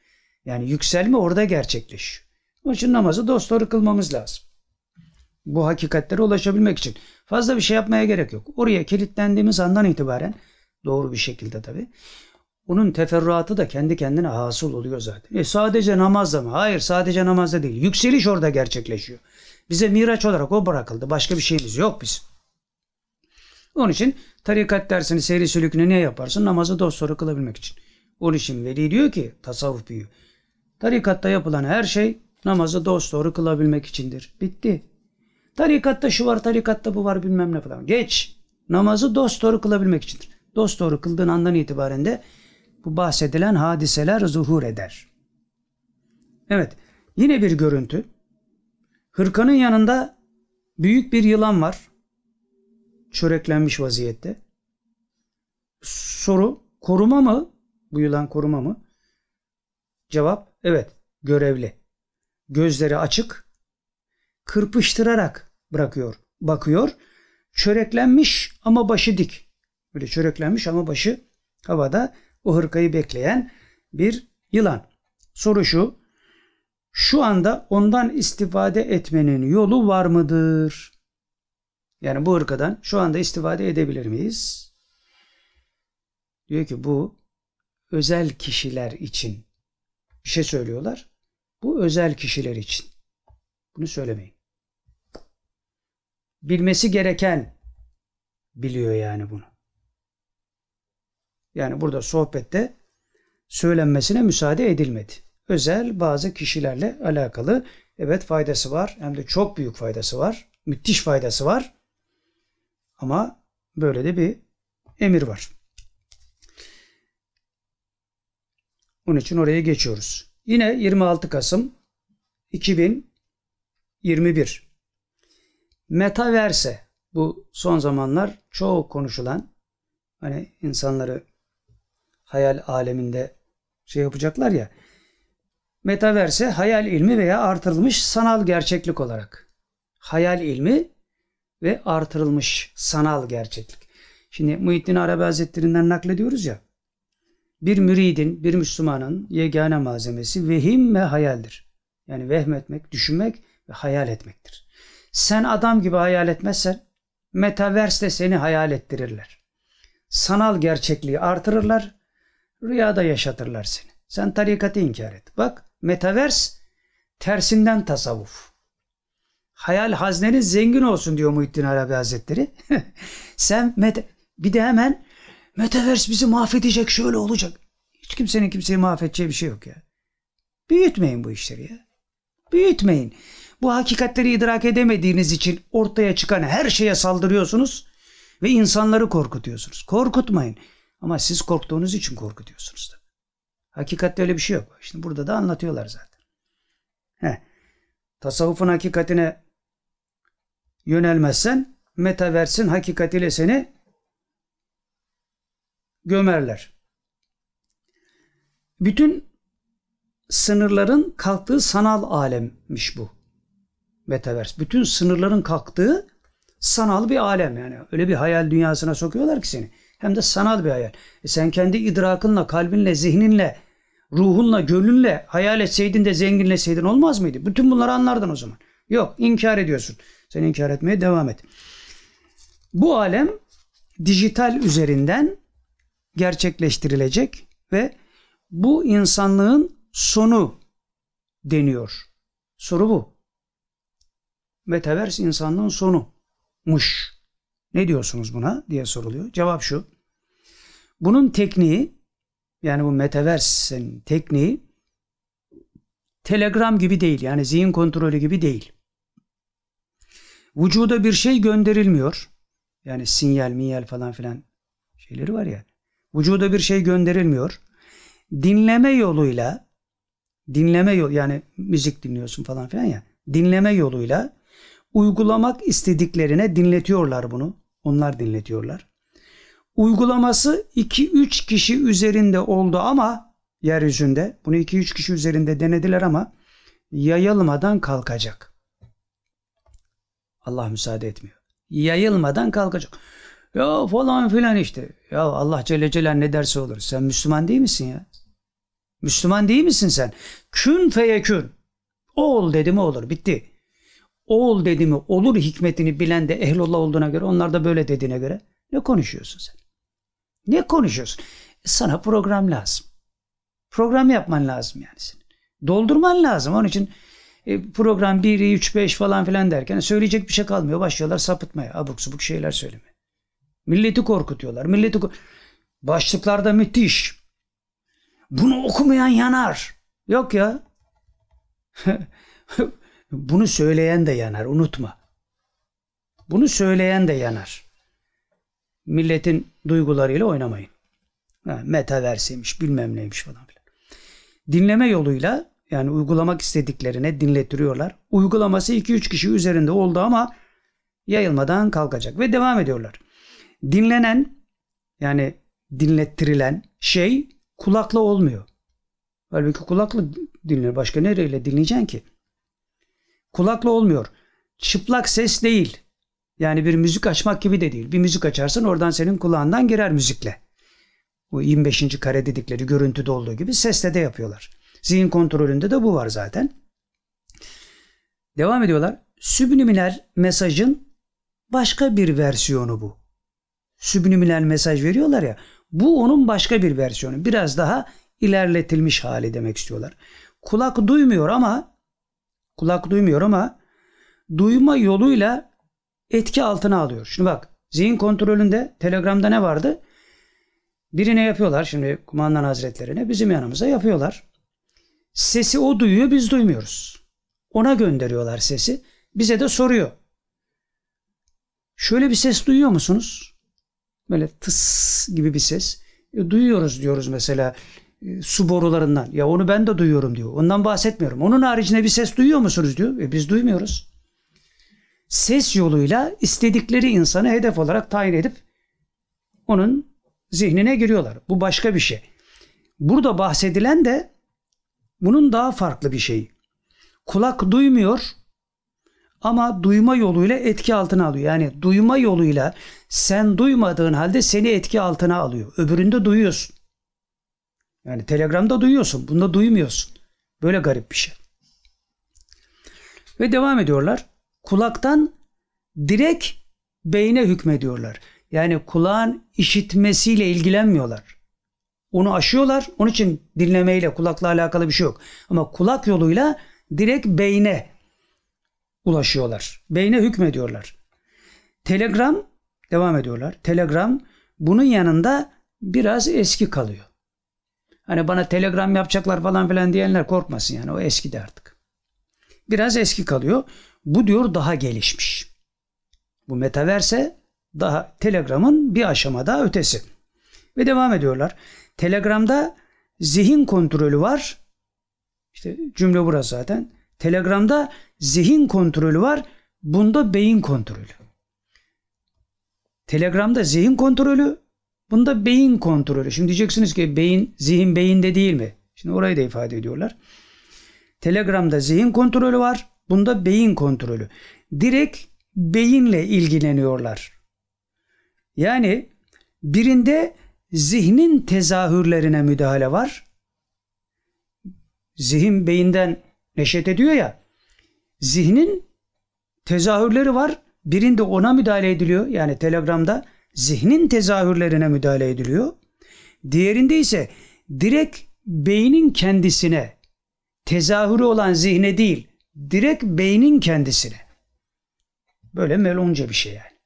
Yani yükselme orada gerçekleşiyor. Onun için namazı dosdoğru kılmamız lazım. Bu hakikatlere ulaşabilmek için. Fazla bir şey yapmaya gerek yok. Oraya kilitlendiğimiz andan itibaren doğru bir şekilde tabi. Onun teferruatı da kendi kendine hasıl oluyor zaten. E sadece namazda mı? Hayır sadece namazda değil. Yükseliş orada gerçekleşiyor. Bize miraç olarak o bırakıldı. Başka bir şeyimiz yok biz. Onun için tarikat dersini seyri sülükünü ne yaparsın? Namazı dosdoğru kılabilmek için. Onun için veli diyor ki tasavvuf büyüğü. Tarikatta yapılan her şey namazı dosdoğru kılabilmek içindir. Bitti. Tarikatta şu var, tarikatta bu var bilmem ne falan. Geç. Namazı dosdoğru kılabilmek içindir. Dosdoğru kıldığın andan itibaren de bu bahsedilen hadiseler zuhur eder. Evet, yine bir görüntü. Hırkanın yanında büyük bir yılan var. Çöreklenmiş vaziyette. Soru, koruma mı? Bu yılan koruma mı? Cevap, evet, görevli. Gözleri açık, kırpıştırarak bırakıyor, bakıyor. Çöreklenmiş ama başı dik. Böyle çöreklenmiş ama başı havada o hırkayı bekleyen bir yılan. Soru şu. Şu anda ondan istifade etmenin yolu var mıdır? Yani bu hırkadan şu anda istifade edebilir miyiz? Diyor ki bu özel kişiler için bir şey söylüyorlar. Bu özel kişiler için. Bunu söylemeyin. Bilmesi gereken biliyor yani bunu. Yani burada sohbette söylenmesine müsaade edilmedi. Özel bazı kişilerle alakalı evet faydası var hem de çok büyük faydası var. Müthiş faydası var. Ama böyle de bir emir var. Onun için oraya geçiyoruz. Yine 26 Kasım 2021 Metaverse bu son zamanlar çok konuşulan hani insanları hayal aleminde şey yapacaklar ya. Metaverse hayal ilmi veya artırılmış sanal gerçeklik olarak. Hayal ilmi ve artırılmış sanal gerçeklik. Şimdi Muhittin Arabi Hazretlerinden naklediyoruz ya. Bir müridin, bir Müslümanın yegane malzemesi vehim ve hayaldir. Yani vehmetmek, düşünmek ve hayal etmektir. Sen adam gibi hayal etmezsen metaverse seni hayal ettirirler. Sanal gerçekliği artırırlar, rüyada yaşatırlar seni. Sen tarikatı inkar et. Bak metavers tersinden tasavvuf. Hayal haznenin zengin olsun diyor Muhittin Arabi Hazretleri. Sen meta bir de hemen Metaverse bizi mahvedecek şöyle olacak. Hiç kimsenin kimseyi mahvedeceği bir şey yok ya. Büyütmeyin bu işleri ya. Büyütmeyin. Bu hakikatleri idrak edemediğiniz için ortaya çıkan her şeye saldırıyorsunuz ve insanları korkutuyorsunuz. Korkutmayın. Ama siz korktuğunuz için korkutuyorsunuz. da. Hakikatte öyle bir şey yok. Şimdi burada da anlatıyorlar zaten. Heh. Tasavvufun hakikatine yönelmezsen metaversin hakikatiyle seni gömerler. Bütün sınırların kalktığı sanal alemmiş bu. Metaverse. Bütün sınırların kalktığı sanal bir alem yani. Öyle bir hayal dünyasına sokuyorlar ki seni. Hem de sanal bir hayal. E sen kendi idrakınla, kalbinle, zihninle, ruhunla, gönlünle hayal etseydin de zenginleseydin olmaz mıydı? Bütün bunları anlardın o zaman. Yok, inkar ediyorsun. Sen inkar etmeye devam et. Bu alem dijital üzerinden gerçekleştirilecek ve bu insanlığın sonu deniyor. Soru bu. Metaverse insanlığın sonumuş. Ne diyorsunuz buna diye soruluyor. Cevap şu. Bunun tekniği yani bu Metaverse'in tekniği Telegram gibi değil. Yani zihin kontrolü gibi değil. Vücuda bir şey gönderilmiyor. Yani sinyal, minyal falan filan şeyleri var ya. Vücuda bir şey gönderilmiyor. Dinleme yoluyla dinleme yol yani müzik dinliyorsun falan filan ya. Dinleme yoluyla uygulamak istediklerine dinletiyorlar bunu. Onlar dinletiyorlar. Uygulaması 2-3 kişi üzerinde oldu ama yeryüzünde bunu 2-3 kişi üzerinde denediler ama yayılmadan kalkacak. Allah müsaade etmiyor. Yayılmadan kalkacak. Ya falan filan işte. Ya Allah Celle Celal ne derse olur. Sen Müslüman değil misin ya? Müslüman değil misin sen? Kün feyekün. Ol dedi mi olur. Bitti. Ol dedi mi olur hikmetini bilen de ehlullah olduğuna göre onlar da böyle dediğine göre ne konuşuyorsun sen? Ne konuşuyorsun? Sana program lazım. Program yapman lazım yani senin. Doldurman lazım. Onun için e, program 1, 3, 5 falan filan derken söyleyecek bir şey kalmıyor. Başlıyorlar sapıtmaya. Abuk subuk şeyler söylemeye. Milleti korkutuyorlar. Milleti Başlıklarda müthiş. Bunu okumayan yanar. Yok ya. Bunu söyleyen de yanar. Unutma. Bunu söyleyen de yanar. Milletin duygularıyla oynamayın. Ha, metaverseymiş bilmem neymiş falan filan. Dinleme yoluyla yani uygulamak istediklerine dinlettiriyorlar. Uygulaması 2-3 kişi üzerinde oldu ama yayılmadan kalkacak ve devam ediyorlar. Dinlenen yani dinlettirilen şey kulakla olmuyor. Halbuki kulakla dinlenir. Başka nereyle dinleyeceksin ki? Kulakla olmuyor. Çıplak ses değil. Yani bir müzik açmak gibi de değil. Bir müzik açarsın oradan senin kulağından girer müzikle. Bu 25. kare dedikleri görüntüde olduğu gibi sesle de yapıyorlar. Zihin kontrolünde de bu var zaten. Devam ediyorlar. Sübliminal mesajın başka bir versiyonu bu. Sübliminal mesaj veriyorlar ya. Bu onun başka bir versiyonu. Biraz daha ilerletilmiş hali demek istiyorlar. Kulak duymuyor ama kulak duymuyor ama duyma yoluyla etki altına alıyor. Şimdi bak zihin kontrolünde Telegram'da ne vardı? Birine yapıyorlar şimdi kumandan hazretlerine bizim yanımıza yapıyorlar. Sesi o duyuyor biz duymuyoruz. Ona gönderiyorlar sesi. Bize de soruyor. Şöyle bir ses duyuyor musunuz? Böyle tıs gibi bir ses. E, duyuyoruz diyoruz mesela e, su borularından. Ya onu ben de duyuyorum diyor. Ondan bahsetmiyorum. Onun haricinde bir ses duyuyor musunuz diyor. E, biz duymuyoruz. Ses yoluyla istedikleri insanı hedef olarak tayin edip onun zihnine giriyorlar. Bu başka bir şey. Burada bahsedilen de bunun daha farklı bir şeyi. Kulak duymuyor ama duyma yoluyla etki altına alıyor. Yani duyma yoluyla sen duymadığın halde seni etki altına alıyor. Öbüründe duyuyorsun. Yani Telegram'da duyuyorsun. Bunda duymuyorsun. Böyle garip bir şey. Ve devam ediyorlar. Kulaktan direkt beyne hükmediyorlar. Yani kulağın işitmesiyle ilgilenmiyorlar. Onu aşıyorlar. Onun için dinlemeyle, kulakla alakalı bir şey yok. Ama kulak yoluyla direkt beyne ulaşıyorlar. Beyne hükmediyorlar. Telegram devam ediyorlar. Telegram bunun yanında biraz eski kalıyor. Hani bana telegram yapacaklar falan filan diyenler korkmasın yani o eski de artık. Biraz eski kalıyor. Bu diyor daha gelişmiş. Bu metaverse daha Telegram'ın bir aşama daha ötesi. Ve devam ediyorlar. Telegram'da zihin kontrolü var. İşte cümle burası zaten. Telegram'da zihin kontrolü var. Bunda beyin kontrolü. Telegram'da zihin kontrolü, bunda beyin kontrolü. Şimdi diyeceksiniz ki beyin, zihin beyinde değil mi? Şimdi orayı da ifade ediyorlar. Telegram'da zihin kontrolü var. Bunda beyin kontrolü. Direkt beyinle ilgileniyorlar. Yani birinde zihnin tezahürlerine müdahale var. Zihin beyinden neşet ediyor ya. Zihnin tezahürleri var. Birinde ona müdahale ediliyor. Yani telegramda zihnin tezahürlerine müdahale ediliyor. Diğerinde ise direkt beynin kendisine tezahürü olan zihne değil, direkt beynin kendisine. Böyle melonca bir şey yani.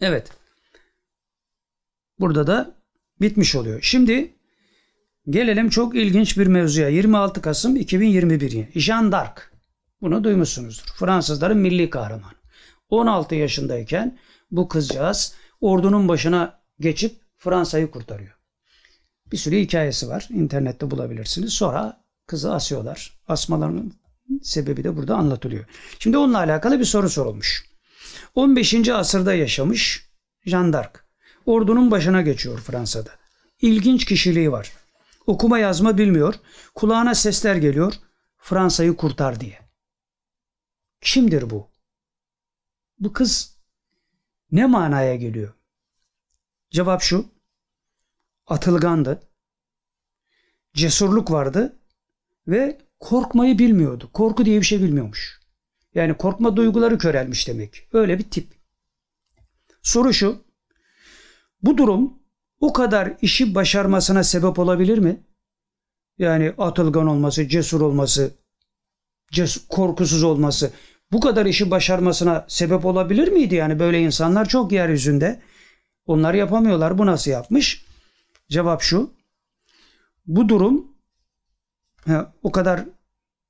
Evet. Burada da bitmiş oluyor. Şimdi gelelim çok ilginç bir mevzuya. 26 Kasım 2021. Jean d'Arc. Bunu duymuşsunuzdur. Fransızların milli kahramanı. 16 yaşındayken bu kızcağız ordunun başına geçip Fransa'yı kurtarıyor. Bir sürü hikayesi var. İnternette bulabilirsiniz. Sonra kızı asıyorlar. Asmalarının sebebi de burada anlatılıyor. Şimdi onunla alakalı bir soru sorulmuş. 15. asırda yaşamış Jean d'Arc. Ordunun başına geçiyor Fransa'da. İlginç kişiliği var. Okuma yazma bilmiyor. Kulağına sesler geliyor. Fransa'yı kurtar diye. Kimdir bu? Bu kız ne manaya geliyor? Cevap şu. Atılgandı. Cesurluk vardı ve korkmayı bilmiyordu. Korku diye bir şey bilmiyormuş. Yani korkma duyguları körelmiş demek. Öyle bir tip. Soru şu. Bu durum o kadar işi başarmasına sebep olabilir mi? Yani atılgan olması, cesur olması, cesur, korkusuz olması bu kadar işi başarmasına sebep olabilir miydi? Yani böyle insanlar çok yeryüzünde. Onlar yapamıyorlar. Bu nasıl yapmış? Cevap şu. Bu durum o kadar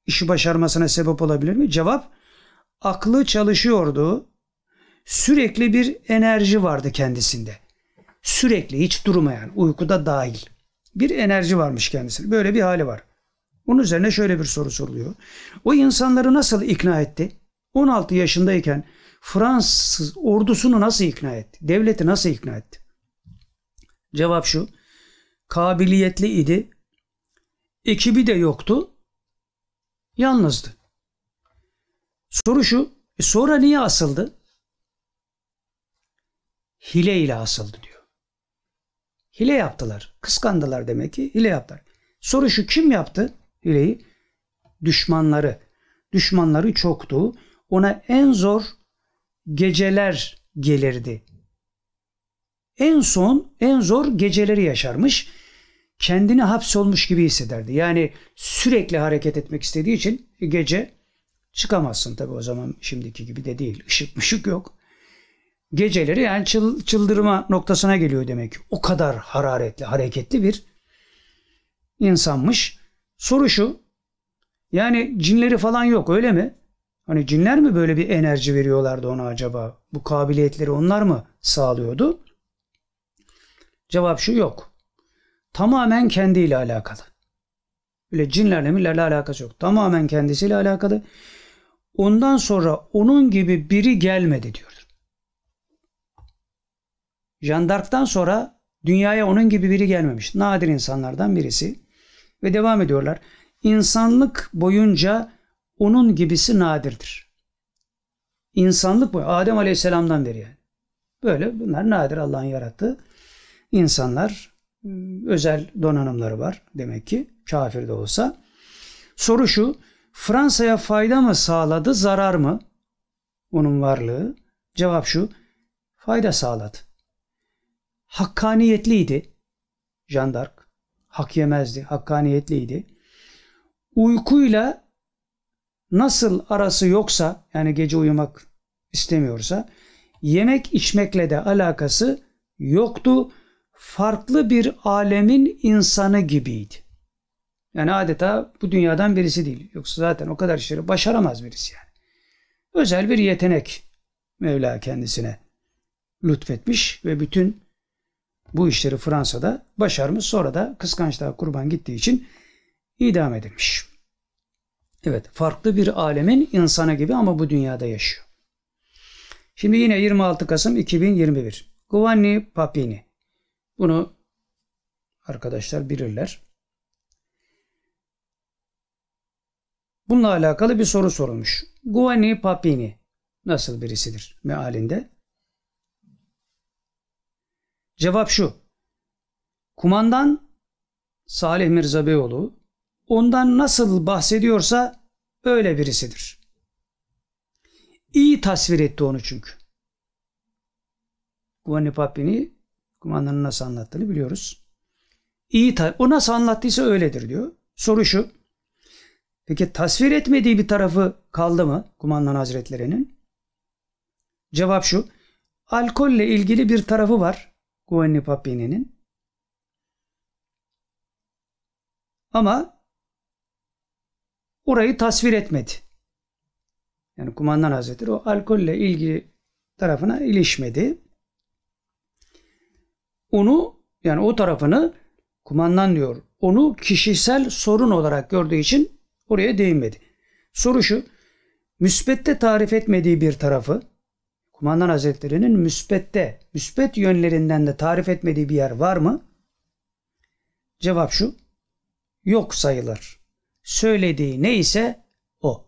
işi başarmasına sebep olabilir mi? Cevap aklı çalışıyordu. Sürekli bir enerji vardı kendisinde. Sürekli hiç durmayan, uykuda dahil bir enerji varmış kendisine. Böyle bir hali var. Onun üzerine şöyle bir soru soruluyor. O insanları nasıl ikna etti? 16 yaşındayken Fransız ordusunu nasıl ikna etti? Devleti nasıl ikna etti? Cevap şu. Kabiliyetli idi. Ekibi de yoktu. Yalnızdı. Soru şu. E sonra niye asıldı? Hile ile asıldı diyor. Hile yaptılar. Kıskandılar demek ki. Hile yaptılar. Soru şu kim yaptı hileyi? Düşmanları. Düşmanları çoktu. Ona en zor geceler gelirdi. En son en zor geceleri yaşarmış. Kendini hapsolmuş gibi hissederdi. Yani sürekli hareket etmek istediği için gece çıkamazsın tabii o zaman şimdiki gibi de değil. Işık mışık yok. Geceleri yani çıl, çıldırma noktasına geliyor demek. O kadar hararetli, hareketli bir insanmış. Soru şu. Yani cinleri falan yok öyle mi? Hani cinler mi böyle bir enerji veriyorlardı ona acaba? Bu kabiliyetleri onlar mı sağlıyordu? Cevap şu yok. Tamamen kendiyle alakalı. Öyle cinlerle millerle alakası yok. Tamamen kendisiyle alakalı. Ondan sonra onun gibi biri gelmedi diyor. Jandark'tan sonra dünyaya onun gibi biri gelmemiş. Nadir insanlardan birisi. Ve devam ediyorlar. İnsanlık boyunca onun gibisi nadirdir. İnsanlık bu. Adem Aleyhisselam'dan beri yani. Böyle bunlar nadir Allah'ın yarattığı insanlar. Özel donanımları var demek ki kafir de olsa. Soru şu. Fransa'ya fayda mı sağladı, zarar mı? Onun varlığı. Cevap şu. Fayda sağladı. Hakkaniyetliydi. Jandark. Hak yemezdi. Hakkaniyetliydi. Uykuyla nasıl arası yoksa yani gece uyumak istemiyorsa yemek içmekle de alakası yoktu. Farklı bir alemin insanı gibiydi. Yani adeta bu dünyadan birisi değil. Yoksa zaten o kadar işleri başaramaz birisi yani. Özel bir yetenek Mevla kendisine lütfetmiş ve bütün bu işleri Fransa'da başarmış. Sonra da kıskançlığa kurban gittiği için idam edilmiş. Evet farklı bir alemin insanı gibi ama bu dünyada yaşıyor. Şimdi yine 26 Kasım 2021. Giovanni Papini. Bunu arkadaşlar bilirler. Bununla alakalı bir soru sorulmuş. Giovanni Papini nasıl birisidir mealinde? Cevap şu. Kumandan Salih Mirza Beyoğlu ondan nasıl bahsediyorsa öyle birisidir. İyi tasvir etti onu çünkü. Giovanni Papini kumandanın nasıl anlattığını biliyoruz. İyi o nasıl anlattıysa öyledir diyor. Soru şu. Peki tasvir etmediği bir tarafı kaldı mı kumandan hazretlerinin? Cevap şu. Alkolle ilgili bir tarafı var Giovanni Papini'nin. Ama orayı tasvir etmedi. Yani kumandan hazretleri o alkolle ilgili tarafına ilişmedi. Onu yani o tarafını kumandan diyor. Onu kişisel sorun olarak gördüğü için oraya değinmedi. Soru şu. Müspette tarif etmediği bir tarafı kumandan hazretlerinin müspette, müspet yönlerinden de tarif etmediği bir yer var mı? Cevap şu. Yok sayılır. Söylediği neyse o.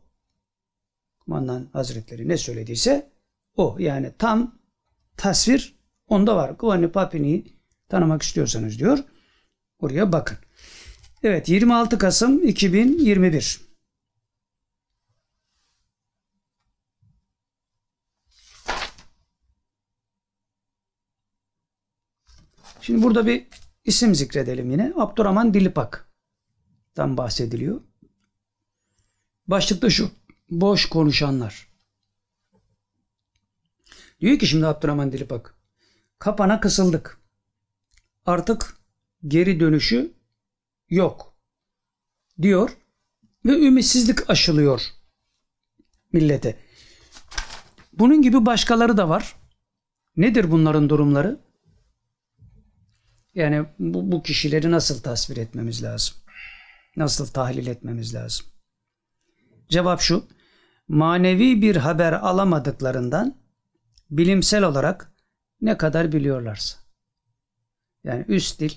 Kumandan hazretleri ne söylediyse o. Yani tam tasvir onda var. Giovanni Papini'yi tanımak istiyorsanız diyor. Oraya bakın. Evet 26 Kasım 2021. Şimdi burada bir isim zikredelim yine. Abdurrahman Dilipak'tan bahsediliyor. Başlıkta şu. Boş konuşanlar. Diyor ki şimdi Abdurrahman Dilipak. Kapana kısıldık. Artık geri dönüşü yok. Diyor ve ümitsizlik aşılıyor millete. Bunun gibi başkaları da var. Nedir bunların durumları? Yani bu, bu kişileri nasıl tasvir etmemiz lazım? Nasıl tahlil etmemiz lazım? Cevap şu. Manevi bir haber alamadıklarından bilimsel olarak ne kadar biliyorlarsa. Yani üst dil,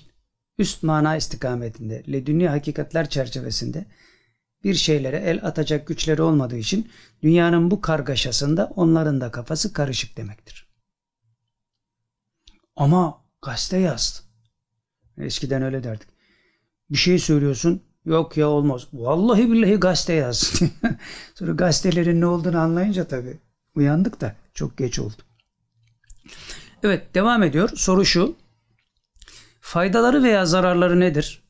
üst mana istikametinde, ledünni hakikatler çerçevesinde bir şeylere el atacak güçleri olmadığı için dünyanın bu kargaşasında onların da kafası karışık demektir. Ama gazete yazdı. Eskiden öyle derdik. Bir şey söylüyorsun. Yok ya olmaz. Vallahi billahi gazete yaz. Sonra gazetelerin ne olduğunu anlayınca tabii uyandık da çok geç oldu. Evet devam ediyor. Soru şu. Faydaları veya zararları nedir?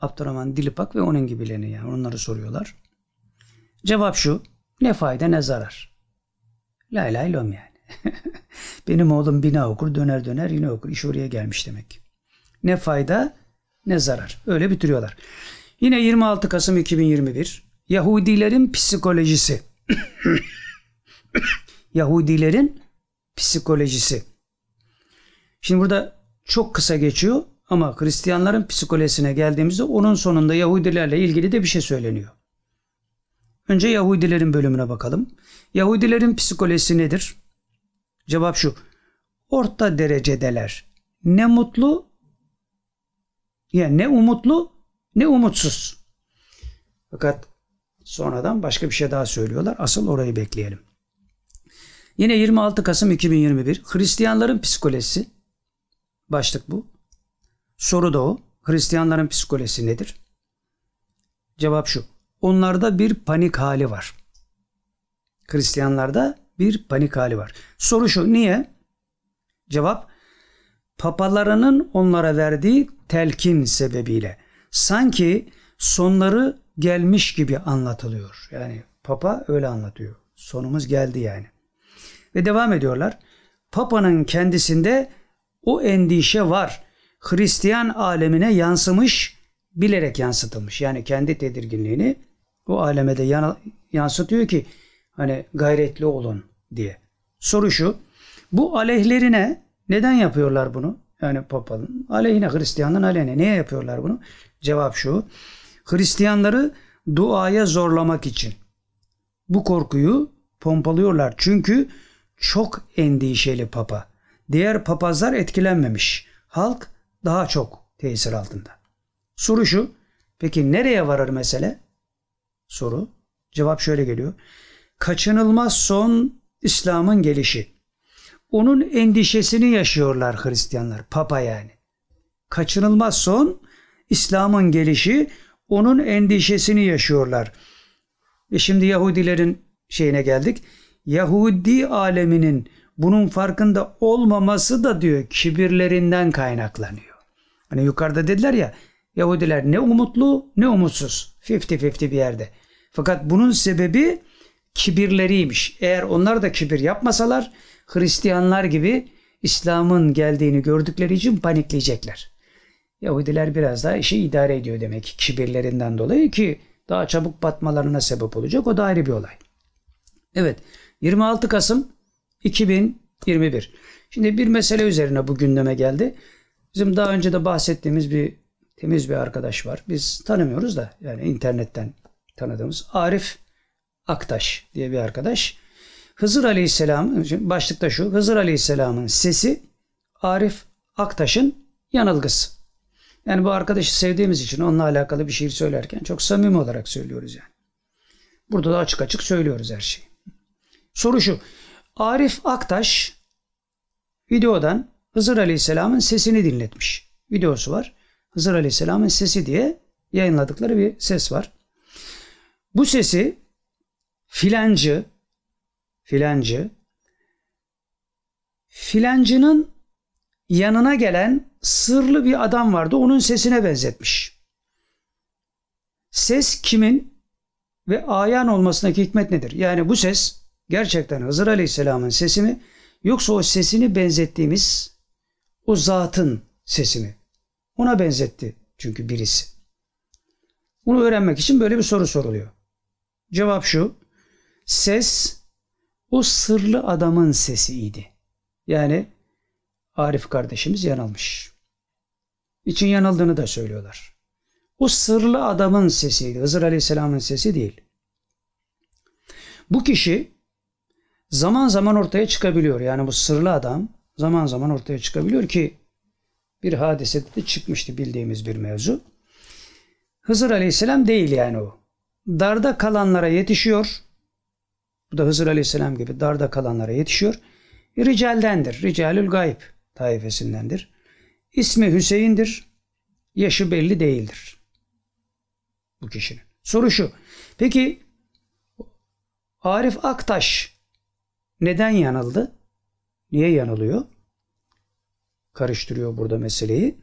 Abdurrahman Dilipak ve onun gibilerini yani onları soruyorlar. Cevap şu. Ne fayda ne zarar. Lay lay lom yani. Benim oğlum bina okur döner döner yine okur. İş oraya gelmiş demek. Ne fayda ne zarar. Öyle bitiriyorlar. Yine 26 Kasım 2021 Yahudilerin psikolojisi. Yahudilerin psikolojisi. Şimdi burada çok kısa geçiyor ama Hristiyanların psikolojisine geldiğimizde onun sonunda Yahudilerle ilgili de bir şey söyleniyor. Önce Yahudilerin bölümüne bakalım. Yahudilerin psikolojisi nedir? Cevap şu. Orta derecedeler. Ne mutlu yani ne umutlu ne umutsuz. Fakat sonradan başka bir şey daha söylüyorlar. Asıl orayı bekleyelim. Yine 26 Kasım 2021 Hristiyanların psikolojisi başlık bu. Soru da o. Hristiyanların psikolojisi nedir? Cevap şu. Onlarda bir panik hali var. Hristiyanlarda bir panik hali var. Soru şu. Niye? Cevap papalarının onlara verdiği telkin sebebiyle sanki sonları gelmiş gibi anlatılıyor. Yani papa öyle anlatıyor. Sonumuz geldi yani. Ve devam ediyorlar. Papa'nın kendisinde o endişe var. Hristiyan alemine yansımış, bilerek yansıtılmış. Yani kendi tedirginliğini o aleme de yansıtıyor ki hani gayretli olun diye. Soru şu. Bu aleyhlerine neden yapıyorlar bunu? Yani papalın aleyhine, Hristiyanlığın aleyhine. Niye yapıyorlar bunu? Cevap şu. Hristiyanları duaya zorlamak için. Bu korkuyu pompalıyorlar. Çünkü çok endişeli papa. Diğer papazlar etkilenmemiş. Halk daha çok tesir altında. Soru şu. Peki nereye varır mesele? Soru. Cevap şöyle geliyor. Kaçınılmaz son İslam'ın gelişi. Onun endişesini yaşıyorlar Hristiyanlar. Papa yani. Kaçınılmaz son İslam'ın gelişi onun endişesini yaşıyorlar. Ve şimdi Yahudilerin şeyine geldik. Yahudi aleminin bunun farkında olmaması da diyor kibirlerinden kaynaklanıyor. Hani yukarıda dediler ya Yahudiler ne umutlu ne umutsuz. 50-50 bir yerde. Fakat bunun sebebi kibirleriymiş. Eğer onlar da kibir yapmasalar Hristiyanlar gibi İslam'ın geldiğini gördükleri için panikleyecekler. Yahudiler biraz daha işi idare ediyor demek ki kibirlerinden dolayı ki daha çabuk batmalarına sebep olacak. O da ayrı bir olay. Evet 26 Kasım 2021. Şimdi bir mesele üzerine bu gündeme geldi. Bizim daha önce de bahsettiğimiz bir temiz bir arkadaş var. Biz tanımıyoruz da yani internetten tanıdığımız Arif Aktaş diye bir arkadaş. Hızır Aleyhisselam, başlıkta şu, Hızır Aleyhisselam'ın sesi Arif Aktaş'ın yanılgısı. Yani bu arkadaşı sevdiğimiz için onunla alakalı bir şiir söylerken çok samimi olarak söylüyoruz yani. Burada da açık açık söylüyoruz her şeyi. Soru şu. Arif Aktaş videodan Hızır Aleyhisselam'ın sesini dinletmiş. Videosu var. Hızır Aleyhisselam'ın sesi diye yayınladıkları bir ses var. Bu sesi filancı filancı filancının yanına gelen sırlı bir adam vardı. Onun sesine benzetmiş. Ses kimin ve ayan olmasındaki hikmet nedir? Yani bu ses gerçekten Hızır Aleyhisselam'ın sesi mi yoksa o sesini benzettiğimiz o zatın sesi mi? Ona benzetti çünkü birisi. Bunu öğrenmek için böyle bir soru soruluyor. Cevap şu. Ses o sırlı adamın sesiydi. Yani Arif kardeşimiz yanılmış. için yanıldığını da söylüyorlar. O sırlı adamın sesiydi. Hızır Aleyhisselam'ın sesi değil. Bu kişi zaman zaman ortaya çıkabiliyor. Yani bu sırlı adam zaman zaman ortaya çıkabiliyor ki bir hadisede de çıkmıştı bildiğimiz bir mevzu. Hızır Aleyhisselam değil yani o. Darda kalanlara yetişiyor. Bu da Hızır Aleyhisselam gibi darda kalanlara yetişiyor. Ricaldendir. Ricalül gayb taifesindendir. İsmi Hüseyin'dir. Yaşı belli değildir. Bu kişinin. Soru şu. Peki Arif Aktaş neden yanıldı? Niye yanılıyor? Karıştırıyor burada meseleyi.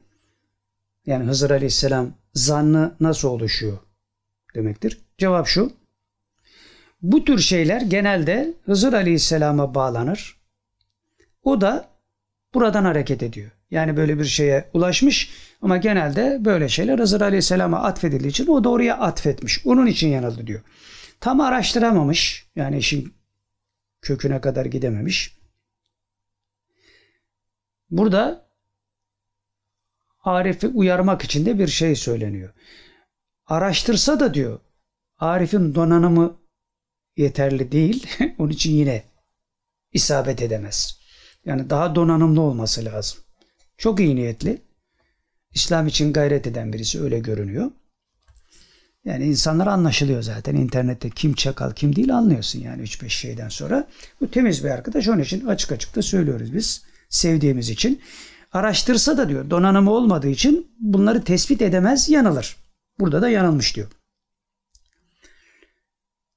Yani Hızır Aleyhisselam zannı nasıl oluşuyor demektir. Cevap şu. Bu tür şeyler genelde Hızır Aleyhisselam'a bağlanır. O da buradan hareket ediyor. Yani böyle bir şeye ulaşmış ama genelde böyle şeyler Hızır Aleyhisselam'a atfedildiği için o da oraya atfetmiş. Onun için yanıldı diyor. Tam araştıramamış. Yani işin köküne kadar gidememiş. Burada Arif'i uyarmak için de bir şey söyleniyor. Araştırsa da diyor Arif'in donanımı yeterli değil. Onun için yine isabet edemez. Yani daha donanımlı olması lazım. Çok iyi niyetli. İslam için gayret eden birisi öyle görünüyor. Yani insanlar anlaşılıyor zaten. internette kim çakal kim değil anlıyorsun yani 3-5 şeyden sonra. Bu temiz bir arkadaş. Onun için açık açık da söylüyoruz biz. Sevdiğimiz için. Araştırsa da diyor donanımı olmadığı için bunları tespit edemez yanılır. Burada da yanılmış diyor.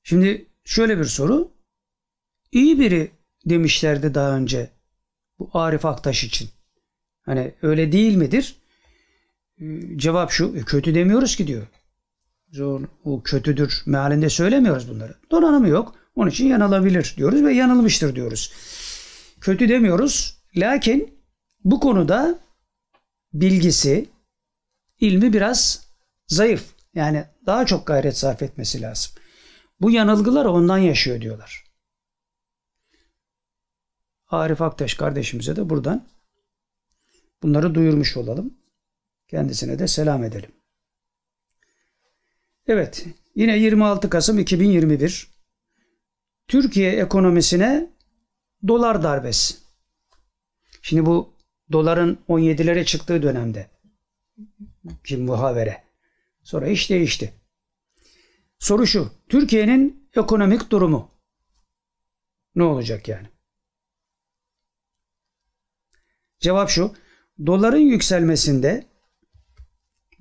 Şimdi şöyle bir soru. İyi biri demişlerdi daha önce bu Arif Aktaş için. Hani öyle değil midir? Ee, cevap şu. E, kötü demiyoruz ki diyor. O, kötüdür mealinde söylemiyoruz bunları. Donanımı yok. Onun için yanılabilir diyoruz ve yanılmıştır diyoruz. Kötü demiyoruz. Lakin bu konuda bilgisi, ilmi biraz zayıf. Yani daha çok gayret sarf etmesi lazım. Bu yanılgılar ondan yaşıyor diyorlar. Arif Aktaş kardeşimize de buradan bunları duyurmuş olalım. Kendisine de selam edelim. Evet, yine 26 Kasım 2021 Türkiye ekonomisine dolar darbesi. Şimdi bu doların 17'lere çıktığı dönemde ki muhavere. Sonra iş değişti. Soru şu. Türkiye'nin ekonomik durumu ne olacak yani? Cevap şu. Doların yükselmesinde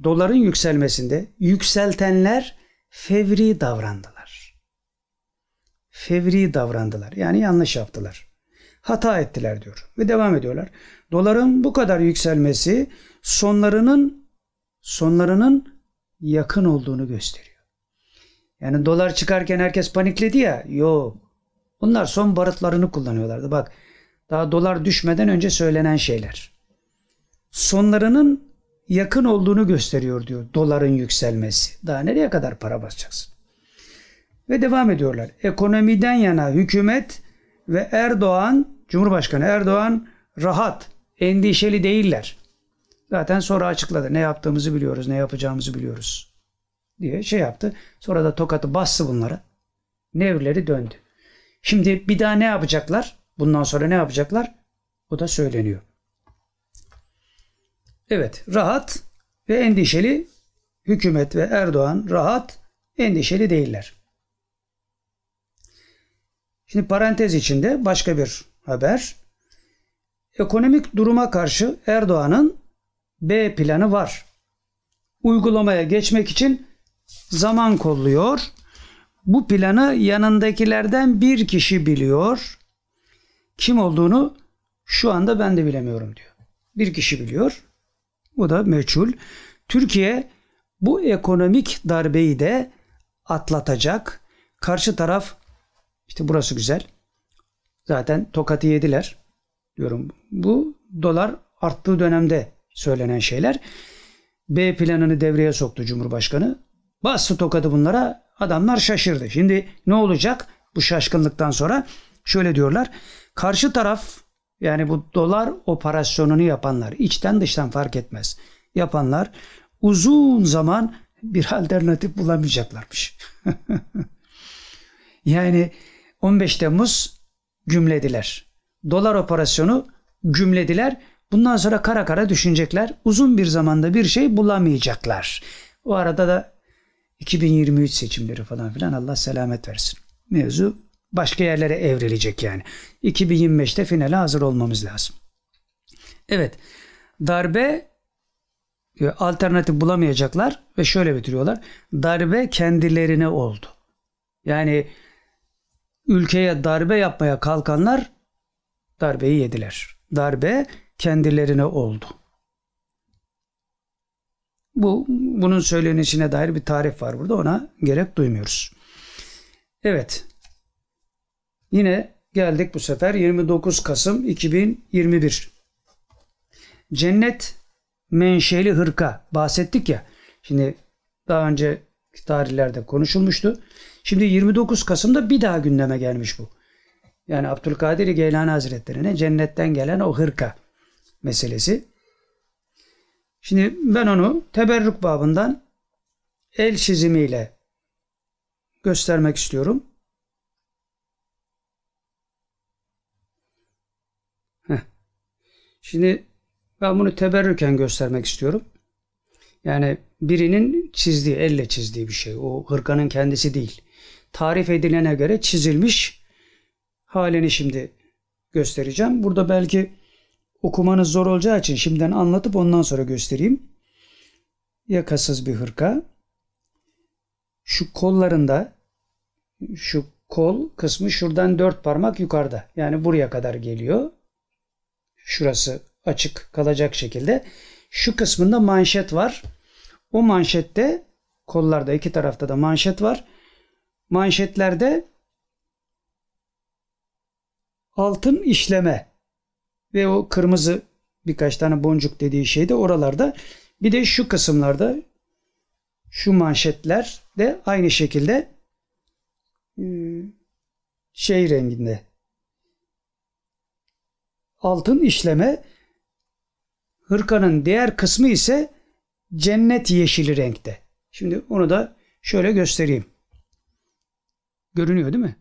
doların yükselmesinde yükseltenler fevri davrandılar. Fevri davrandılar. Yani yanlış yaptılar. Hata ettiler diyor. Ve devam ediyorlar. Doların bu kadar yükselmesi sonlarının sonlarının yakın olduğunu gösteriyor. Yani dolar çıkarken herkes panikledi ya. Yok. Bunlar son barıtlarını kullanıyorlardı. Bak daha dolar düşmeden önce söylenen şeyler. Sonlarının yakın olduğunu gösteriyor diyor doların yükselmesi. Daha nereye kadar para basacaksın? Ve devam ediyorlar. Ekonomiden yana hükümet ve Erdoğan, Cumhurbaşkanı Erdoğan rahat, endişeli değiller. Zaten sonra açıkladı. Ne yaptığımızı biliyoruz, ne yapacağımızı biliyoruz diye şey yaptı. Sonra da tokatı bastı bunlara. Nevleri döndü. Şimdi bir daha ne yapacaklar? Bundan sonra ne yapacaklar? O da söyleniyor. Evet, rahat ve endişeli hükümet ve Erdoğan rahat, endişeli değiller. Şimdi parantez içinde başka bir haber. Ekonomik duruma karşı Erdoğan'ın B planı var. Uygulamaya geçmek için zaman kolluyor. Bu planı yanındakilerden bir kişi biliyor. Kim olduğunu şu anda ben de bilemiyorum diyor. Bir kişi biliyor. Bu da meçhul. Türkiye bu ekonomik darbeyi de atlatacak. Karşı taraf işte burası güzel. Zaten tokatı yediler. Diyorum bu dolar arttığı dönemde söylenen şeyler. B planını devreye soktu Cumhurbaşkanı. Bastı tokadı bunlara. Adamlar şaşırdı. Şimdi ne olacak bu şaşkınlıktan sonra? Şöyle diyorlar. Karşı taraf yani bu dolar operasyonunu yapanlar içten dıştan fark etmez. yapanlar uzun zaman bir alternatif bulamayacaklarmış. yani 15 Temmuz gümlediler. Dolar operasyonu gümlediler. Bundan sonra kara kara düşünecekler. Uzun bir zamanda bir şey bulamayacaklar. O arada da 2023 seçimleri falan filan Allah selamet versin. Mevzu başka yerlere evrilecek yani. 2025'te finale hazır olmamız lazım. Evet. Darbe e, alternatif bulamayacaklar ve şöyle bitiriyorlar. Darbe kendilerine oldu. Yani ülkeye darbe yapmaya kalkanlar darbeyi yediler. Darbe kendilerine oldu. Bu bunun söylenişine dair bir tarif var burada. Ona gerek duymuyoruz. Evet. Yine geldik bu sefer 29 Kasım 2021. Cennet menşeli hırka bahsettik ya. Şimdi daha önce tarihlerde konuşulmuştu. Şimdi 29 Kasım'da bir daha gündeme gelmiş bu. Yani Abdülkadir Geylani Hazretleri'ne cennetten gelen o hırka meselesi. Şimdi ben onu teberrük babından el çizimiyle göstermek istiyorum. Şimdi ben bunu teberrüken göstermek istiyorum. Yani birinin çizdiği, elle çizdiği bir şey. O hırkanın kendisi değil. Tarif edilene göre çizilmiş halini şimdi göstereceğim. Burada belki okumanız zor olacağı için şimdiden anlatıp ondan sonra göstereyim. Yakasız bir hırka. Şu kollarında şu kol kısmı şuradan dört parmak yukarıda. Yani buraya kadar geliyor. Şurası açık kalacak şekilde. Şu kısmında manşet var. O manşette kollarda iki tarafta da manşet var. Manşetlerde altın işleme ve o kırmızı birkaç tane boncuk dediği şey de oralarda. Bir de şu kısımlarda şu manşetler de aynı şekilde e, şey renginde altın işleme hırkanın diğer kısmı ise cennet yeşili renkte. Şimdi onu da şöyle göstereyim. Görünüyor değil mi?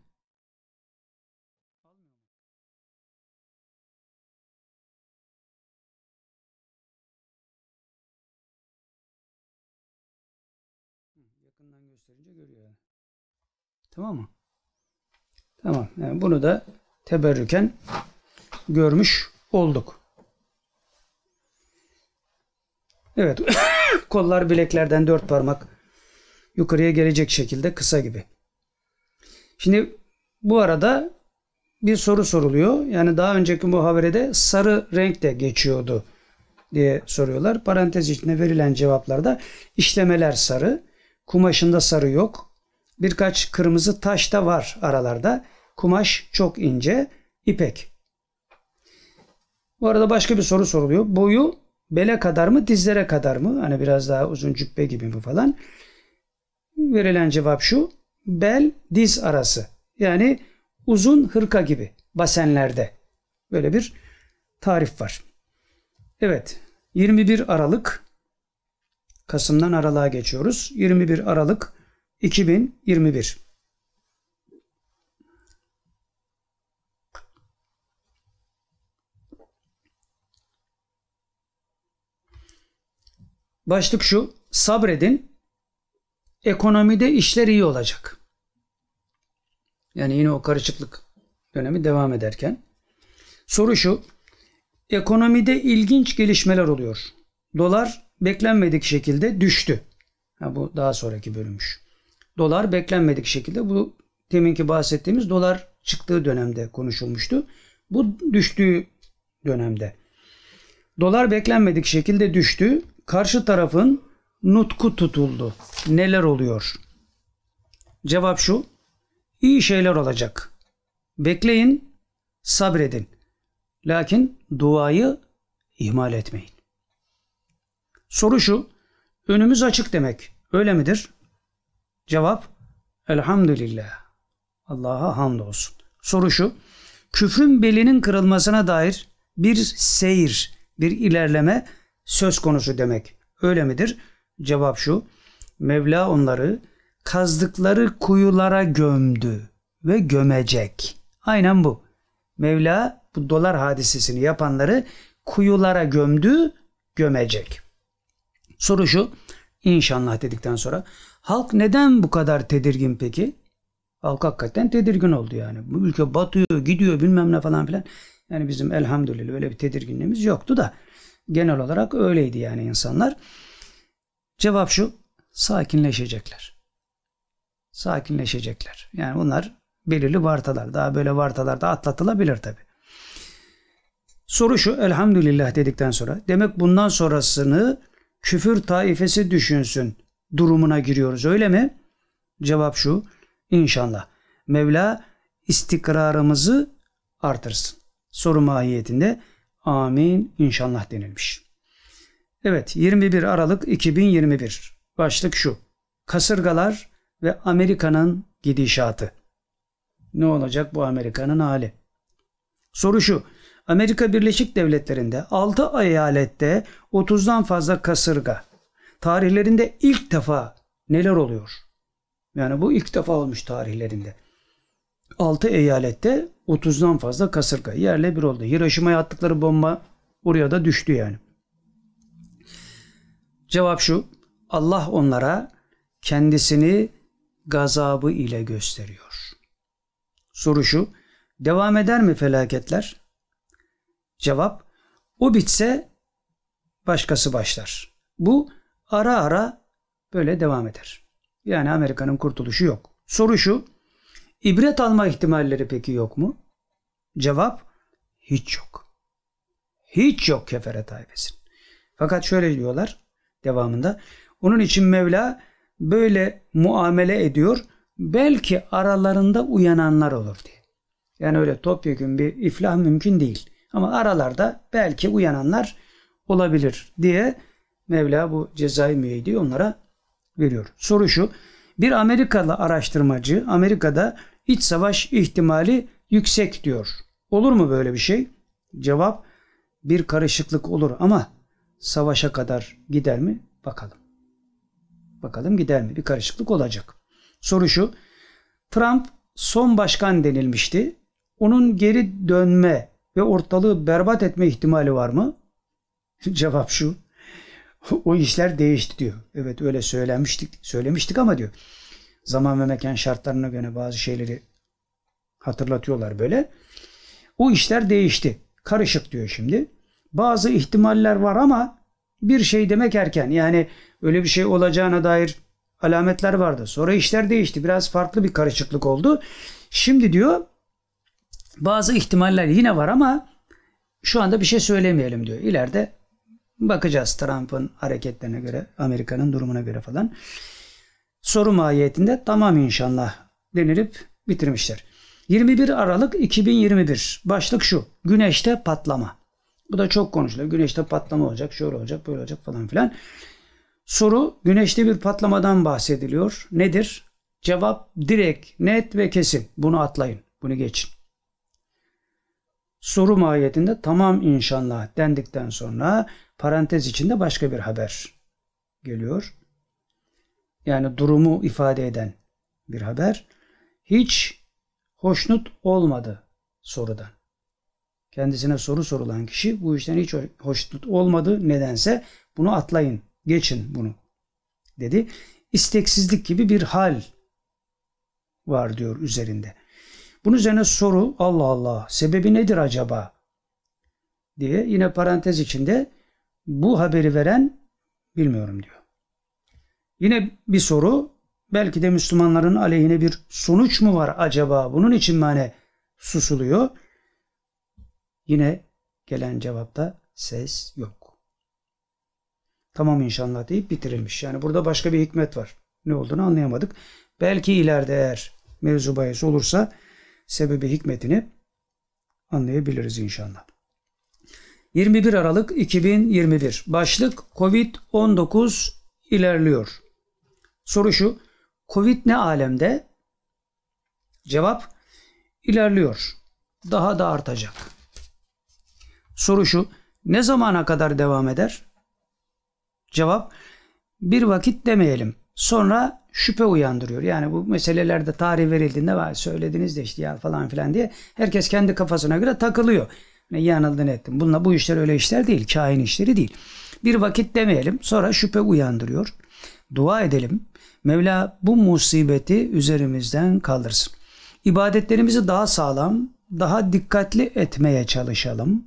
Tamam mı? Tamam. Yani bunu da teberrüken görmüş olduk. Evet. Kollar bileklerden dört parmak yukarıya gelecek şekilde kısa gibi. Şimdi bu arada bir soru soruluyor. Yani daha önceki muhaberede sarı renk de geçiyordu diye soruyorlar. Parantez içinde verilen cevaplarda işlemeler sarı, kumaşında sarı yok. Birkaç kırmızı taş da var aralarda. Kumaş çok ince, ipek. Bu arada başka bir soru soruluyor. Boyu bele kadar mı, dizlere kadar mı? Hani biraz daha uzun cübbe gibi mi falan. Verilen cevap şu. Bel, diz arası. Yani uzun hırka gibi basenlerde. Böyle bir tarif var. Evet. 21 Aralık Kasım'dan Aralık'a geçiyoruz. 21 Aralık 2021. Başlık şu. Sabredin. Ekonomide işler iyi olacak. Yani yine o karışıklık dönemi devam ederken. Soru şu. Ekonomide ilginç gelişmeler oluyor. Dolar beklenmedik şekilde düştü. Ha, bu daha sonraki bölümmüş. Dolar beklenmedik şekilde bu deminki bahsettiğimiz dolar çıktığı dönemde konuşulmuştu. Bu düştüğü dönemde. Dolar beklenmedik şekilde düştü. Karşı tarafın nutku tutuldu. Neler oluyor? Cevap şu. İyi şeyler olacak. Bekleyin, sabredin. Lakin duayı ihmal etmeyin. Soru şu. Önümüz açık demek. Öyle midir? Cevap Elhamdülillah. Allah'a hamdolsun. Soru şu. Küfrün belinin kırılmasına dair bir seyir, bir ilerleme söz konusu demek. Öyle midir? Cevap şu. Mevla onları kazdıkları kuyulara gömdü ve gömecek. Aynen bu. Mevla bu dolar hadisesini yapanları kuyulara gömdü, gömecek. Soru şu. İnşallah dedikten sonra halk neden bu kadar tedirgin peki? Halk hakikaten tedirgin oldu yani. Bu ülke batıyor, gidiyor bilmem ne falan filan. Yani bizim elhamdülillah öyle bir tedirginliğimiz yoktu da genel olarak öyleydi yani insanlar. Cevap şu. Sakinleşecekler. Sakinleşecekler. Yani bunlar belirli vartalar. Daha böyle vartalar da atlatılabilir tabi. Soru şu elhamdülillah dedikten sonra demek bundan sonrasını küfür taifesi düşünsün durumuna giriyoruz öyle mi? Cevap şu inşallah. Mevla istikrarımızı artırsın. Soru mahiyetinde amin inşallah denilmiş. Evet 21 Aralık 2021 başlık şu. Kasırgalar ve Amerika'nın gidişatı. Ne olacak bu Amerika'nın hali? Soru şu. Amerika Birleşik Devletleri'nde 6 eyalette 30'dan fazla kasırga. Tarihlerinde ilk defa neler oluyor? Yani bu ilk defa olmuş tarihlerinde. 6 eyalette 30'dan fazla kasırga. Yerle bir oldu. Hiroşima'ya attıkları bomba oraya da düştü yani. Cevap şu. Allah onlara kendisini gazabı ile gösteriyor. Soru şu. Devam eder mi felaketler? Cevap. O bitse başkası başlar. Bu ara ara böyle devam eder. Yani Amerika'nın kurtuluşu yok. Soru şu. İbret alma ihtimalleri peki yok mu? Cevap hiç yok. Hiç yok kefere tayfesin. Fakat şöyle diyorlar devamında. Onun için Mevla böyle muamele ediyor. Belki aralarında uyananlar olur diye. Yani öyle topyekun bir iflah mümkün değil. Ama aralarda belki uyananlar olabilir diye Mevla bu cezai müeyyideyi onlara veriyor. Soru şu. Bir Amerikalı araştırmacı Amerika'da iç savaş ihtimali yüksek diyor. Olur mu böyle bir şey? Cevap bir karışıklık olur ama savaşa kadar gider mi? Bakalım. Bakalım gider mi? Bir karışıklık olacak. Soru şu. Trump son başkan denilmişti. Onun geri dönme ve ortalığı berbat etme ihtimali var mı? Cevap şu. o işler değişti diyor. Evet öyle söylemiştik, söylemiştik ama diyor. Zaman ve mekan şartlarına göre bazı şeyleri hatırlatıyorlar böyle. O işler değişti. Karışık diyor şimdi. Bazı ihtimaller var ama bir şey demek erken. Yani öyle bir şey olacağına dair alametler vardı. Sonra işler değişti. Biraz farklı bir karışıklık oldu. Şimdi diyor bazı ihtimaller yine var ama şu anda bir şey söylemeyelim diyor. İleride bakacağız Trump'ın hareketlerine göre, Amerika'nın durumuna göre falan. Soru mahiyetinde tamam inşallah denilip bitirmişler. 21 Aralık 2021 başlık şu. Güneşte patlama. Bu da çok konuşuluyor. Güneşte patlama olacak, şöyle olacak, böyle olacak falan filan. Soru güneşte bir patlamadan bahsediliyor. Nedir? Cevap direkt, net ve kesin. Bunu atlayın. Bunu geçin. Soru mahiyetinde tamam inşallah dendikten sonra parantez içinde başka bir haber geliyor. Yani durumu ifade eden bir haber. Hiç hoşnut olmadı sorudan. Kendisine soru sorulan kişi bu işten hiç hoşnut olmadı. Nedense bunu atlayın, geçin bunu dedi. İsteksizlik gibi bir hal var diyor üzerinde. Bunun üzerine soru Allah Allah sebebi nedir acaba diye yine parantez içinde bu haberi veren bilmiyorum diyor. Yine bir soru belki de Müslümanların aleyhine bir sonuç mu var acaba bunun için mi hani susuluyor? Yine gelen cevapta ses yok. Tamam inşallah deyip bitirilmiş. Yani burada başka bir hikmet var. Ne olduğunu anlayamadık. Belki ileride eğer mevzu bahis olursa sebebi hikmetini anlayabiliriz inşallah. 21 Aralık 2021 başlık Covid-19 ilerliyor. Soru şu Covid ne alemde? Cevap ilerliyor. Daha da artacak. Soru şu ne zamana kadar devam eder? Cevap bir vakit demeyelim. Sonra şüphe uyandırıyor. Yani bu meselelerde tarih verildiğinde var söylediniz de işte ya falan filan diye herkes kendi kafasına göre takılıyor. Ne yanıldın ettim. Bununla bu işler öyle işler değil. Kain işleri değil. Bir vakit demeyelim. Sonra şüphe uyandırıyor. Dua edelim. Mevla bu musibeti üzerimizden kaldırsın. İbadetlerimizi daha sağlam, daha dikkatli etmeye çalışalım.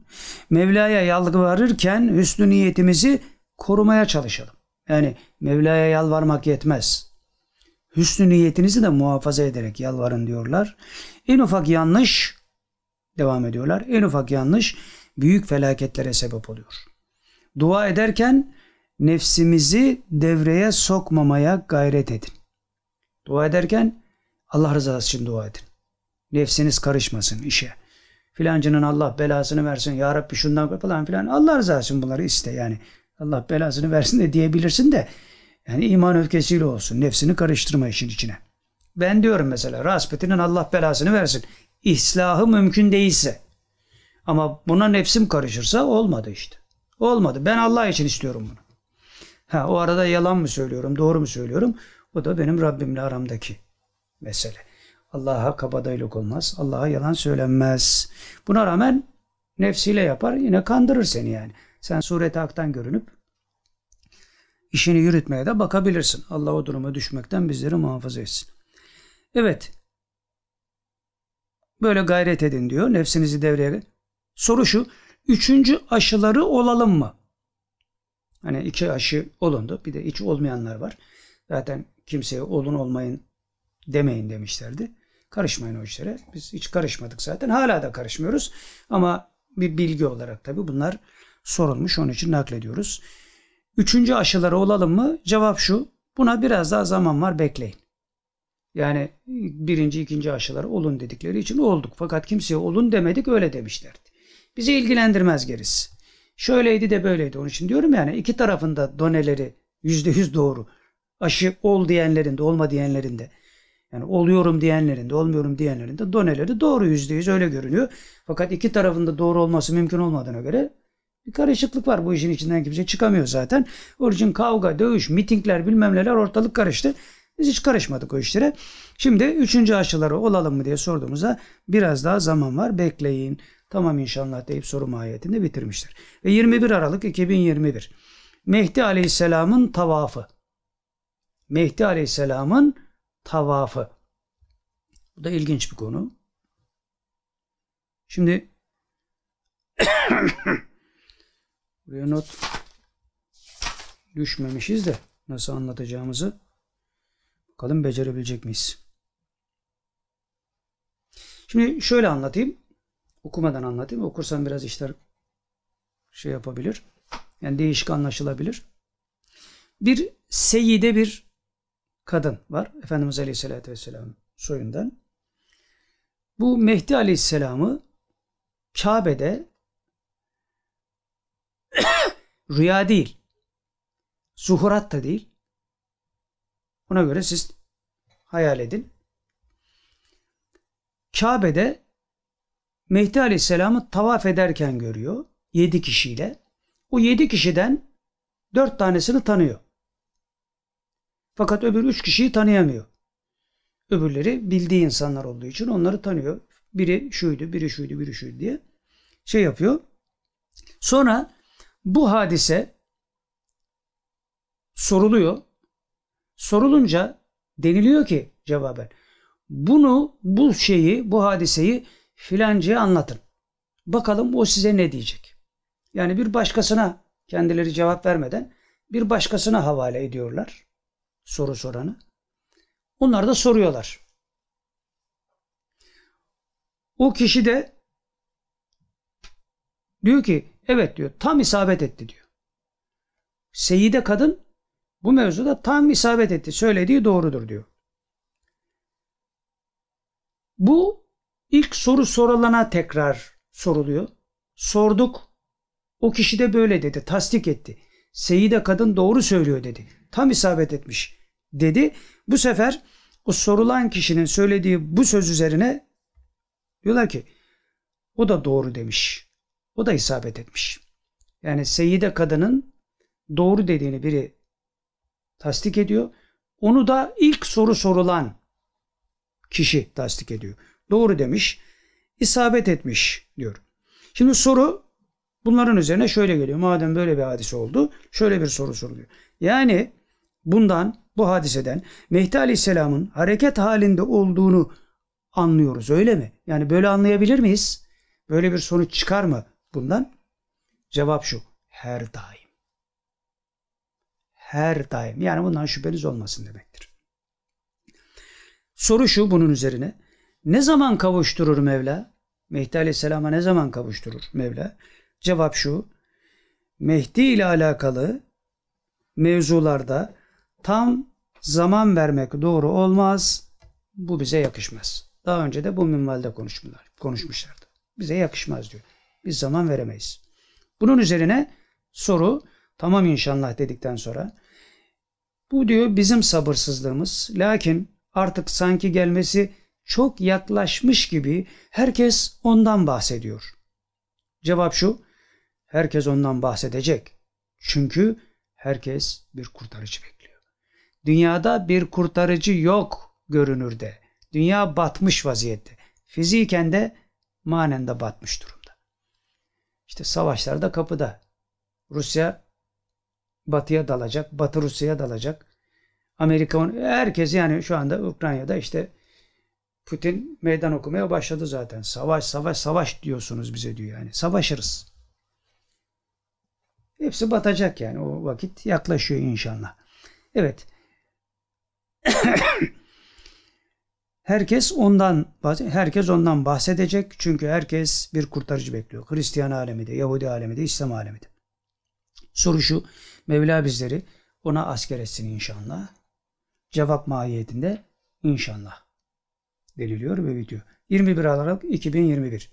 Mevla'ya yalvarırken hüsnü niyetimizi korumaya çalışalım. Yani Mevla'ya yalvarmak yetmez. Hüsnü niyetinizi de muhafaza ederek yalvarın diyorlar. En ufak yanlış devam ediyorlar. En ufak yanlış büyük felaketlere sebep oluyor. Dua ederken nefsimizi devreye sokmamaya gayret edin. Dua ederken Allah rızası için dua edin. Nefsiniz karışmasın işe. Filancının Allah belasını versin. Ya Rabbi şundan falan filan. Allah rızası için bunları iste yani. Allah belasını versin de diyebilirsin de yani iman öfkesiyle olsun. Nefsini karıştırma işin içine. Ben diyorum mesela Raspetinin Allah belasını versin. İslahı mümkün değilse. Ama buna nefsim karışırsa olmadı işte. Olmadı. Ben Allah için istiyorum bunu. Ha, o arada yalan mı söylüyorum, doğru mu söylüyorum? O da benim Rabbimle aramdaki mesele. Allah'a kabadayılık olmaz. Allah'a yalan söylenmez. Buna rağmen nefsiyle yapar yine kandırır seni yani. Sen sureti haktan görünüp işini yürütmeye de bakabilirsin. Allah o duruma düşmekten bizleri muhafaza etsin. Evet. Böyle gayret edin diyor. Nefsinizi devreye. Soru şu. Üçüncü aşıları olalım mı? Hani iki aşı olundu. Bir de hiç olmayanlar var. Zaten kimseye olun olmayın demeyin demişlerdi. Karışmayın o işlere. Biz hiç karışmadık zaten. Hala da karışmıyoruz. Ama bir bilgi olarak tabii bunlar sorulmuş. Onun için naklediyoruz. Üçüncü aşıları olalım mı? Cevap şu. Buna biraz daha zaman var bekleyin. Yani birinci, ikinci aşıları olun dedikleri için olduk. Fakat kimseye olun demedik öyle demişlerdi. Bizi ilgilendirmez gerisi. Şöyleydi de böyleydi. Onun için diyorum yani iki tarafında doneleri yüzde yüz doğru. Aşı ol diyenlerin de olma diyenlerin de. Yani oluyorum diyenlerin de olmuyorum diyenlerin de doneleri doğru yüzde yüz öyle görünüyor. Fakat iki tarafında doğru olması mümkün olmadığına göre bir karışıklık var. Bu işin içinden kimse çıkamıyor zaten. Onun için kavga, dövüş, mitingler bilmem neler ortalık karıştı. Biz hiç karışmadık o işlere. Şimdi üçüncü aşıları olalım mı diye sorduğumuzda biraz daha zaman var bekleyin. Tamam inşallah deyip soru mahiyetinde bitirmiştir. Ve 21 Aralık 2021 Mehdi Aleyhisselam'ın tavafı. Mehdi Aleyhisselam'ın tavafı. Bu da ilginç bir konu. Şimdi buraya not düşmemişiz de nasıl anlatacağımızı bakalım becerebilecek miyiz? Şimdi şöyle anlatayım. Okumadan anlatayım. Okursam biraz işler şey yapabilir. Yani değişik anlaşılabilir. Bir seyide bir kadın var. Efendimiz Aleyhisselatü Vesselam soyundan. Bu Mehdi Aleyhisselam'ı Kabe'de rüya değil, zuhurat da değil. Ona göre siz hayal edin. Kabe'de Mehdi Aleyhisselam'ı tavaf ederken görüyor. Yedi kişiyle. O yedi kişiden dört tanesini tanıyor. Fakat öbür üç kişiyi tanıyamıyor. Öbürleri bildiği insanlar olduğu için onları tanıyor. Biri şuydu, biri şuydu, biri şuydu diye şey yapıyor. Sonra bu hadise soruluyor. Sorulunca deniliyor ki cevaben bunu, bu şeyi, bu hadiseyi filancaya anlatın. Bakalım o size ne diyecek. Yani bir başkasına kendileri cevap vermeden bir başkasına havale ediyorlar soru soranı. Onlar da soruyorlar. O kişi de diyor ki evet diyor tam isabet etti diyor. Seyide kadın bu mevzuda tam isabet etti. Söylediği doğrudur diyor. Bu ilk soru sorulana tekrar soruluyor. Sorduk. O kişi de böyle dedi. Tasdik etti. Seyide kadın doğru söylüyor dedi. Tam isabet etmiş dedi. Bu sefer o sorulan kişinin söylediği bu söz üzerine diyorlar ki o da doğru demiş. O da isabet etmiş. Yani Seyide kadının doğru dediğini biri tasdik ediyor. Onu da ilk soru sorulan kişi tasdik ediyor. Doğru demiş, isabet etmiş diyor. Şimdi soru bunların üzerine şöyle geliyor. Madem böyle bir hadise oldu, şöyle bir soru soruluyor. Yani bundan, bu hadiseden Mehdi Aleyhisselam'ın hareket halinde olduğunu anlıyoruz öyle mi? Yani böyle anlayabilir miyiz? Böyle bir sonuç çıkar mı bundan? Cevap şu. Her daim. Her daim. Yani bundan şüpheniz olmasın demektir. Soru şu bunun üzerine. Ne zaman kavuşturur Mevla? Mehdi Aleyhisselam'a ne zaman kavuşturur Mevla? Cevap şu. Mehdi ile alakalı mevzularda tam zaman vermek doğru olmaz. Bu bize yakışmaz. Daha önce de bu minvalde konuşmuşlar, konuşmuşlardı. Bize yakışmaz diyor. Biz zaman veremeyiz. Bunun üzerine soru tamam inşallah dedikten sonra bu diyor bizim sabırsızlığımız. Lakin artık sanki gelmesi çok yaklaşmış gibi herkes ondan bahsediyor. Cevap şu. Herkes ondan bahsedecek. Çünkü herkes bir kurtarıcı bekliyor. Dünyada bir kurtarıcı yok görünürde. Dünya batmış vaziyette. Fiziken de manen de batmış durumda. İşte savaşlar da kapıda. Rusya batıya dalacak, batı Rusya'ya dalacak. Amerika herkes yani şu anda Ukrayna'da işte Putin meydan okumaya başladı zaten. Savaş, savaş, savaş diyorsunuz bize diyor yani. Savaşırız. Hepsi batacak yani o vakit yaklaşıyor inşallah. Evet. herkes ondan herkes ondan bahsedecek çünkü herkes bir kurtarıcı bekliyor. Hristiyan alemi de, Yahudi alemi de, İslam alemi de. Soru şu. Mevla bizleri ona asker etsin inşallah. Cevap mahiyetinde inşallah deniliyor ve bitiyor. 21 Aralık 2021.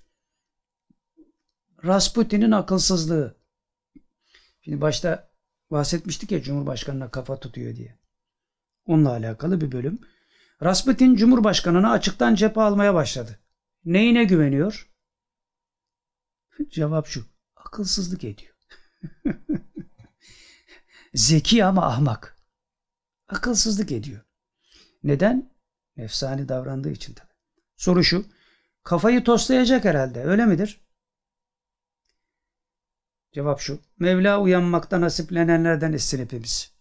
Rasputin'in akılsızlığı. Şimdi başta bahsetmiştik ya Cumhurbaşkanı'na kafa tutuyor diye. Onunla alakalı bir bölüm. Rasputin Cumhurbaşkanı'na açıktan cephe almaya başladı. Neyine güveniyor? Cevap şu. Akılsızlık ediyor. Zeki ama ahmak. Akılsızlık ediyor. Neden? Nefsani davrandığı için tabi. Soru şu. Kafayı toslayacak herhalde. Öyle midir? Cevap şu. Mevla uyanmakta nasiplenenlerden etsin hepimiz.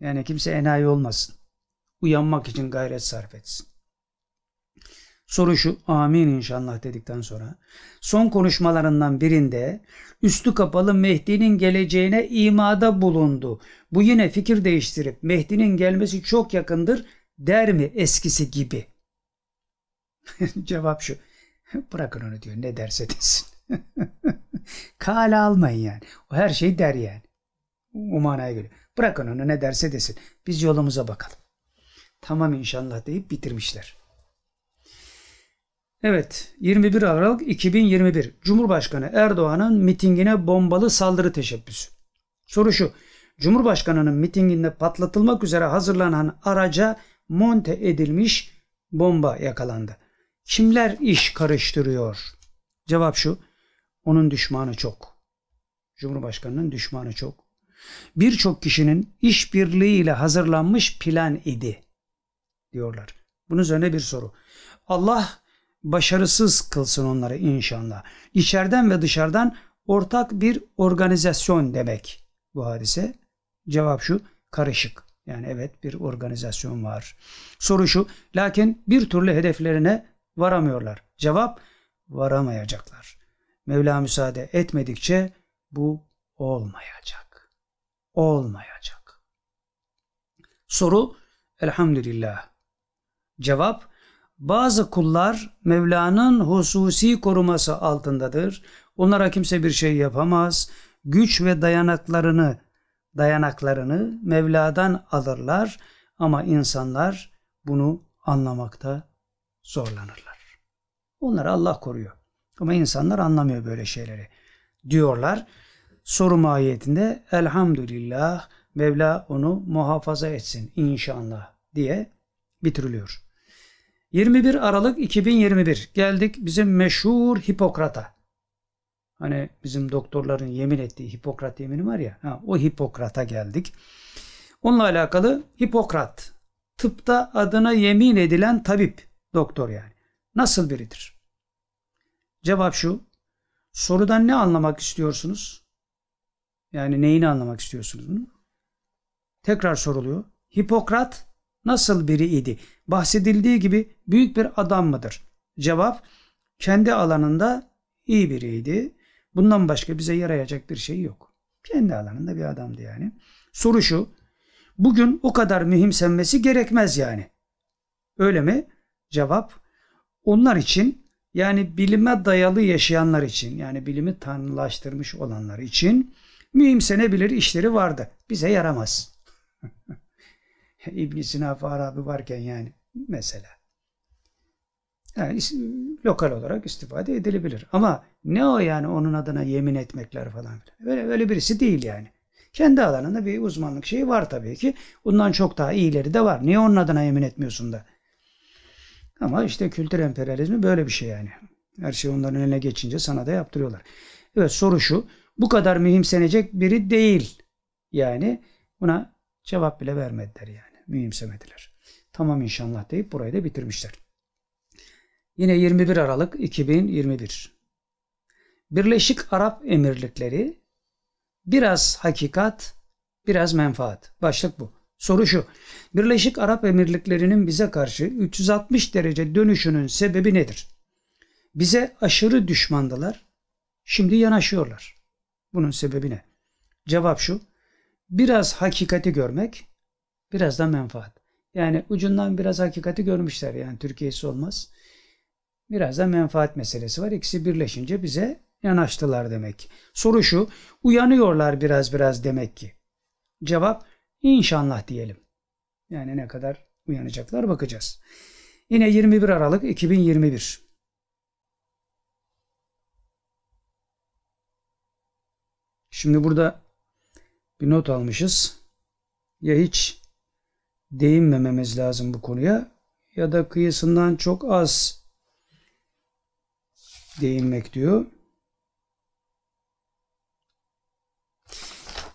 Yani kimse enayi olmasın. Uyanmak için gayret sarf etsin. Soru şu, amin inşallah dedikten sonra son konuşmalarından birinde üstü kapalı Mehdi'nin geleceğine imada bulundu. Bu yine fikir değiştirip Mehdi'nin gelmesi çok yakındır der mi eskisi gibi? Cevap şu, bırakın onu diyor ne derse desin. Kale almayın yani. O her şey der yani. O manaya göre. Bırakın onu ne derse desin. Biz yolumuza bakalım. Tamam inşallah deyip bitirmişler. Evet 21 Aralık 2021 Cumhurbaşkanı Erdoğan'ın mitingine bombalı saldırı teşebbüsü. Soru şu. Cumhurbaşkanının mitinginde patlatılmak üzere hazırlanan araca monte edilmiş bomba yakalandı. Kimler iş karıştırıyor? Cevap şu. Onun düşmanı çok. Cumhurbaşkanının düşmanı çok. Birçok kişinin işbirliğiyle hazırlanmış plan idi diyorlar. Bunun üzerine bir soru. Allah başarısız kılsın onları inşallah. İçeriden ve dışarıdan ortak bir organizasyon demek bu hadise. Cevap şu karışık. Yani evet bir organizasyon var. Soru şu lakin bir türlü hedeflerine varamıyorlar. Cevap varamayacaklar. Mevla müsaade etmedikçe bu olmayacak. Olmayacak. Soru elhamdülillah. Cevap bazı kullar Mevla'nın hususi koruması altındadır. Onlara kimse bir şey yapamaz. Güç ve dayanaklarını dayanaklarını Mevla'dan alırlar ama insanlar bunu anlamakta zorlanırlar. Onları Allah koruyor. Ama insanlar anlamıyor böyle şeyleri. Diyorlar. Soru mahiyetinde elhamdülillah Mevla onu muhafaza etsin inşallah diye bitiriliyor. 21 Aralık 2021 geldik bizim meşhur Hipokrat'a. Hani bizim doktorların yemin ettiği Hipokrat yemini var ya. Ha, o Hipokrat'a geldik. Onunla alakalı Hipokrat. Tıpta adına yemin edilen tabip. Doktor yani. Nasıl biridir? Cevap şu. Sorudan ne anlamak istiyorsunuz? Yani neyini anlamak istiyorsunuz bunu? Tekrar soruluyor. Hipokrat nasıl biri idi? Bahsedildiği gibi büyük bir adam mıdır? Cevap kendi alanında iyi biriydi. Bundan başka bize yarayacak bir şey yok. Kendi alanında bir adamdı yani. Soru şu. Bugün o kadar mühimsenmesi gerekmez yani. Öyle mi? Cevap. Onlar için yani bilime dayalı yaşayanlar için yani bilimi tanrılaştırmış olanlar için mühimsenebilir işleri vardı. Bize yaramaz. İbn Sina Farabi varken yani mesela. Yani lokal olarak istifade edilebilir. Ama ne o yani onun adına yemin etmekler falan filan. Öyle, öyle birisi değil yani. Kendi alanında bir uzmanlık şeyi var tabii ki. Bundan çok daha iyileri de var. Niye onun adına yemin etmiyorsun da? Ama işte kültür emperyalizmi böyle bir şey yani. Her şey onların eline geçince sana da yaptırıyorlar. Evet soru şu. Bu kadar mühimsenecek biri değil. Yani buna cevap bile vermediler yani. Mühimsemediler. Tamam inşallah deyip burayı da bitirmişler. Yine 21 Aralık 2021. Birleşik Arap Emirlikleri biraz hakikat, biraz menfaat. Başlık bu. Soru şu. Birleşik Arap Emirlikleri'nin bize karşı 360 derece dönüşünün sebebi nedir? Bize aşırı düşmandılar. Şimdi yanaşıyorlar. Bunun sebebi ne? Cevap şu. Biraz hakikati görmek, biraz da menfaat. Yani ucundan biraz hakikati görmüşler. Yani Türkiye'si olmaz. Biraz da menfaat meselesi var. İkisi birleşince bize yanaştılar demek. Soru şu. Uyanıyorlar biraz biraz demek ki. Cevap İnşallah diyelim. Yani ne kadar uyanacaklar bakacağız. Yine 21 Aralık 2021. Şimdi burada bir not almışız. Ya hiç değinmememiz lazım bu konuya ya da kıyısından çok az değinmek diyor.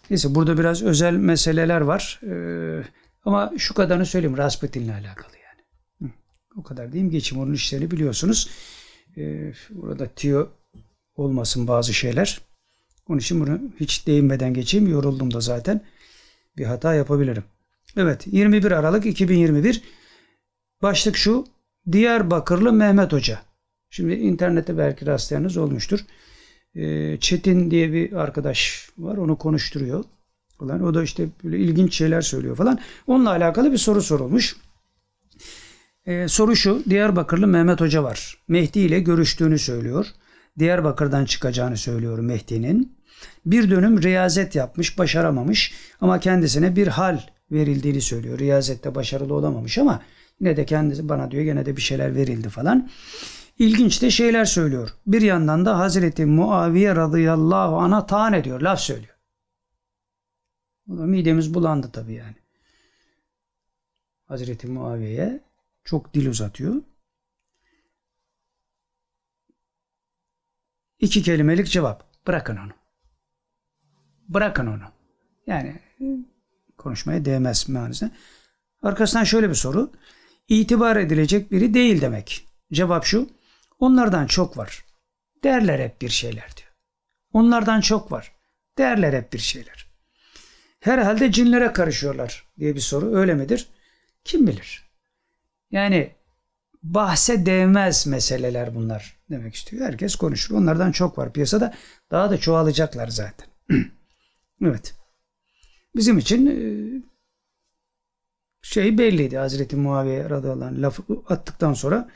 Neyse burada biraz özel meseleler var. Ee, ama şu kadarını söyleyeyim Rasputin'le alakalı yani. O kadar diyeyim. Geçim onun işlerini biliyorsunuz. Ee, burada tiyo olmasın bazı şeyler. Onun için bunu hiç değinmeden geçeyim. Yoruldum da zaten. Bir hata yapabilirim. Evet 21 Aralık 2021 başlık şu Diyarbakırlı Mehmet Hoca. Şimdi internette belki rastlayanınız olmuştur. Ee, Çetin diye bir arkadaş var. Onu konuşturuyor falan. O da işte böyle ilginç şeyler söylüyor falan. Onunla alakalı bir soru sorulmuş. Ee, soru şu. Diyarbakırlı Mehmet Hoca var. Mehdi ile görüştüğünü söylüyor. Diyarbakır'dan çıkacağını söylüyor Mehdi'nin. Bir dönüm riyazet yapmış, başaramamış ama kendisine bir hal verildiğini söylüyor. Riyazette başarılı olamamış ama yine de kendisi bana diyor gene de bir şeyler verildi falan. İlginç de şeyler söylüyor. Bir yandan da Hazreti Muaviye radıyallahu anh'a taan ediyor. Laf söylüyor. O da midemiz bulandı tabii yani. Hazreti Muaviye'ye çok dil uzatıyor. İki kelimelik cevap. Bırakın onu. Bırakın onu. Yani konuşmaya değmez manasında. Arkasından şöyle bir soru. İtibar edilecek biri değil demek. Cevap şu. Onlardan çok var. Derler hep bir şeyler diyor. Onlardan çok var. Derler hep bir şeyler. Herhalde cinlere karışıyorlar diye bir soru öyle midir? Kim bilir? Yani bahse değmez meseleler bunlar demek istiyor. Herkes konuşur. Onlardan çok var piyasada. Daha da çoğalacaklar zaten. evet. Bizim için e, şey belliydi. Hazreti Muaviye radıyallahu anh lafı attıktan sonra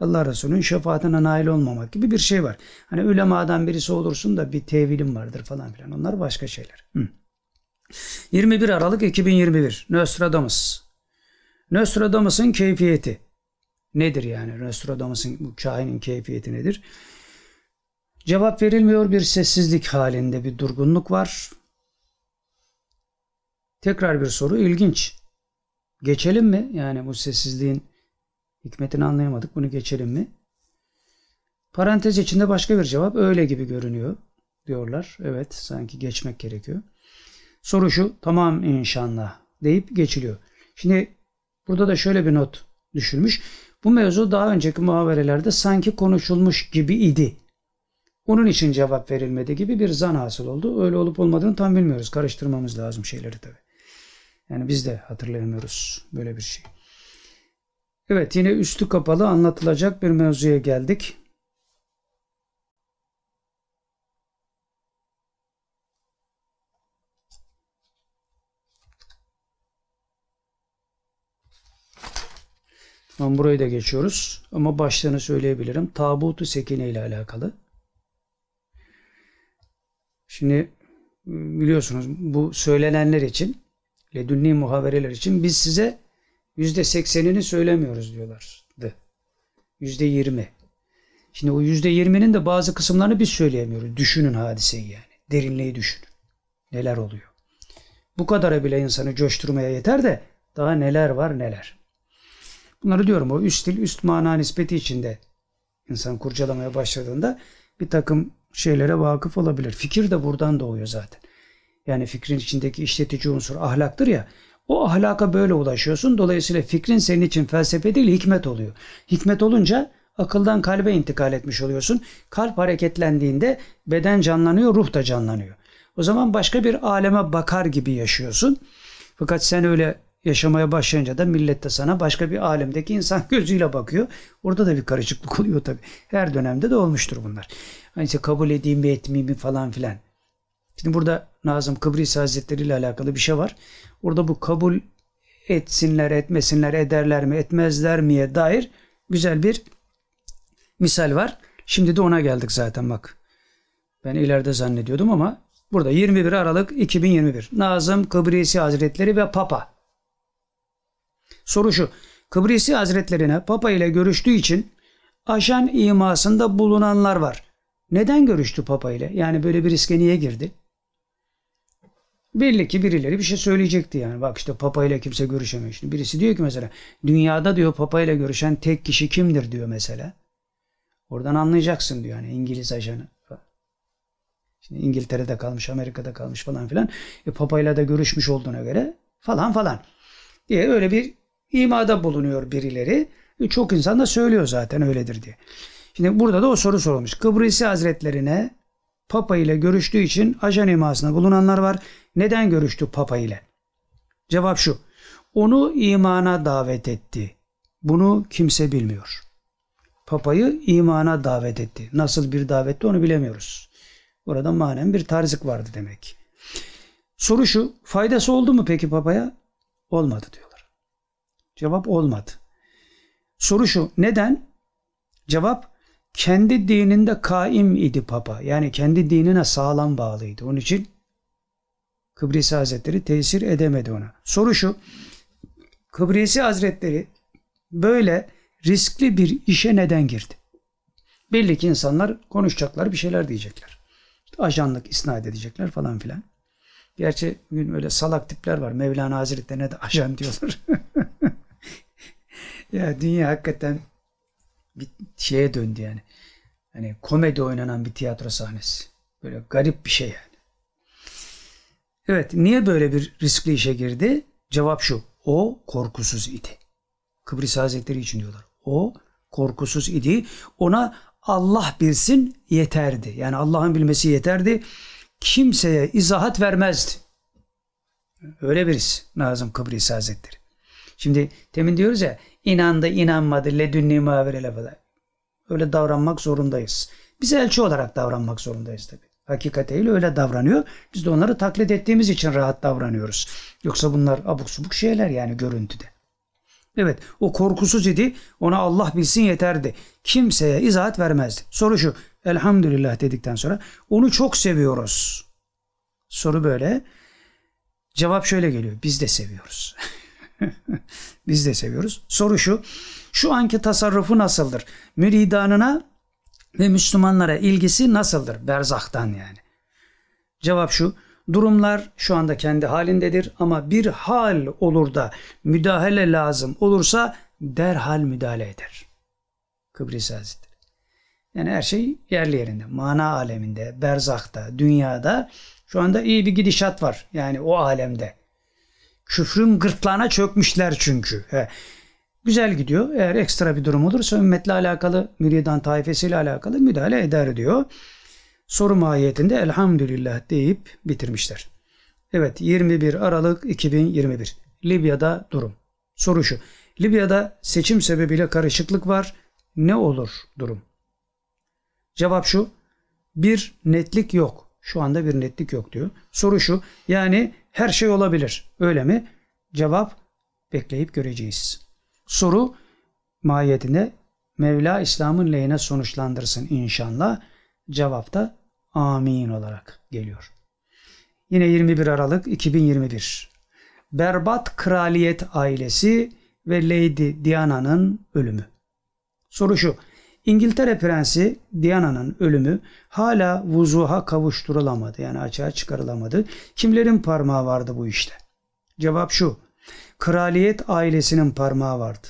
Allah Resulü'nün şefaatine nail olmamak gibi bir şey var. Hani ulemadan birisi olursun da bir tevilim vardır falan filan. Onlar başka şeyler. Hı. 21 Aralık 2021 Nostradamus. Nostradamus'un keyfiyeti nedir yani? Nostradamus'un bu kahinin keyfiyeti nedir? Cevap verilmiyor bir sessizlik halinde bir durgunluk var. Tekrar bir soru ilginç. Geçelim mi? Yani bu sessizliğin hikmetini anlayamadık. Bunu geçelim mi? Parantez içinde başka bir cevap öyle gibi görünüyor. diyorlar. Evet sanki geçmek gerekiyor. Soru şu tamam inşallah deyip geçiliyor. Şimdi burada da şöyle bir not düşülmüş. Bu mevzu daha önceki muhaberelerde sanki konuşulmuş gibi idi. Onun için cevap verilmedi gibi bir zan hasıl oldu. Öyle olup olmadığını tam bilmiyoruz. Karıştırmamız lazım şeyleri tabi. Yani biz de hatırlayamıyoruz böyle bir şey. Evet yine üstü kapalı anlatılacak bir mevzuya geldik. Tamam burayı da geçiyoruz. Ama başlığını söyleyebilirim. Tabutu Sekine ile alakalı. Şimdi biliyorsunuz bu söylenenler için ledünni muhabereler için biz size yüzde seksenini söylemiyoruz diyorlardı. Yüzde yirmi. Şimdi o yüzde yirminin de bazı kısımlarını biz söyleyemiyoruz. Düşünün hadiseyi yani. Derinliği düşünün. Neler oluyor. Bu kadara bile insanı coşturmaya yeter de daha neler var neler. Bunları diyorum o üst dil üst mana nispeti içinde insan kurcalamaya başladığında bir takım şeylere vakıf olabilir. Fikir de buradan doğuyor zaten. Yani fikrin içindeki işletici unsur ahlaktır ya. O ahlaka böyle ulaşıyorsun. Dolayısıyla fikrin senin için felsefe değil hikmet oluyor. Hikmet olunca akıldan kalbe intikal etmiş oluyorsun. Kalp hareketlendiğinde beden canlanıyor, ruh da canlanıyor. O zaman başka bir aleme bakar gibi yaşıyorsun. Fakat sen öyle yaşamaya başlayınca da millet de sana başka bir alemdeki insan gözüyle bakıyor. Orada da bir karışıklık oluyor tabii. Her dönemde de olmuştur bunlar. Hani işte kabul edeyim mi etmeyeyim mi falan filan. Şimdi burada Nazım Kıbrıs Hazretleri ile alakalı bir şey var. Orada bu kabul etsinler, etmesinler, ederler mi, etmezler miye dair güzel bir misal var. Şimdi de ona geldik zaten bak. Ben ileride zannediyordum ama burada 21 Aralık 2021 Nazım Kıbrisi Hazretleri ve Papa. Soru şu. Kıbrisi Hazretlerine Papa ile görüştüğü için ajan imasında bulunanlar var. Neden görüştü Papa ile? Yani böyle bir riske niye girdi? Belli ki birileri bir şey söyleyecekti yani. Bak işte Papa ile kimse görüşemiyor. Şimdi birisi diyor ki mesela dünyada diyor Papa ile görüşen tek kişi kimdir diyor mesela. Oradan anlayacaksın diyor yani İngiliz ajanı. Şimdi İngiltere'de kalmış, Amerika'da kalmış falan filan. E, Papa ile de görüşmüş olduğuna göre falan falan diye öyle bir imada bulunuyor birileri. E, çok insan da söylüyor zaten öyledir diye. Şimdi burada da o soru sorulmuş. Kıbrıs Hazretlerine Papa ile görüştüğü için ajan imasında bulunanlar var. Neden görüştü Papa ile? Cevap şu. Onu imana davet etti. Bunu kimse bilmiyor. Papayı imana davet etti. Nasıl bir davetti onu bilemiyoruz. Burada manen bir tarzık vardı demek. Soru şu. Faydası oldu mu peki papaya? Olmadı diyorlar. Cevap olmadı. Soru şu. Neden? Cevap kendi dininde kaim idi papa. Yani kendi dinine sağlam bağlıydı. Onun için Kıbrıs Hazretleri tesir edemedi ona. Soru şu. Kıbrıs Hazretleri böyle riskli bir işe neden girdi? Belli ki insanlar konuşacaklar, bir şeyler diyecekler. Ajanlık isnat edecekler falan filan. Gerçi bugün öyle salak tipler var. Mevlana Hazretlerine de ajan diyorlar. ya dünya hakikaten bir şeye döndü yani. Hani komedi oynanan bir tiyatro sahnesi. Böyle garip bir şey yani. Evet niye böyle bir riskli işe girdi? Cevap şu. O korkusuz idi. Kıbrıs Hazretleri için diyorlar. O korkusuz idi. Ona Allah bilsin yeterdi. Yani Allah'ın bilmesi yeterdi. Kimseye izahat vermezdi. Öyle birisi Nazım Kıbrıs Hazretleri. Şimdi temin diyoruz ya inandı inanmadı ledünni maverele falan. Öyle davranmak zorundayız. Biz elçi olarak davranmak zorundayız tabi. Hakikatiyle öyle davranıyor. Biz de onları taklit ettiğimiz için rahat davranıyoruz. Yoksa bunlar abuk subuk şeyler yani görüntüde. Evet o korkusuz idi. Ona Allah bilsin yeterdi. Kimseye izahat vermezdi. Soru şu. Elhamdülillah dedikten sonra onu çok seviyoruz. Soru böyle. Cevap şöyle geliyor. Biz de seviyoruz. Biz de seviyoruz. Soru şu. Şu anki tasarrufu nasıldır? Müridanına ve Müslümanlara ilgisi nasıldır? Berzahtan yani. Cevap şu. Durumlar şu anda kendi halindedir ama bir hal olur da müdahale lazım olursa derhal müdahale eder. Kıbrıs Hazretleri. Yani her şey yerli yerinde. Mana aleminde, berzakta, dünyada şu anda iyi bir gidişat var. Yani o alemde. Küfrün gırtlağına çökmüşler çünkü. He. Güzel gidiyor. Eğer ekstra bir durum olursa ümmetle alakalı, müridan taifesiyle alakalı müdahale eder diyor. Soru mahiyetinde elhamdülillah deyip bitirmişler. Evet 21 Aralık 2021. Libya'da durum. Soru şu. Libya'da seçim sebebiyle karışıklık var. Ne olur durum? Cevap şu. Bir netlik yok. Şu anda bir netlik yok diyor. Soru şu. Yani her şey olabilir. Öyle mi? Cevap bekleyip göreceğiz. Soru mahiyetinde Mevla İslam'ın lehine sonuçlandırsın inşallah. Cevap da amin olarak geliyor. Yine 21 Aralık 2021. Berbat Kraliyet ailesi ve Lady Diana'nın ölümü. Soru şu. İngiltere Prensi Diana'nın ölümü hala vuzuha kavuşturulamadı. Yani açığa çıkarılamadı. Kimlerin parmağı vardı bu işte? Cevap şu. Kraliyet ailesinin parmağı vardı.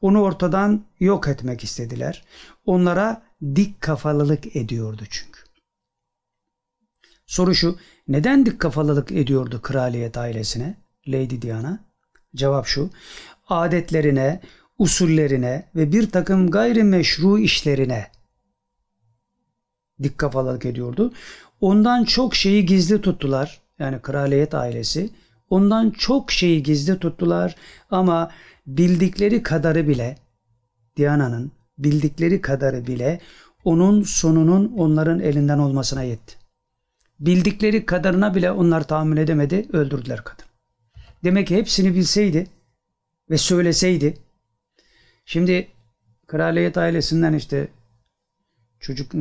Onu ortadan yok etmek istediler. Onlara dik kafalılık ediyordu çünkü. Soru şu. Neden dik kafalılık ediyordu kraliyet ailesine? Lady Diana. Cevap şu. Adetlerine, usullerine ve bir takım gayrimeşru işlerine dik kafalılık ediyordu. Ondan çok şeyi gizli tuttular. Yani kraliyet ailesi. Ondan çok şeyi gizli tuttular ama bildikleri kadarı bile Diana'nın bildikleri kadarı bile onun sonunun onların elinden olmasına yetti. Bildikleri kadarına bile onlar tahammül edemedi, öldürdüler kadın. Demek ki hepsini bilseydi ve söyleseydi. Şimdi kraliyet ailesinden işte çocuk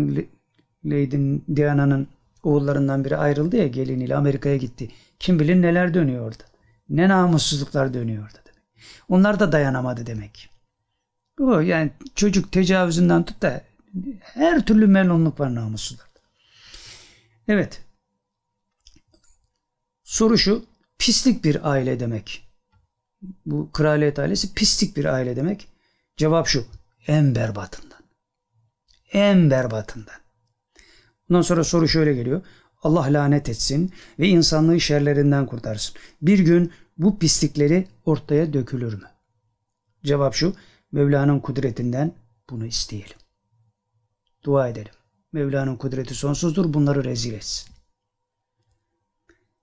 Lady Diana'nın oğullarından biri ayrıldı ya geliniyle Amerika'ya gitti. Kim bilir neler dönüyor orada. Ne namussuzluklar dönüyor orada demek. Onlar da dayanamadı demek. O yani çocuk tecavüzünden tut da her türlü melunluk var namussuzlarda. Evet. Soru şu. Pislik bir aile demek. Bu kraliyet ailesi pislik bir aile demek. Cevap şu. En berbatından. En berbatından. Ondan sonra soru şöyle geliyor. Allah lanet etsin ve insanlığı şerlerinden kurtarsın. Bir gün bu pislikleri ortaya dökülür mü? Cevap şu. Mevla'nın kudretinden bunu isteyelim. Dua edelim. Mevla'nın kudreti sonsuzdur. Bunları rezil etsin.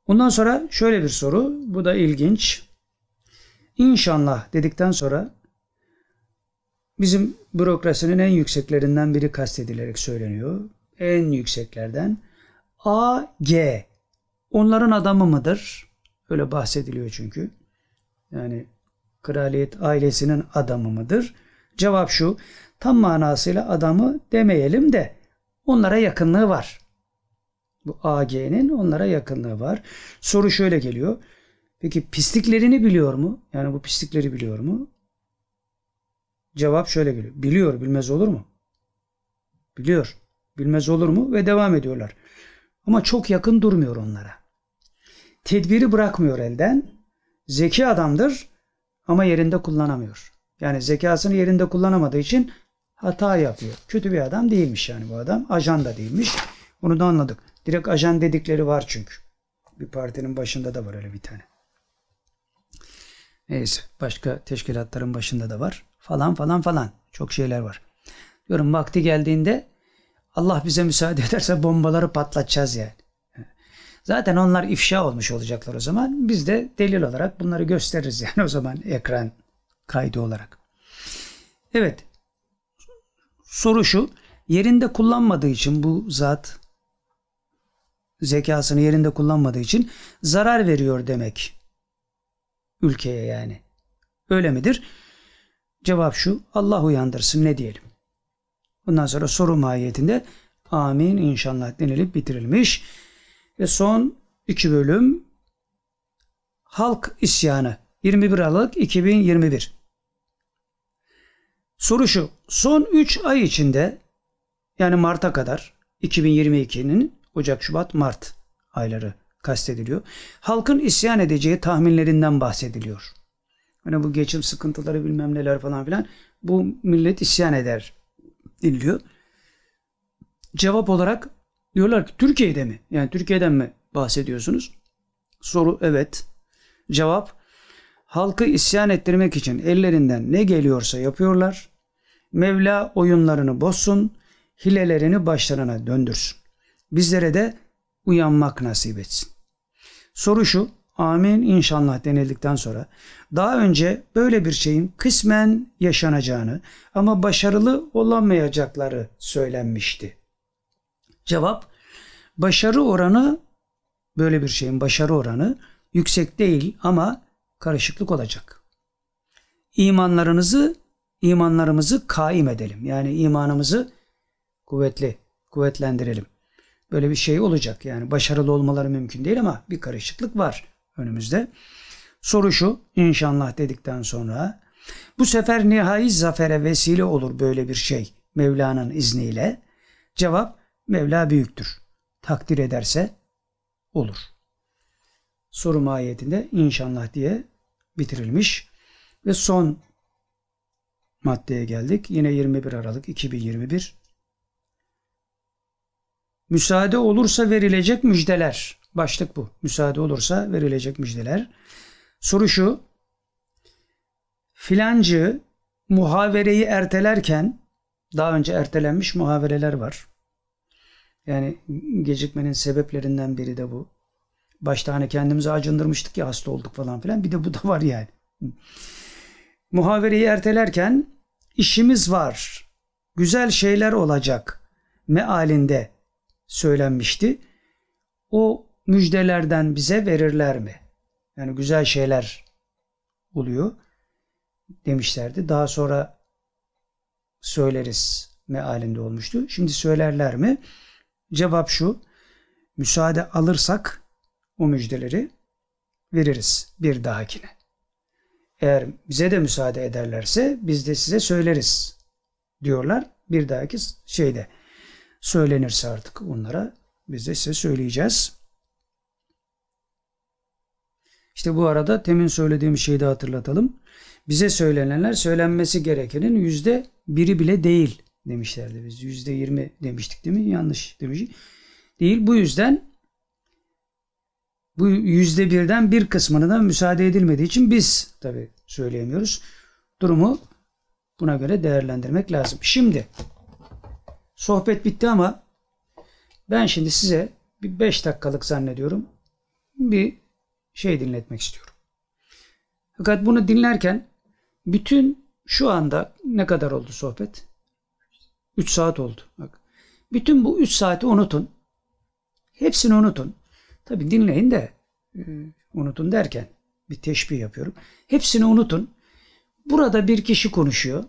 Ondan sonra şöyle bir soru. Bu da ilginç. İnşallah dedikten sonra bizim bürokrasinin en yükseklerinden biri kastedilerek söyleniyor. En yükseklerden. A, G. Onların adamı mıdır? Öyle bahsediliyor çünkü. Yani kraliyet ailesinin adamı mıdır? Cevap şu. Tam manasıyla adamı demeyelim de onlara yakınlığı var. Bu AG'nin onlara yakınlığı var. Soru şöyle geliyor. Peki pisliklerini biliyor mu? Yani bu pislikleri biliyor mu? Cevap şöyle geliyor. Biliyor, bilmez olur mu? Biliyor, bilmez olur mu? Ve devam ediyorlar. Ama çok yakın durmuyor onlara. Tedbiri bırakmıyor elden. Zeki adamdır ama yerinde kullanamıyor. Yani zekasını yerinde kullanamadığı için hata yapıyor. Kötü bir adam değilmiş yani bu adam. Ajan da değilmiş. Bunu da anladık. Direkt ajan dedikleri var çünkü. Bir partinin başında da var öyle bir tane. Neyse başka teşkilatların başında da var. Falan falan falan. Çok şeyler var. Diyorum vakti geldiğinde Allah bize müsaade ederse bombaları patlatacağız yani. Zaten onlar ifşa olmuş olacaklar o zaman. Biz de delil olarak bunları gösteririz yani o zaman ekran kaydı olarak. Evet. Soru şu. Yerinde kullanmadığı için bu zat zekasını yerinde kullanmadığı için zarar veriyor demek. Ülkeye yani. Öyle midir? Cevap şu. Allah uyandırsın ne diyelim. Bundan sonra soru mahiyetinde amin inşallah denilip bitirilmiş. Ve son iki bölüm Halk isyanı 21 Aralık 2021 Soru şu. Son 3 ay içinde yani Mart'a kadar 2022'nin Ocak, Şubat, Mart ayları kastediliyor. Halkın isyan edeceği tahminlerinden bahsediliyor. Hani bu geçim sıkıntıları bilmem neler falan filan bu millet isyan eder deniliyor. cevap olarak diyorlar ki Türkiye'de mi? Yani Türkiye'den mi bahsediyorsunuz? Soru evet. Cevap halkı isyan ettirmek için ellerinden ne geliyorsa yapıyorlar. Mevla oyunlarını bozsun, hilelerini başlarına döndürsün. Bizlere de uyanmak nasip etsin. Soru şu, amin inşallah denildikten sonra daha önce böyle bir şeyin kısmen yaşanacağını ama başarılı olamayacakları söylenmişti. Cevap, başarı oranı böyle bir şeyin başarı oranı yüksek değil ama karışıklık olacak. İmanlarınızı, imanlarımızı kaim edelim. Yani imanımızı kuvvetli, kuvvetlendirelim. Böyle bir şey olacak. Yani başarılı olmaları mümkün değil ama bir karışıklık var önümüzde. Soru şu, inşallah dedikten sonra bu sefer nihai zafere vesile olur böyle bir şey Mevla'nın izniyle. Cevap Mevla büyüktür. Takdir ederse olur. Soru mahiyetinde inşallah diye bitirilmiş ve son maddeye geldik. Yine 21 Aralık 2021. Müsaade olursa verilecek müjdeler. Başlık bu. Müsaade olursa verilecek müjdeler. Soru şu. Filancı muhavereyi ertelerken daha önce ertelenmiş muhavereler var. Yani gecikmenin sebeplerinden biri de bu. Başta hani kendimizi acındırmıştık ya hasta olduk falan filan. Bir de bu da var yani. Muhavereyi ertelerken işimiz var. Güzel şeyler olacak mealinde söylenmişti. O müjdelerden bize verirler mi? Yani güzel şeyler oluyor demişlerdi. Daha sonra söyleriz mealinde olmuştu. Şimdi söylerler mi? Cevap şu. Müsaade alırsak o müjdeleri veririz bir dahakine. Eğer bize de müsaade ederlerse biz de size söyleriz diyorlar. Bir dahaki şeyde söylenirse artık onlara biz de size söyleyeceğiz. İşte bu arada temin söylediğim şeyi de hatırlatalım. Bize söylenenler söylenmesi gerekenin yüzde biri bile değil demişlerdi biz. Yüzde yirmi demiştik değil mi? Yanlış demiş. Değil. Bu yüzden bu yüzde birden bir kısmına da müsaade edilmediği için biz tabi söyleyemiyoruz. Durumu buna göre değerlendirmek lazım. Şimdi sohbet bitti ama ben şimdi size bir beş dakikalık zannediyorum bir şey dinletmek istiyorum. Fakat bunu dinlerken bütün şu anda ne kadar oldu sohbet? 3 saat oldu. Bak. Bütün bu 3 saati unutun. Hepsini unutun. Tabi dinleyin de e, unutun derken bir teşbih yapıyorum. Hepsini unutun. Burada bir kişi konuşuyor.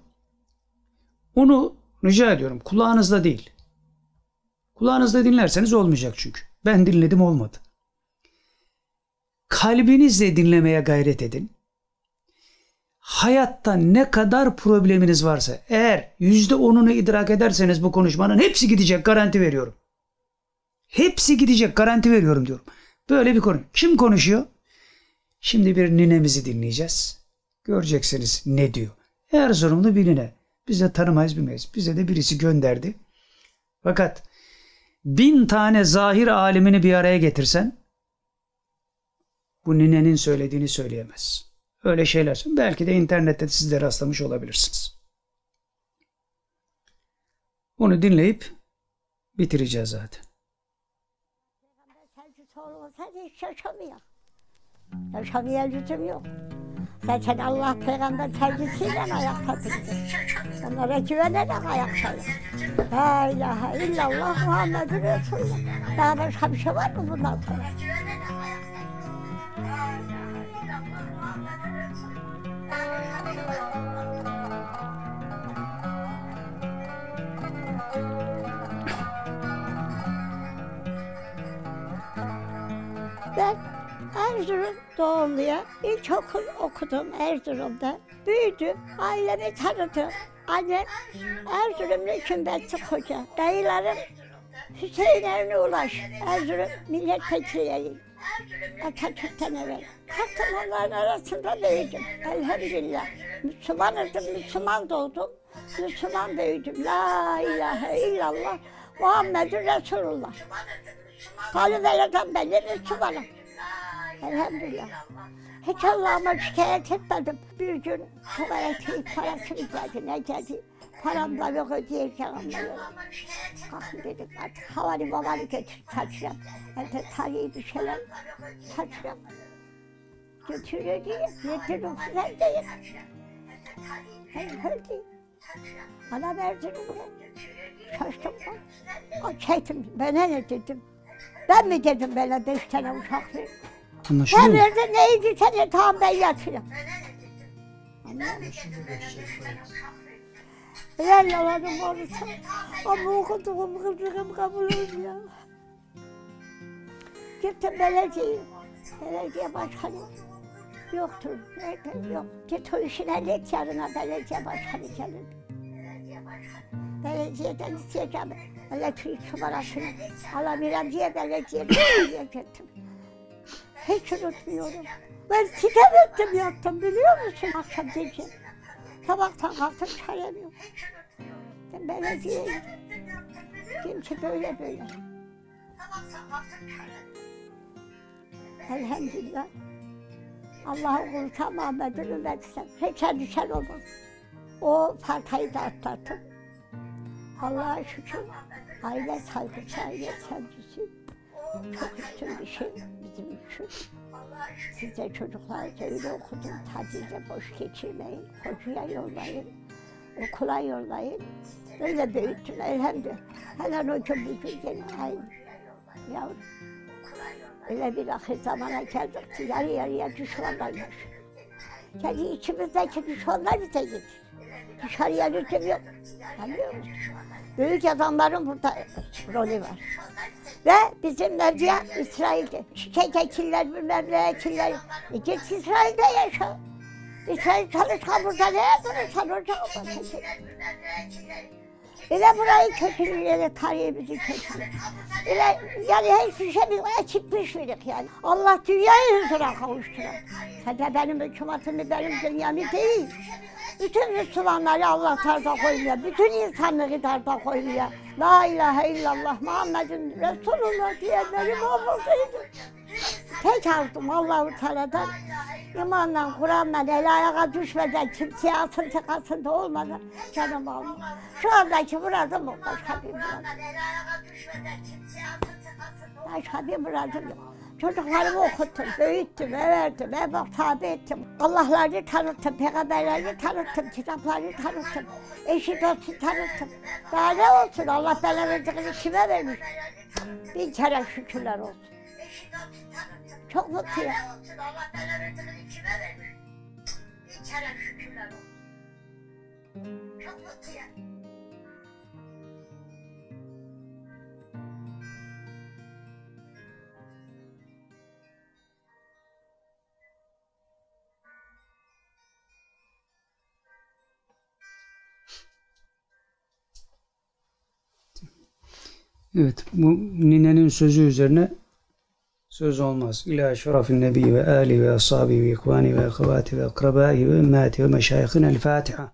Onu rica ediyorum kulağınızda değil. Kulağınızda dinlerseniz olmayacak çünkü. Ben dinledim olmadı. Kalbinizle dinlemeye gayret edin. Hayatta ne kadar probleminiz varsa eğer yüzde onunu idrak ederseniz bu konuşmanın hepsi gidecek garanti veriyorum. Hepsi gidecek garanti veriyorum diyorum. Böyle bir konu. Kim konuşuyor? Şimdi bir ninemizi dinleyeceğiz. Göreceksiniz ne diyor. Erzurumlu bir nine. Biz de tanımayız bilmeyiz. Bize de birisi gönderdi. Fakat bin tane zahir alimini bir araya getirsen bu ninenin söylediğini söyleyemez. Öyle şeyler. Belki de internette siz de rastlamış olabilirsiniz. Onu dinleyip bitireceğiz zaten. olsaydı hiç yaşamıyor. Yaşamaya lüzum yok. Zaten Allah peygamber sevgisiyle ayakta durdu. Onlara güvenerek ayaktayız. La ilahe illallah Muhammedun Resulullah. Daha başka bir şey var mı bundan sonra? Ben Erzurum doğumluyum. İlkokul okudum Erzurum'da. Büyüdüm, ailemi tanıdım. Annem Erzurumlu Kümbetli Hoca. Dayılarım Hüseyin Avni Ulaş, Erzurum milletvekiliyim. Atatürk'ten evvel. Kalktım onların arasında büyüdüm. Elhamdülillah. Müslümanırdım, Müslüman doğdum. Müslüman büyüdüm. La ilahe illallah Muhammedun Resulullah. Kalüvelerden belli Müslümanım. Elhamdülillah. Hiç Allah'ıma şikayet etmedim. Bir gün elektrik parası geldi. Ne geldi? Param da yok ödeyeceğim yok. Kalkın dedik artık havalı babanı götür saçacağım. Evde tarihi bir şeyler saçacağım. Götürüyor diye. Yedirdim size değil. Ben öldüm. Bana verdiler. Şaştım ben. O çektim. Ben ne dedim? Ben mi dedim böyle beş tane uşak ver? Anlaşılıyor Ben mu? verdim neydi seni tamam ben yatıyorum. Helal yalanım olursa ama okuduğum kıldığım kabul olmuyor. Gittim belediye, belediye başkanı yoktur, nerede yok. Git o işini hallet yarına belediye başkanı gelir. Belediyeden isteyeceğim elektrik numarasını alamıyorum diye belediyeye gittim. Hiç unutmuyorum. Ben sitem ettim yattım biliyor musun akşam gece. Sabahtan kalktım çayım yok. Ben belediyeye gittim. Ki böyle böyle. Elhamdülillah. Allah'ın kulu tamamen ümmetsen. Hiç endişen olmaz. O partayı da atlattım. Allah'a şükür. Aile saygısı, aile sevgisi. Çok üstün bir şey bizim için. Siz de çocuklarınızı öyle okudun, tatilde boş geçirmeyin, hocaya yollayın, okula yollayın. Öyle büyüttüm elhamdülillah. Hemen o gün bugün gene aynı. Yavrum. Öyle bir ahir zamana geldik ki yarı yarıya düşmanlar. Yani içimizdeki düşmanlar bize gidiyor. Dışarıya lütuf yok. Anlıyor musun? Büyük adamların burada rolü var. Ve bizim medya İsrail'de. Çiçek ekiller, bilmem ne ekiller. E git İsrail'de yaşa. İsrail çalışkan burada ne yapıyorsan orada olmasın. İle burayı kötülüyor, ile tarihimizi kötülüyor. İle yani hiçbir şey açık pişmedik yani. Allah dünyayı huzura kavuşturar. Sadece benim hükümetimi, benim dünyamı değil. Bütün Müslümanları Allah tarda koymuyor. Bütün insanlığı tarda koymuyor. La ilahe illallah Muhammedun Resulullah diyenleri mahvolduydu. Tek aldım Allah-u Teala'dan. İmanla, Kur'an'la el ayağa düşmeden, kimseye asıntı kasıntı olmadan canım aldım. Şu andaki muradım o, başka bir muradım. Başka bir muradım yok. Çocuklarımı okuttum, büyüttüm, verdim, eve tabi ettim. Allah'larını tanıttım, peygamberlerini tanıttım, kitaplarını tanıttım. Eşi dostu tanıttım. Daha ne olsun Allah bana verdiğini kime vermiş? Bin kere şükürler olsun. Çok mutluyum. Evet, bu ninenin sözü üzerine söz olmaz. İlâ şerefin nebi ve âli ve ashabi ve ikvani ve ehvâti ve akrabai ve ümmâti ve meşayihin el Fatiha.